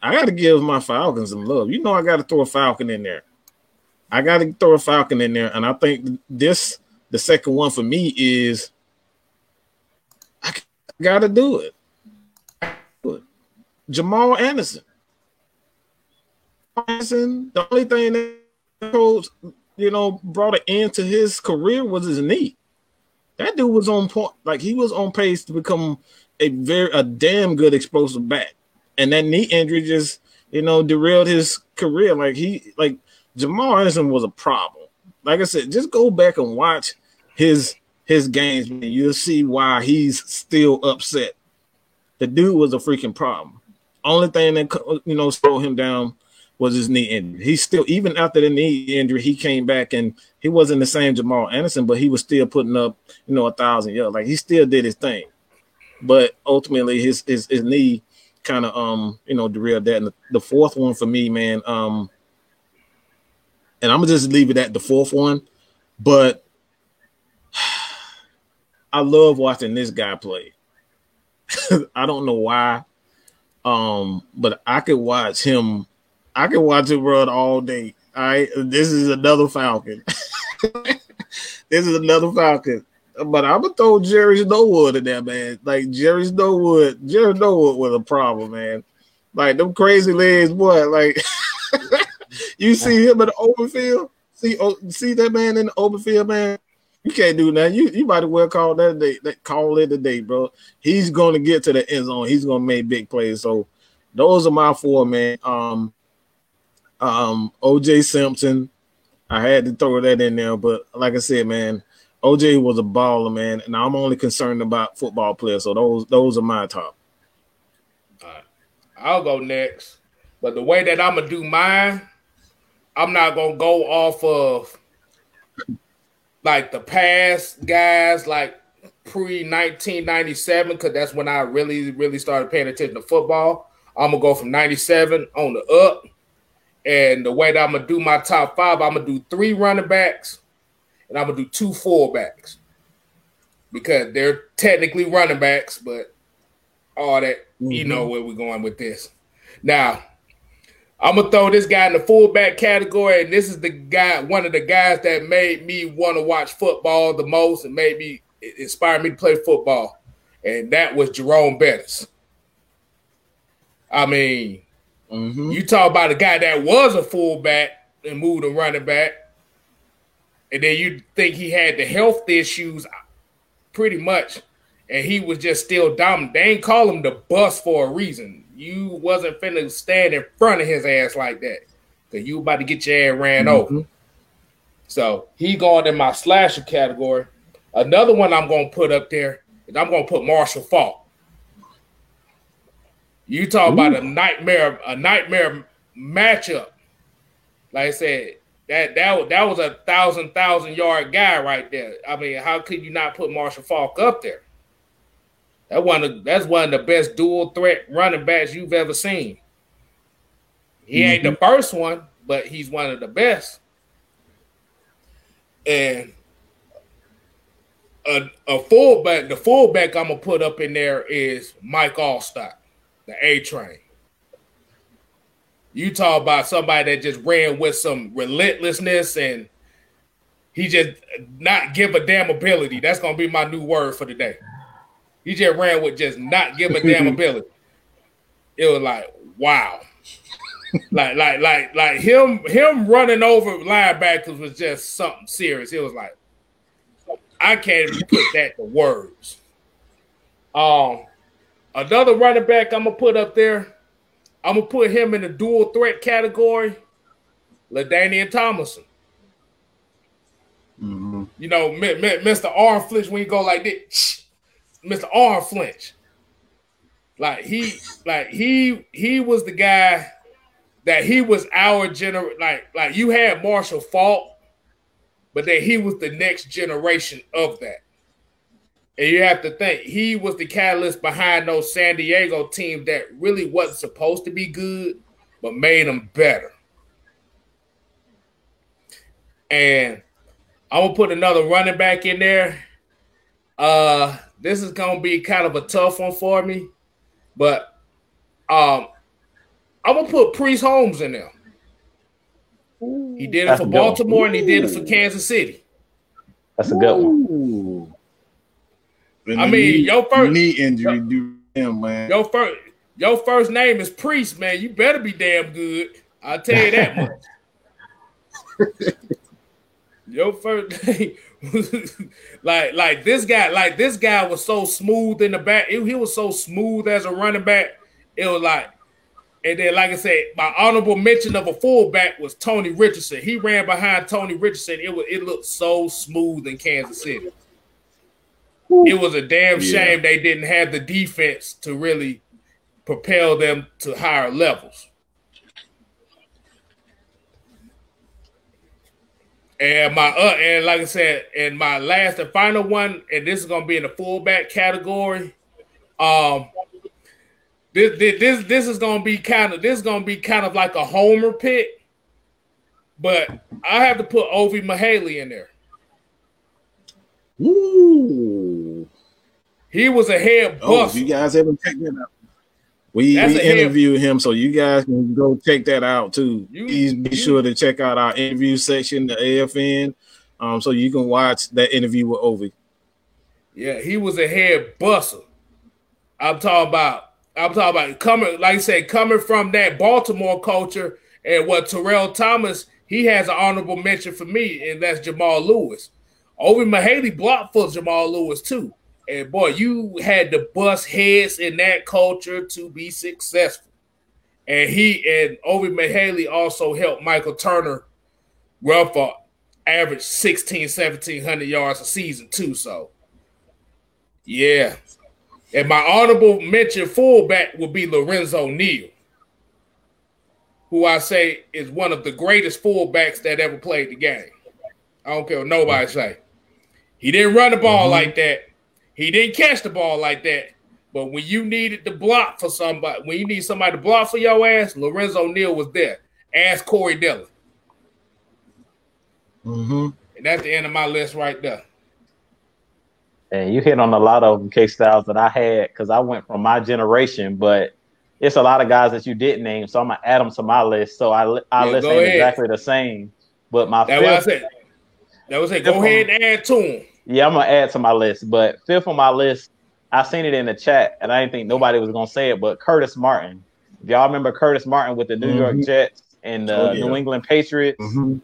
I got to give my Falcons some love. You know, I got to throw a Falcon in there. I got to throw a Falcon in there, and I think this the second one for me is I got to do it. Jamal Anderson. Anderson, the only thing that you know, brought an end to his career was his knee. That dude was on point, like he was on pace to become a very a damn good explosive back and that knee injury just you know derailed his career. Like he like Jamal Anderson was a problem. Like I said, just go back and watch his his games, man. You'll see why he's still upset. The dude was a freaking problem. Only thing that you know slowed him down was his knee injury. He still, even after the knee injury, he came back and he wasn't the same Jamal Anderson, but he was still putting up, you know, a thousand yards. Like he still did his thing. But ultimately, his his, his knee kind of um you know derailed that. And the, the, fourth one for me, man, um, and I'm gonna just leave it at the fourth one, but I love watching this guy play. I don't know why, um, but I could watch him. I could watch him run all day. All right, this is another Falcon. this is another Falcon. But I'm gonna throw Jerious Norwood in there, man. Like Jerious Norwood, Jerious Norwood was a problem, man. Like them crazy legs, boy. Like you see him in the open field, see oh, see that man in the open field, man. You can't do that. You you might as well call that day, that call it a day, bro. He's gonna get to the end zone. He's gonna make big plays. So those are my four, man. Um, um, OJ Simpson. I had to throw that in there, but like I said, man, OJ was a baller, man, and I'm only concerned about football players. So those those are my top. I'll go next. But the way that I'm gonna do mine, I'm not gonna go off of like the past guys, like pre 1997, because that's when I really, really started paying attention to football. I'm gonna go from 97 on the up. And the way that I'm gonna do my top five, I'm gonna do three running backs, and I'm gonna do two fullbacks because they're technically running backs, but all that mm-hmm. you know where we're going with this. Now, I'm gonna throw this guy in the fullback category, and this is the guy, one of the guys that made me want to watch football the most, and made me inspired me to play football, and that was Jerome Bettis. I mean, mm-hmm. you talk about a guy that was a fullback and moved to running back and then you think he had the health issues pretty much, and he was just still dominant. They ain't call him the bus for a reason. You wasn't finna stand in front of his ass like that. Cause you about to get your ass ran mm-hmm. over. So he going in my slasher category. Another one I'm gonna put up there is I'm gonna put Marshall Faulk. You talk Ooh. about a nightmare, a nightmare matchup. Like I said, that that that was a thousand thousand yard guy right there. I mean, how could you not put Marshall Faulk up there? That one of, that's one of the best dual threat running backs you've ever seen. He mm-hmm. ain't the mm-hmm. first one, but he's one of the best. And a, a fullback, the fullback I'm gonna put up in there is Mike Alstott, the A train. You talk about somebody that just ran with some relentlessness and he just not give a damn ability. That's gonna be my new word for today. day. He just ran with just not give a damn ability. It was like wow. like like like like him him running over linebackers was just something serious. It was like I can't even put that to words. Um another running back I'm gonna put up there I'm gonna put him in the dual threat category. LaDainian Tomlinson. Mm-hmm. You know, Mr. Arm flinch when you go like this. Mr. Arm flinch. Like he, like he, he was the guy that he was our gener. Like, like you had Marshall Faulk, but then he was the next generation of that. And you have to think he was the catalyst behind those San Diego teams that really wasn't supposed to be good, but made them better. And I'm gonna put another running back in there. Uh, this is gonna be kind of a tough one for me, but um, I'm gonna put Priest Holmes in there. He did it for Baltimore and he did it for Kansas City. That's a good one. I mean, your first knee injury, do him, man. Your first, your first name is Priest, man. You better be damn good. I'll tell you that much. your first name, like, like this guy, like this guy was so smooth in the back. It, he was so smooth as a running back. It was like, and then, like I said, my honorable mention of a fullback was Tony Richardson. He ran behind Tony Richardson. It was, it looked so smooth in Kansas City it was a damn shame they didn't have the defense to really propel them to higher levels. And my uh, and like I said, and my last and final one, and this is gonna be in the fullback category. Um, this this this is gonna be kind of this is gonna be kind of like a homer pick, but I have to put Ovie Mughelli in there. Ooh. He was a head bust. Oh, you guys haven't checked that out. We, we interviewed him, so you guys can go check that out too. You, Please be you, sure to check out our interview section, the AFN, um, so you can watch that interview with Ovie. Yeah, he was a head buster. I'm talking about. I'm talking about coming, like I said, coming from that Baltimore culture, and what Terrell Thomas he has an honorable mention for me, and that's Jamal Lewis. Ovie Mughelli blocked for Jamal Lewis too. And boy, you had to bust heads in that culture to be successful. And he and Ovie Mughelli also helped Michael Turner run for average 16, 1700 yards a season too. So yeah. And my honorable mention fullback would be Lorenzo Neal, who I say is one of the greatest fullbacks that ever played the game. I don't care what nobody say. He didn't run the ball mm-hmm. like that. He didn't catch the ball like that. But when you needed to block for somebody, when you need somebody to block for your ass, Lorenzo Neal was there. Ask Corey Dillon. Mm-hmm. And that's the end of my list right there. And you hit on a lot of K styles that I had because I went from my generation, but it's a lot of guys that you didn't name, so I'm gonna add them to my list. So I I yeah, list ain't exactly the same, but my that's fifth, what I said. That was it. Go ahead and add to him. Yeah, I'm gonna add to my list. But fifth on my list, I seen it in the chat, and I didn't think nobody was gonna say it, but Curtis Martin. If y'all remember Curtis Martin with the New mm-hmm. York Jets and the oh, yeah. New England Patriots, mm-hmm.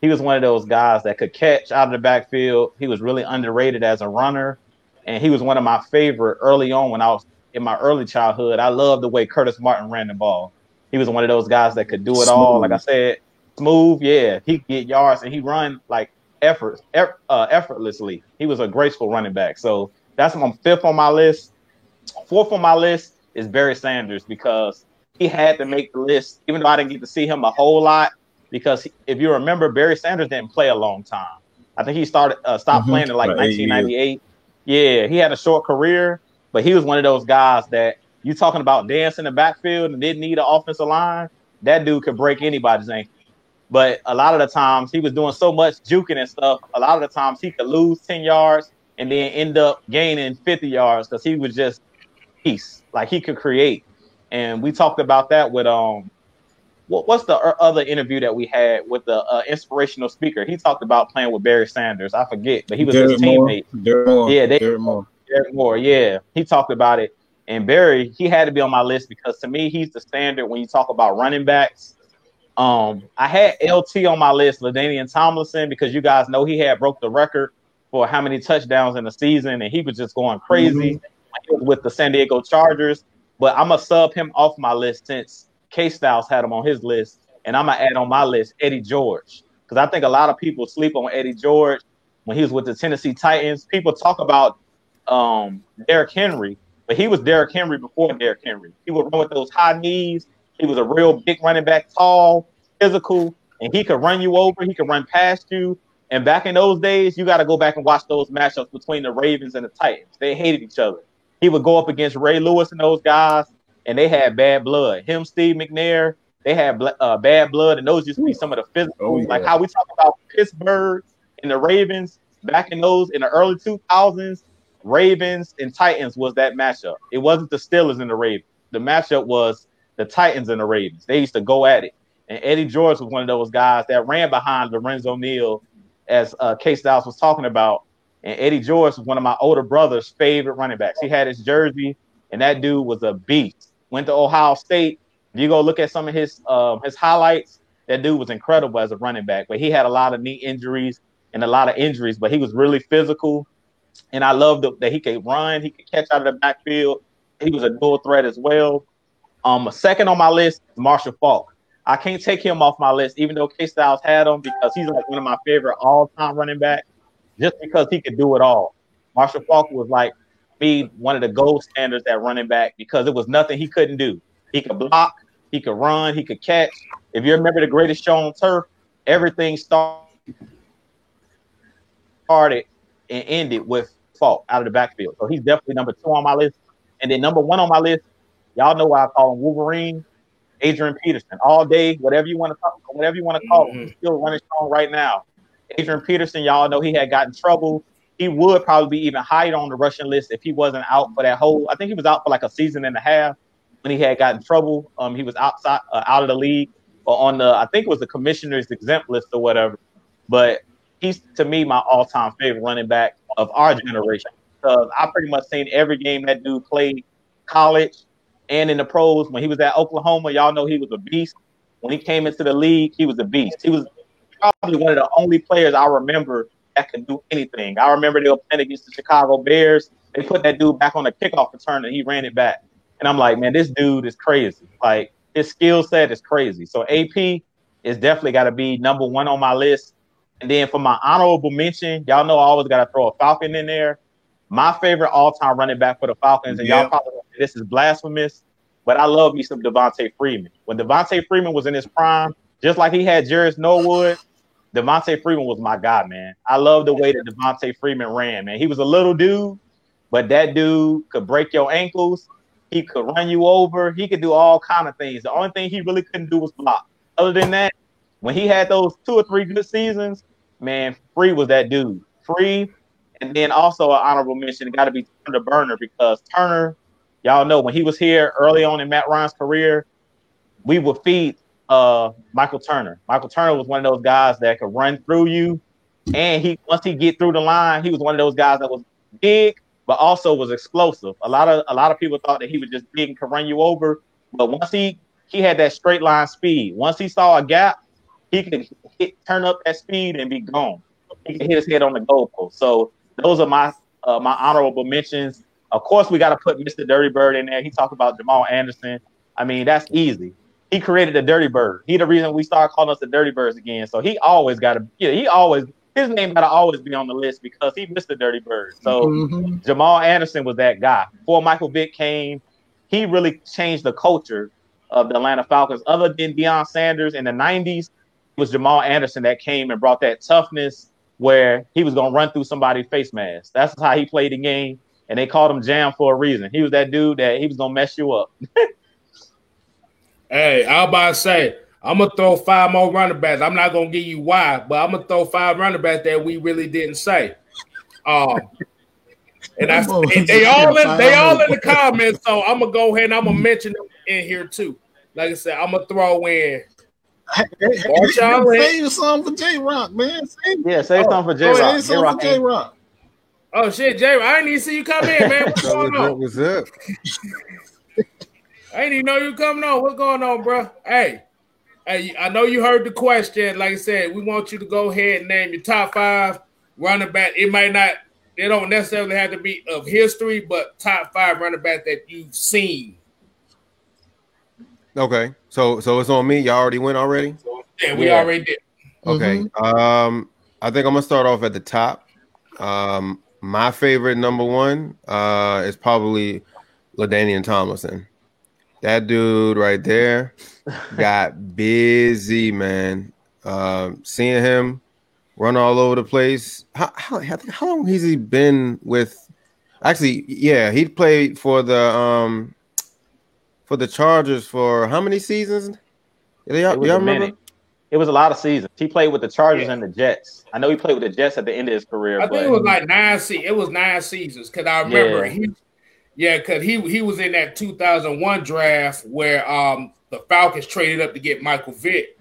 he was one of those guys that could catch out of the backfield. He was really underrated as a runner, and he was one of my favorite early on when I was in my early childhood. I loved the way Curtis Martin ran the ball. He was one of those guys that could do it smooth. all. Like I said, smooth. Yeah, he get yards and he run like effort, uh, effortlessly. He was a graceful running back. So that's my fifth on my list. Fourth on my list is Barry Sanders because he had to make the list, even though I didn't get to see him a whole lot. Because if you remember, Barry Sanders didn't play a long time. I think he started uh, stopped mm-hmm. playing in like 1998. Yeah, he had a short career, but he was one of those guys that you talking about dancing in the backfield and didn't need an offensive line. That dude could break anybody's ankle. But a lot of the times he was doing so much juking and stuff. A lot of the times he could lose 10 yards and then end up gaining 50 yards because he was just peace. Like he could create. And we talked about that with um what, what's the other interview that we had with the uh, inspirational speaker? He talked about playing with Barry Sanders. I forget, but he was Derek his teammate. Moore. Yeah, they, Derek Moore. Derek Moore. Yeah, he talked about it. And Barry, he had to be on my list because to me, he's the standard when you talk about running backs um, I had LT on my list, LaDainian Tomlinson, because you guys know he had broke the record for how many touchdowns in the season, and he was just going crazy mm-hmm. with the San Diego Chargers. But I'm gonna sub him off my list since K Styles had him on his list, and I'm gonna add on my list Eddie George because I think a lot of people sleep on Eddie George when he was with the Tennessee Titans. People talk about um, Derrick Henry, but he was Derrick Henry before Derrick Henry. He would run with those high knees. He was a real big running back, tall, physical, and he could run you over. He could run past you. And back in those days, you got to go back and watch those matchups between the Ravens and the Titans. They hated each other. He would go up against Ray Lewis and those guys, and they had bad blood. Him, Steve McNair, they had uh, bad blood, and those used to be some of the physical, oh, yeah. like how we talk about Pittsburgh and the Ravens back in those in the early 2000s. Ravens and Titans was that matchup. It wasn't the Steelers and the Ravens. The matchup was the Titans and the Ravens. They used to go at it. And Eddie George was one of those guys that ran behind Lorenzo Neal, as uh, K Styles was talking about. And Eddie George was one of my older brother's favorite running backs. He had his jersey, and that dude was a beast. Went to Ohio State. If you go look at some of his uh, his highlights, that dude was incredible as a running back. But he had a lot of knee injuries and a lot of injuries. But he was really physical, and I loved that he could run. He could catch out of the backfield. He was a dual threat as well. Um, second on my list is Marshall Faulk. I can't take him off my list, even though K Styles had him because he's like one of my favorite all-time running backs, just because he could do it all. Marshall Faulk was like be one of the gold standards at running back because it was nothing he couldn't do. He could block, he could run, he could catch. If you remember the greatest show on turf, everything started and ended with Faulk out of the backfield. So he's definitely number two on my list. And then number one on my list, y'all know why I call him Wolverine. Adrian Peterson all day, whatever you want to talk, whatever you want to call him, he's still running strong right now. Adrian Peterson, y'all know he had gotten trouble. He would probably be even higher on the Russian list if he wasn't out for that whole. I think he was out for like a season and a half when he had gotten trouble. Um, he was outside, uh, out of the league, or on the I think it was the commissioner's exempt list or whatever. But he's to me my all-time favorite running back of our generation because I pretty much seen every game that dude played college and in the pros. When he was at Oklahoma, y'all know he was a beast. When he came into the league, he was a beast. He was probably one of the only players I remember that could do anything. I remember they were playing against the Chicago Bears. They put that dude back on the kickoff return and he ran it back. And I'm like, man, this dude is crazy. Like his skill set is crazy. So AP is definitely got to be number one on my list. And then for my honorable mention, y'all know I always got to throw a Falcon in there. My favorite all-time running back for the Falcons, and y'all probably this is blasphemous, but I love me some Devonta Freeman. When Devonta Freeman was in his prime, just like he had Jerious Norwood, Devonta Freeman was my guy, man. I love the way that Devonta Freeman ran, man. He was a little dude, but that dude could break your ankles. He could run you over. He could do all kind of things. The only thing he really couldn't do was block. Other than that, when he had those two or three good seasons, man, Free was that dude. Free and then also an honorable mention got to be Turner Burner because Turner, y'all know when he was here early on in Matt Ryan's career, we would feed uh, Michael Turner. Michael Turner was one of those guys that could run through you, and he once he get through the line, he was one of those guys that was big but also was explosive. A lot of a lot of people thought that he was just big and could run you over, but once he he had that straight line speed. Once he saw a gap, he could hit, turn up that speed and be gone. He could hit his head on the goalpost. So those are my uh, my honorable mentions. Of course, we got to put Mr. Dirty Bird in there. He talked about Jamal Anderson. I mean, that's easy. He created the Dirty Bird. He the reason we started calling us the Dirty Birds again. So he always got to. Yeah, he always his name got to always be on the list because he missed the Dirty Bird. So mm-hmm. Jamal Anderson was that guy. Before Michael Vick came, he really changed the culture of the Atlanta Falcons. Other than Deion Sanders in the '90s, was Jamal Anderson that came and brought that toughness where he was gonna run through somebody's face mask. That's how he played the game, and they called him Jam for a reason. He was that dude that he was gonna mess you up. hey, I was about to say, I'm gonna throw five more running backs. I'm not gonna give you why, but I'm gonna throw five running backs that we really didn't say. Um, and I and they all in they all in the comments, so I'm gonna go ahead and I'm gonna mention them in here too. Like I said, I'm gonna throw in Save some for J Rock, man. Save yeah, save oh, some for J Rock. J Rock. J Rock. Oh shit, J Rock. I didn't even see you come in, man. What's going on? What was up? I didn't even know you coming on. What's going on, bro? Hey, hey, I know you heard the question. Like I said, we want you to go ahead and name your top five running back. It might not, they don't necessarily have to be of history, but top five running back that you've seen Okay, so so it's on me. Y'all already went already. Yeah, we Yeah. already did. Okay. Um, I think I'm gonna start off at the top. Um, my favorite number one uh is probably LaDainian Tomlinson. That dude right there got busy, man. Um, seeing him run all over the place. How how, how how long has he been with? Actually, yeah, he played for the um for the Chargers for how many seasons? Y'all, It y'all was a remember? minute. It was a lot of seasons. He played with the Chargers Yeah. and the Jets. I know he played with the Jets at the end of his career. I but think it was like nine se- It was nine seasons because I remember Yeah. he, yeah, because he he was in that 2001 draft where um the Falcons traded up to get Michael Vick.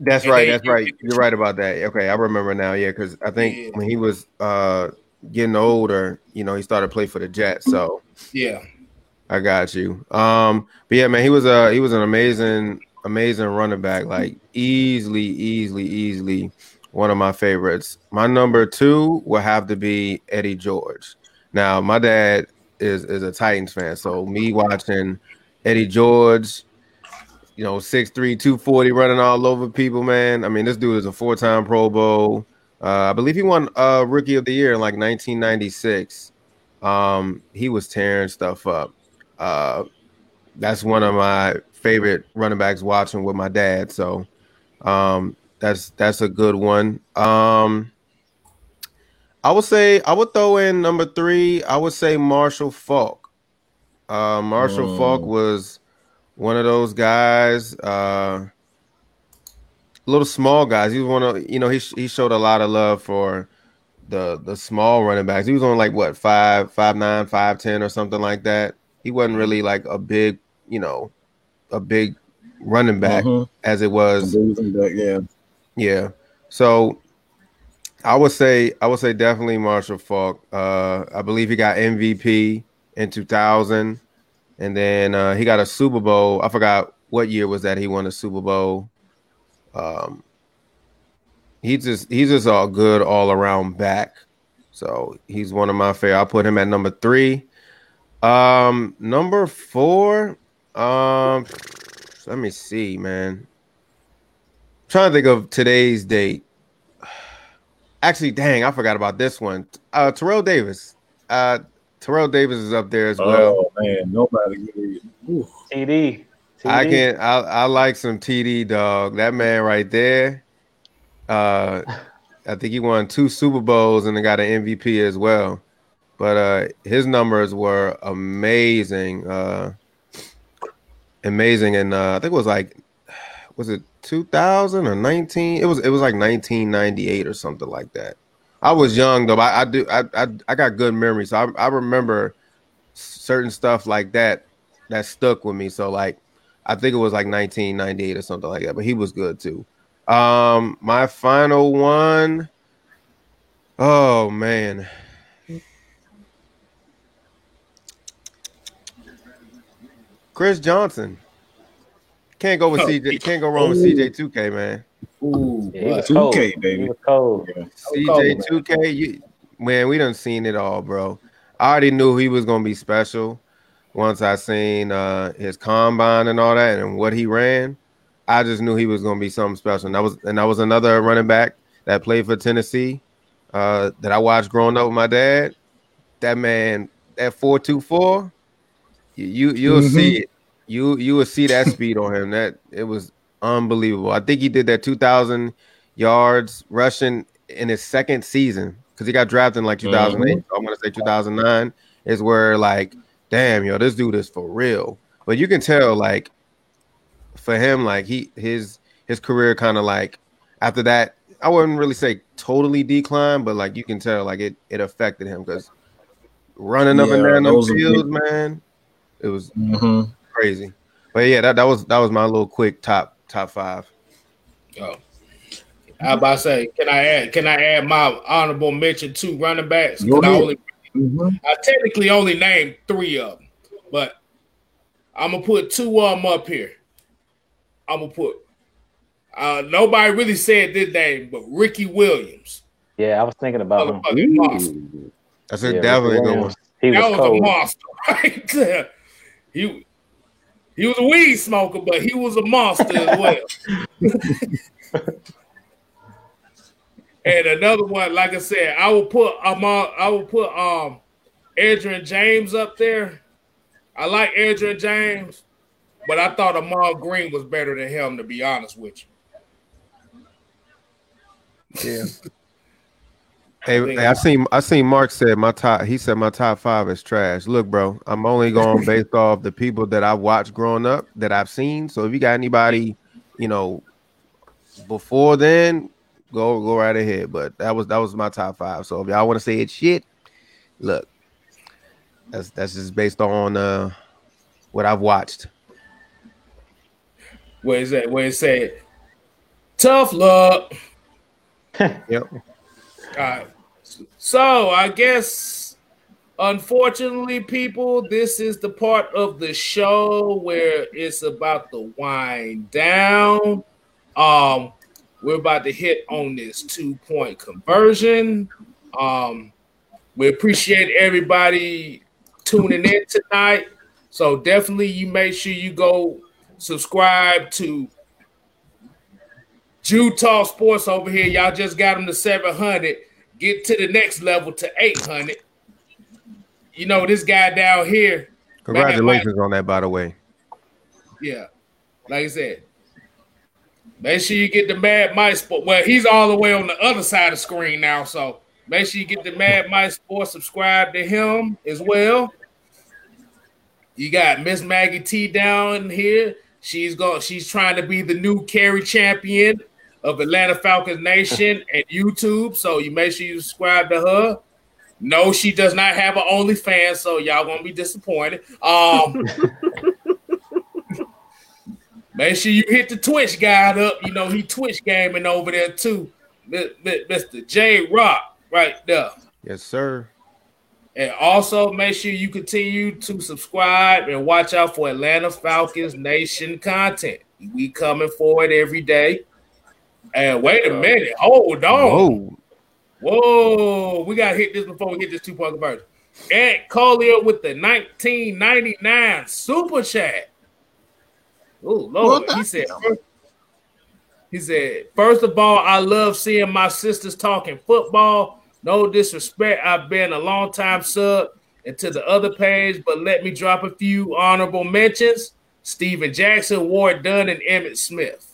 That's And right. they- That's right. You're right about that. Okay, I remember now. Yeah, because I think Yeah. when he was uh getting older, you know, he started to play for the Jets. So Yeah, I got you. Um, but yeah, man, he was a he was an amazing, amazing running back. Like easily, easily, easily one of my favorites. My number two will have to be Eddie George. Now, my dad is is a Titans fan, so me watching Eddie George, you know, 6'3", 240 running all over people, man. I mean, this dude is a four-time Pro Bowl. Uh, I believe he won uh rookie of the year in like 1996. Um, he was tearing stuff up. Uh, that's one of my favorite running backs watching with my dad. So um, that's that's a good one. Um, I would say I would throw in number three. I would say Marshall Faulk. Uh, Marshall Mm. Faulk was one of those guys. Uh, little small guys. He was one of you know he he showed a lot of love for the the small running backs. He was on like what five five nine five ten or something like that. He wasn't really like a big you know a big running back Mhm. as it was back, yeah. yeah. So I would say I would say definitely Marshall Faulk. Uh, I believe he got MVP in 2000, and then uh, he got a Super Bowl. I forgot what year was that he won a Super Bowl. Um, he just he's just a good all around back. So he's one of my favorite. I'll put him at number three. Um, number four. Um, let me see, man I'm trying to think of today's date. Actually, dang, I forgot about this one. Uh, Terrell Davis. Uh, Terrell Davis is up there as well. oh man, nobody really. Ooh. TD. TD. I can I, I like some TD dog. That man right there. Uh, I think he won two Super Bowls and got an MVP as well. But uh, his numbers were amazing. Uh, amazing, and uh, I think it was like, was it 2000 or 19? It was it was like 1998 or something like that. I was young though. I, I do I, I I got good memory, so I, I remember certain stuff like that that stuck with me. So like I think it was like 1998 or something like that. But he was good too. Um, my final one. Oh man. Chris Johnson. Can't go with Oh, CJ. Can't go wrong with CJ 2K, man. Ooh, Yeah, he was two cold. K He baby. was cold. CJ 2K, you man, we done seen it all, bro. I already knew he was gonna be special once I seen uh his combine and all that and what he ran. I just knew he was gonna be something special. And that was and that was another running back that played for Tennessee uh that I watched growing up with my dad. That man, that 424, you, you you'll Mhm. see it. You you will see that speed on him. That it was unbelievable. I think he did that 2000 yards rushing in his second season because he got drafted in like 2008. So I'm gonna say 2009 is where like, damn, yo, this dude is for real. But you can tell like for him, like he his his career kind of like after that, I wouldn't really say totally declined, but like you can tell like it it affected him because running up and down those fields, man, it was Mhm. crazy. But yeah, that, that was that was my little quick top top five. Oh. I about to say, can I add? Can I add my honorable mention to running backs? I ahead. only, Mhm. I technically only named three of them, but I'm gonna put two of them up here. I'm gonna put. Uh, nobody really said this name, but Ricky Williams, Yeah, I was thinking about him. monster. That's a Yeah, definitely a Ricky good one. He That was was a cold. monster right there. He He was a weed smoker, but he was a monster as well. and another one, like I said, I will put um, I will put um Edgerrin James up there. I like Edgerrin James, but I thought Ahman Green was better than him, to be honest with you. Yeah. Hey, I seen I seen Mark said my top. He said my top five is trash. Look, bro, I'm only going based off the people that I watched growing up that I've seen. So if you got anybody, you know, before then, go go right ahead. But that was that was my top five. So if y'all want to say it's shit, look, that's that's just based on uh what I've watched. Where is that? Where it said, "Tough luck." yep. All right. So I guess, unfortunately, people, this is the part of the show where it's about to wind down. Um, we're about to hit on this two point conversion. Um, we appreciate everybody tuning in tonight. So definitely, you make sure you go subscribe to Utah Sports over here. Y'all just got them to 700 get to the next level to 800. You know, this guy down here. Congratulations on that, by the way. Yeah. Like I said, make sure you get the Mad Mike Sport. Well, he's all the way on the other side of the screen now. So make sure you get the Mad Mike Sport, subscribe to him as well. You got Miss Maggie T down here. She's going, she's trying to be the new Cari Champion of Atlanta Falcons Nation at YouTube. So you make sure you subscribe to her. No, she does not have an OnlyFans, so y'all gonna be disappointed. Um, make sure you hit the Twitch guy up. You know he Twitch gaming over there too, Mr. J Rock, right there. Yes, sir. And also make sure you continue to subscribe and watch out for Atlanta Falcons Nation content. We coming for it every day. And wait a minute, hold on. Whoa, Whoa. we gotta hit this before we get this two point conversion. Ed Collier with the 1999 super chat. Oh Lord, he said. he said, first of all, I love seeing my sisters talking football. No disrespect, I've been a long time sub and to the other page, but let me drop a few honorable mentions. Steven Jackson, Warrick Dunn, and Emmitt Smith.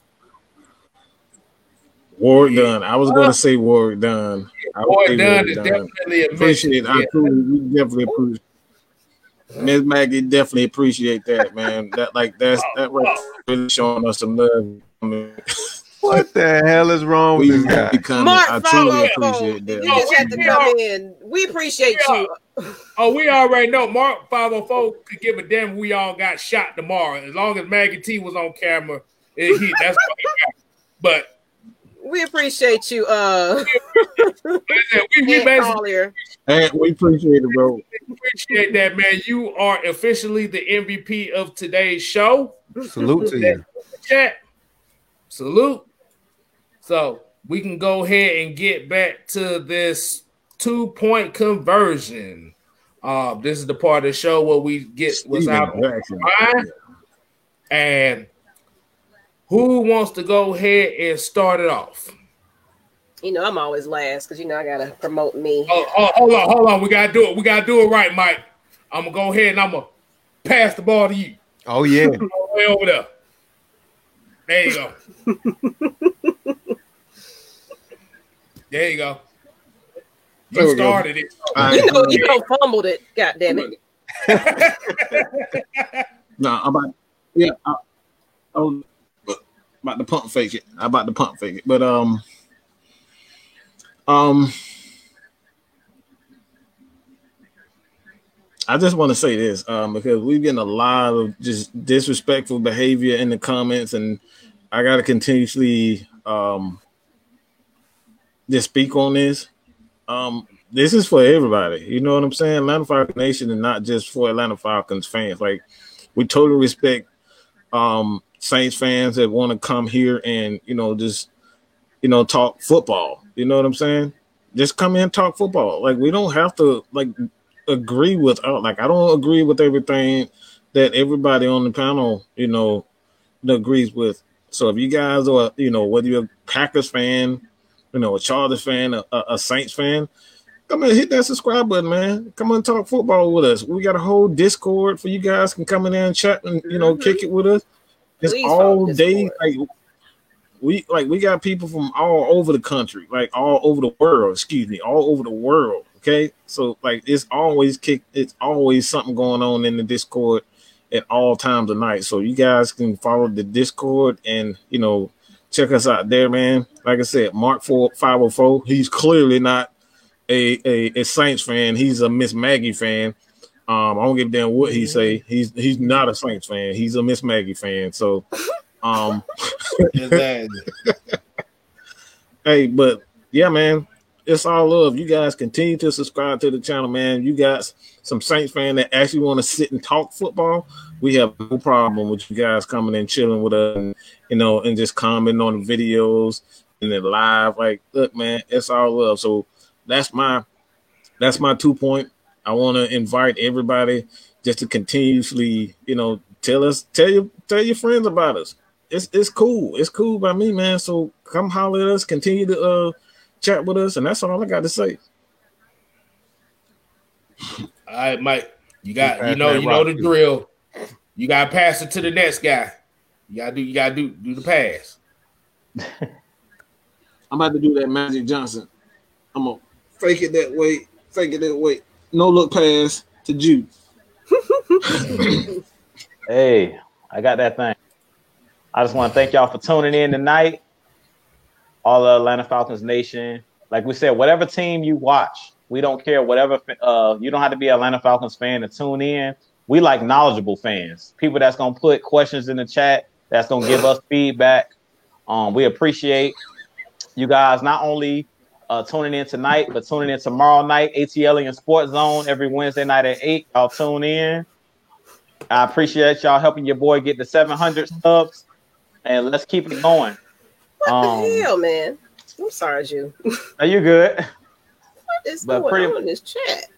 Warrick Dunn. I was going to ah. say Warrick Dunn. Warrick Dunn is definitely a appreciate. I truly, we definitely appreciate. Ms. Maggie definitely appreciate that, man. That like that's that was really showing us some love. What the hell is wrong with this guy? Mark, I truly appreciate that. You just had to come in. We appreciate you. Oh, we already know Mark 504 could give a damn we all got shot tomorrow. As long as Maggie T was on camera, it, he, that's what he got. But we appreciate you. Uh, we, we, hey, we appreciate it, bro. appreciate that, man. You are officially the MVP of today's show. Salute to you. Chat. Salute. So we can go ahead and get back to this two point conversion. Uh, this is the part of the show where we get what's out and who wants to go ahead and start it off? You know, I'm always last because you know I gotta promote me. Oh, oh, hold on, hold on. We gotta do it. We gotta do it right, Mike. I'm gonna go ahead and I'm gonna pass the ball to you. Oh yeah, way over there. There you go. there you go. You there started it. You know you don't fumbled it. God damn it. no, I'm about yeah. I, I about to pump fake it. I about to pump fake it. But um um I just want to say this um, because we've getting a lot of just disrespectful behavior in the comments, and I got to continuously um, just speak on this. Um, this is for everybody. You know what I'm saying? Atlanta Falcons Nation, and not just for Atlanta Falcons fans. Like we totally respect um, Saints fans that want to come here and you know just you know talk football. You know what I'm saying? Just come in talk football. Like we don't have to like agree with like I don't agree with everything that everybody on the panel, you know, agrees with. So if you guys are, you know, whether you're a Packers fan, you know, a Chargers fan, a, a Saints fan, come and hit that subscribe button, man. Come on, talk football with us. We got a whole Discord for you guys can come in there and chat and you know mm-hmm. kick it with us. It's Please all day. Like we like we got people from all over the country, like all over the world. Excuse me, all over the world. Okay, so like it's always kick. It's always something going on in the Discord at all times of night. So you guys can follow the Discord and you know check us out there, man. Like I said, Mark four five hundred oh four. He's clearly not a, a, a Saints fan. He's a Miss Maggie fan. Um, I don't give a damn what he say. He's he's not a Saints fan. He's a Miss Maggie fan. So, um, hey, but yeah, man, it's all love. You guys continue to subscribe to the channel, man. You guys, some Saints fan that actually want to sit and talk football. We have no problem with you guys coming and chilling with us, and, you know, and just commenting on the videos and then live. Like, look, man, it's all love. So that's my that's my two point. I want to invite everybody just to continuously, you know, tell us, tell you, tell your friends about us. It's it's cool. It's cool by me, man. So come holler at us. Continue to uh chat with us, and that's all I got to say. All right, Mike. You got you know you know the drill. You got to pass it to the next guy. You gotta do you gotta do do the pass. I'm about to do that Magic Johnson. I'm gonna fake it that way, fake it that way. No look pass to Jude. hey, I got that thing. I just want to thank y'all for tuning in tonight all the Atlanta Falcons nation. Like we said, whatever team you watch, we don't care. Whatever uh, you don't have to be an Atlanta Falcons fan to tune in. We like knowledgeable fans, people that's gonna put questions in the chat, that's gonna give us feedback. Um, we appreciate you guys not only uh, tuning in tonight, but tuning in tomorrow night, ATL and Sports Zone every Wednesday night at eight. Y'all tune in. I appreciate y'all helping your boy get the 700 subs, and let's keep it going. What um, the hell, man? I'm sorry, you. Are you good? What is but going pretty, on in this chat?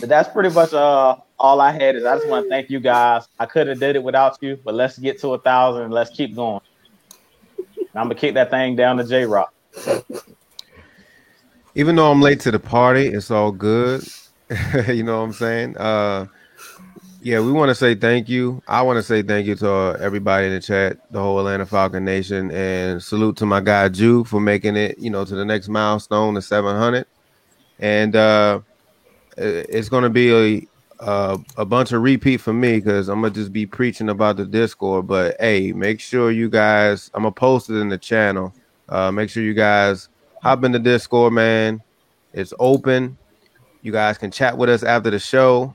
that's pretty much uh all I had is I just want to thank you guys. I could have did it without you, but let's get to a thousand and let's keep going. I'm gonna kick that thing down to J Rock. Even though I'm late to the party, it's all good. you know what I'm saying? Uh yeah, we want to say thank you. I want to say thank you to uh, everybody in the chat, the whole Atlanta Falcon Nation, and salute to my guy Jude for making it, you know, to the next milestone, the 700. And uh, it's going to be a, a, a bunch of repeat for me because I'm gonna just be preaching about the Discord. But hey, make sure you guys, I'm gonna post it in the channel. Uh, make sure you guys hop in the Discord, man. It's open. You guys can chat with us after the show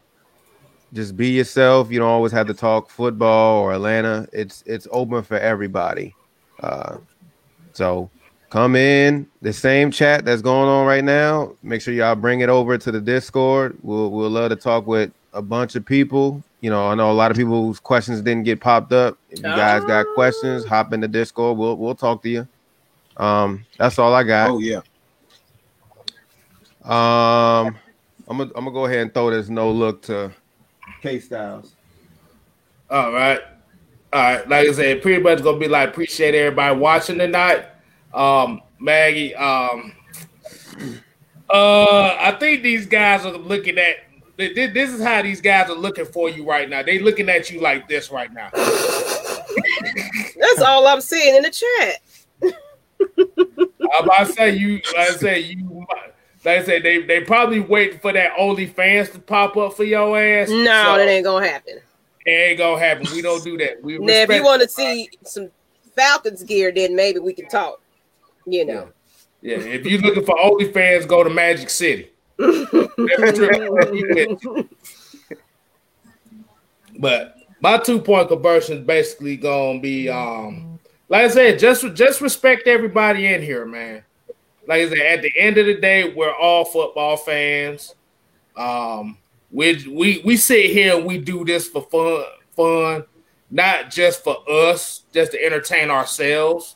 just be yourself. You don't always have to talk football or Atlanta. It's it's open for everybody. Uh, so come in the same chat that's going on right now. Make sure y'all bring it over to the Discord. We'll we'll love to talk with a bunch of people. You know, I know a lot of people whose questions didn't get popped up. If you guys got questions, hop in the Discord. We'll we'll talk to you. Um, that's all I got. Oh yeah. Um, I'm gonna I'm gonna go ahead and throw this no look to K Styles. All right. All right. Like I said, pretty much gonna be like appreciate everybody watching tonight. Um, Maggie, um, uh, I think these guys are looking at this is how these guys are looking for you right now. They looking at you like this right now. That's all I'm seeing in the chat. I'm about to say you. Like I say you like I said, they they probably waiting for that OnlyFans to pop up for your ass. No, so that ain't gonna happen. It ain't gonna happen. We don't do that. We now, if you want to see some Falcons gear, then maybe we can talk. You know. Yeah. yeah. If you're looking for OnlyFans, go to Magic City. but my two point conversion is basically gonna be um like I said, just just respect everybody in here, man like I said, at the end of the day, we're all football fans. Um, we we we sit here and we do this for fun, fun, not just for us, just to entertain ourselves,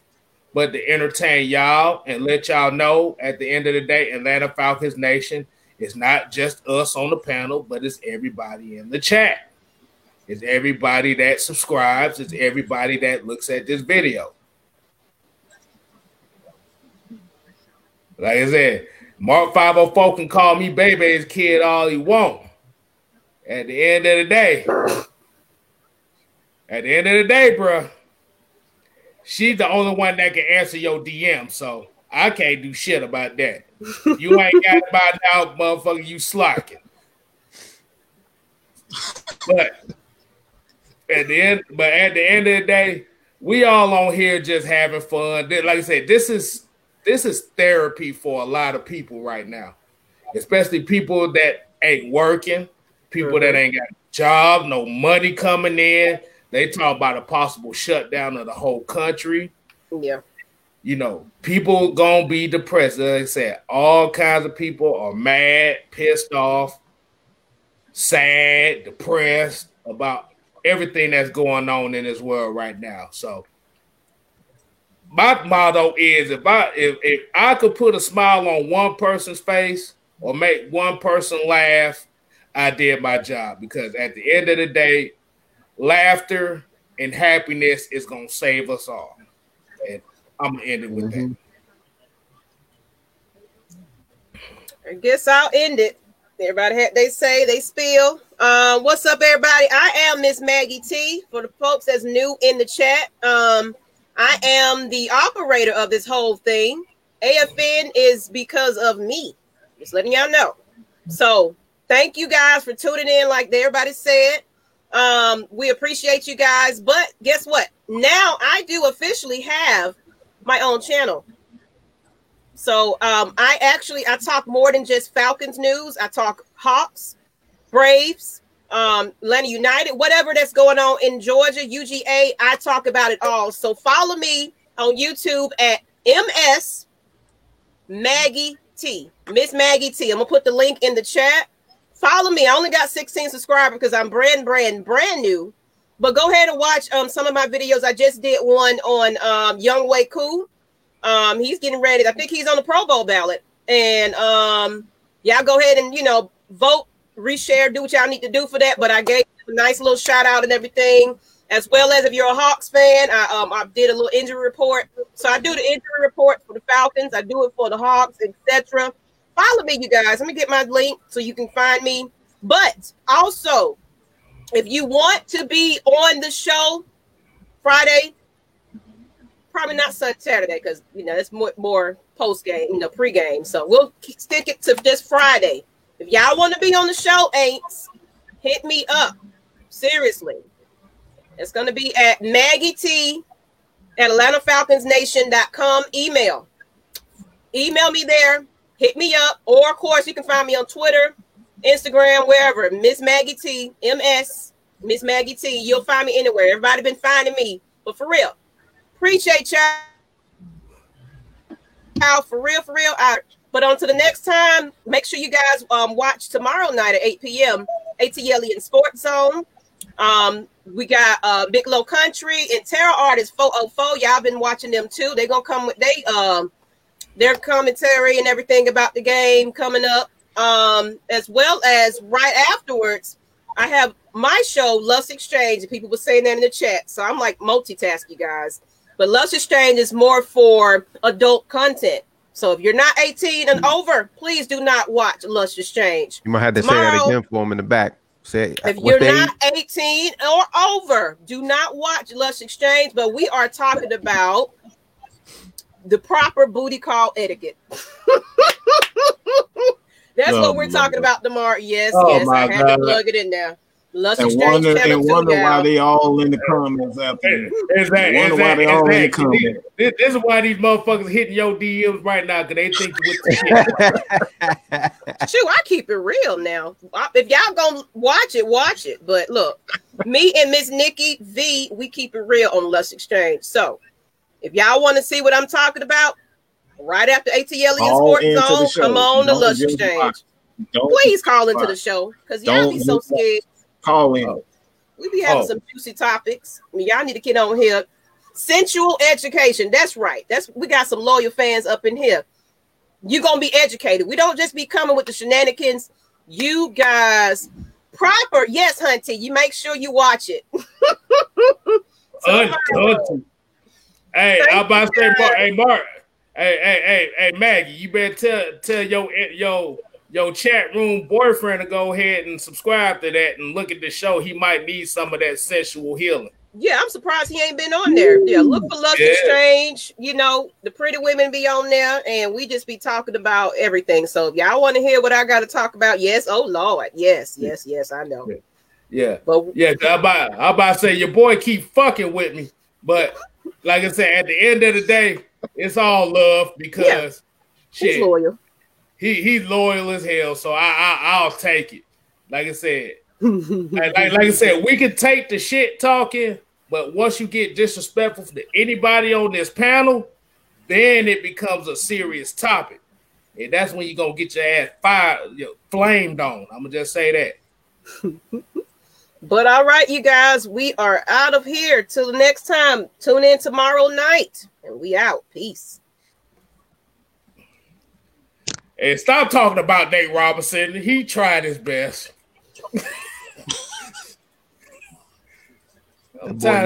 but to entertain y'all and let y'all know at the end of the day, Atlanta Falcons Nation It's not just us on the panel, but it's everybody in the chat. It's everybody that subscribes. It's everybody that looks at this video. Like I said, Mark 504 can call me baby's kid all he want. At the end of the day, at the end of the day, bro, she's the only one that can answer your DM. So I can't do shit about that. You ain't got by now, motherfucker. You slacking. But at the end, but at the end of the day, we all on here just having fun. Like I said, this is this is therapy for a lot of people right now, especially people that ain't working, people mm-hmm. that ain't got a job, no money coming in. They talk about a possible shutdown of the whole country. Yeah. You know, people gonna be depressed. Like I said, all kinds of people are mad, pissed off, sad, depressed about everything that's going on in this world right now. So my motto is if I if, if I could put a smile on one person's face or make one person laugh, I did my job because at the end of the day, laughter and happiness is gonna save us all. And I'm gonna end it with mm-hmm. that. I guess I'll end it. Everybody had they say they spill. Um, what's up, everybody? I am Miss Maggie T. For the folks that's new in the chat, um, I am the operator of this whole thing. AFN is because of me. Just letting y'all know. So thank you guys for tuning in, like everybody said. Um, we appreciate you guys. But guess what? Now I do officially have my own channel. So um, I actually I talk more than just Falcons news. I talk Hawks, Braves, um, Atlanta United, whatever that's going on in Georgia, UGA. I talk about it all. So follow me on YouTube at MS Maggie T. Miss Maggie T. I'm gonna put the link in the chat. Follow me. I only got 16 subscribers because I'm brand, brand, brand new. But go ahead and watch um, some of my videos. I just did one on um, Younghoe Koo. Um, he's getting ready. I think he's on the Pro Bowl ballot. And um, y'all go ahead and you know vote, reshare, do what y'all need to do for that. But I gave a nice little shout out and everything, as well as if you're a Hawks fan, I um I did a little injury report. So I do the injury report for the Falcons. I do it for the Hawks, etc. Follow me, you guys. Let me get my link so you can find me. But also, if you want to be on the show Friday, probably not Saturday because you know it's more, more post game, you know, pre game. So we'll stick it to this Friday. If y'all want to be on the show, Aints, hit me up. Seriously. It's going to be at Maggie T at AtlantaFalconsNation.com. Email. Email me there. Hit me up. Or, of course, you can find me on Twitter, Instagram, wherever. Miss Maggie T, MS, Miss Maggie T. You'll find me anywhere. Everybody been finding me. But for real, Appreciate y'all. For real, for real. Out. But on to the next time, make sure you guys um, watch tomorrow night at 8 p.m. ATL in Sports Zone. Um, we got uh, Big Low Country and Terror Artist 404. Y'all been watching them too. They're gonna come with they um their commentary and everything about the game coming up. Um, as well as right afterwards, I have my show, Lust Exchange, and people were saying that in the chat. So I'm like multitask, you guys. But Lust Exchange is more for adult content. So if you're not 18 and over, please do not watch Lust Exchange. You might have to Tomorrow, say that again for them in the back. Say if you're not 18 or over, do not watch Lust Exchange. But we are talking about the proper booty call etiquette. That's oh, what we're talking God. about tomorrow. Yes, oh, yes, I had God. to plug it in there. Lust and wonder, and wonder why they all in the comments after Exactly. Wonder why they all in the comments. This, this, is why these motherfuckers hitting your DMs right now because they think with the shit. Shoot, I keep it real now. If y'all gonna watch it, watch it. But look, me and Miss Nikki V, we keep it real on Lust Exchange. So if y'all want to see what I'm talking about, right after ATL Sports Zone, come on the Lust Exchange. Please call into the show because y'all be so scared. Call in. Oh. We be having oh. some juicy topics. I mean, y'all need to get on here. Sensual education. That's right. That's we got some loyal fans up in here. you're gonna be educated. We don't just be coming with the shenanigans. You guys proper, yes, Hunty. You make sure you watch it. Un- un- hey, I'm about to say, Mark, hey, Mark, hey, hey, hey, hey, Maggie, you better tell tell your your your chat room boyfriend to go ahead and subscribe to that and look at the show. He might need some of that sexual healing. Yeah, I'm surprised he ain't been on there. Yeah, look for Lust Yeah. Exchange. You know, the pretty women be on there, and we just be talking about everything. So if y'all want to hear what I got to talk about, yes, oh Lord, yes, yes, yes, I know. Yeah. But yeah, I'm about, I'm about to say your boy keep fucking with me, but like I said, at the end of the day, it's all love because he's shit, loyal. he he's loyal as hell. So I, I I'll take it. Like I said, like, like, like I said, we can take the shit talking, but once you get disrespectful to anybody on this panel, then it becomes a serious topic, and that's when you're gonna get your ass fired, you know, flamed on. I'm gonna just say that. But all right, you guys, we are out of here. Till the next time, tune in tomorrow night, and we out. Peace. And stop talking about Nate Robinson. He tried his best. I'm tired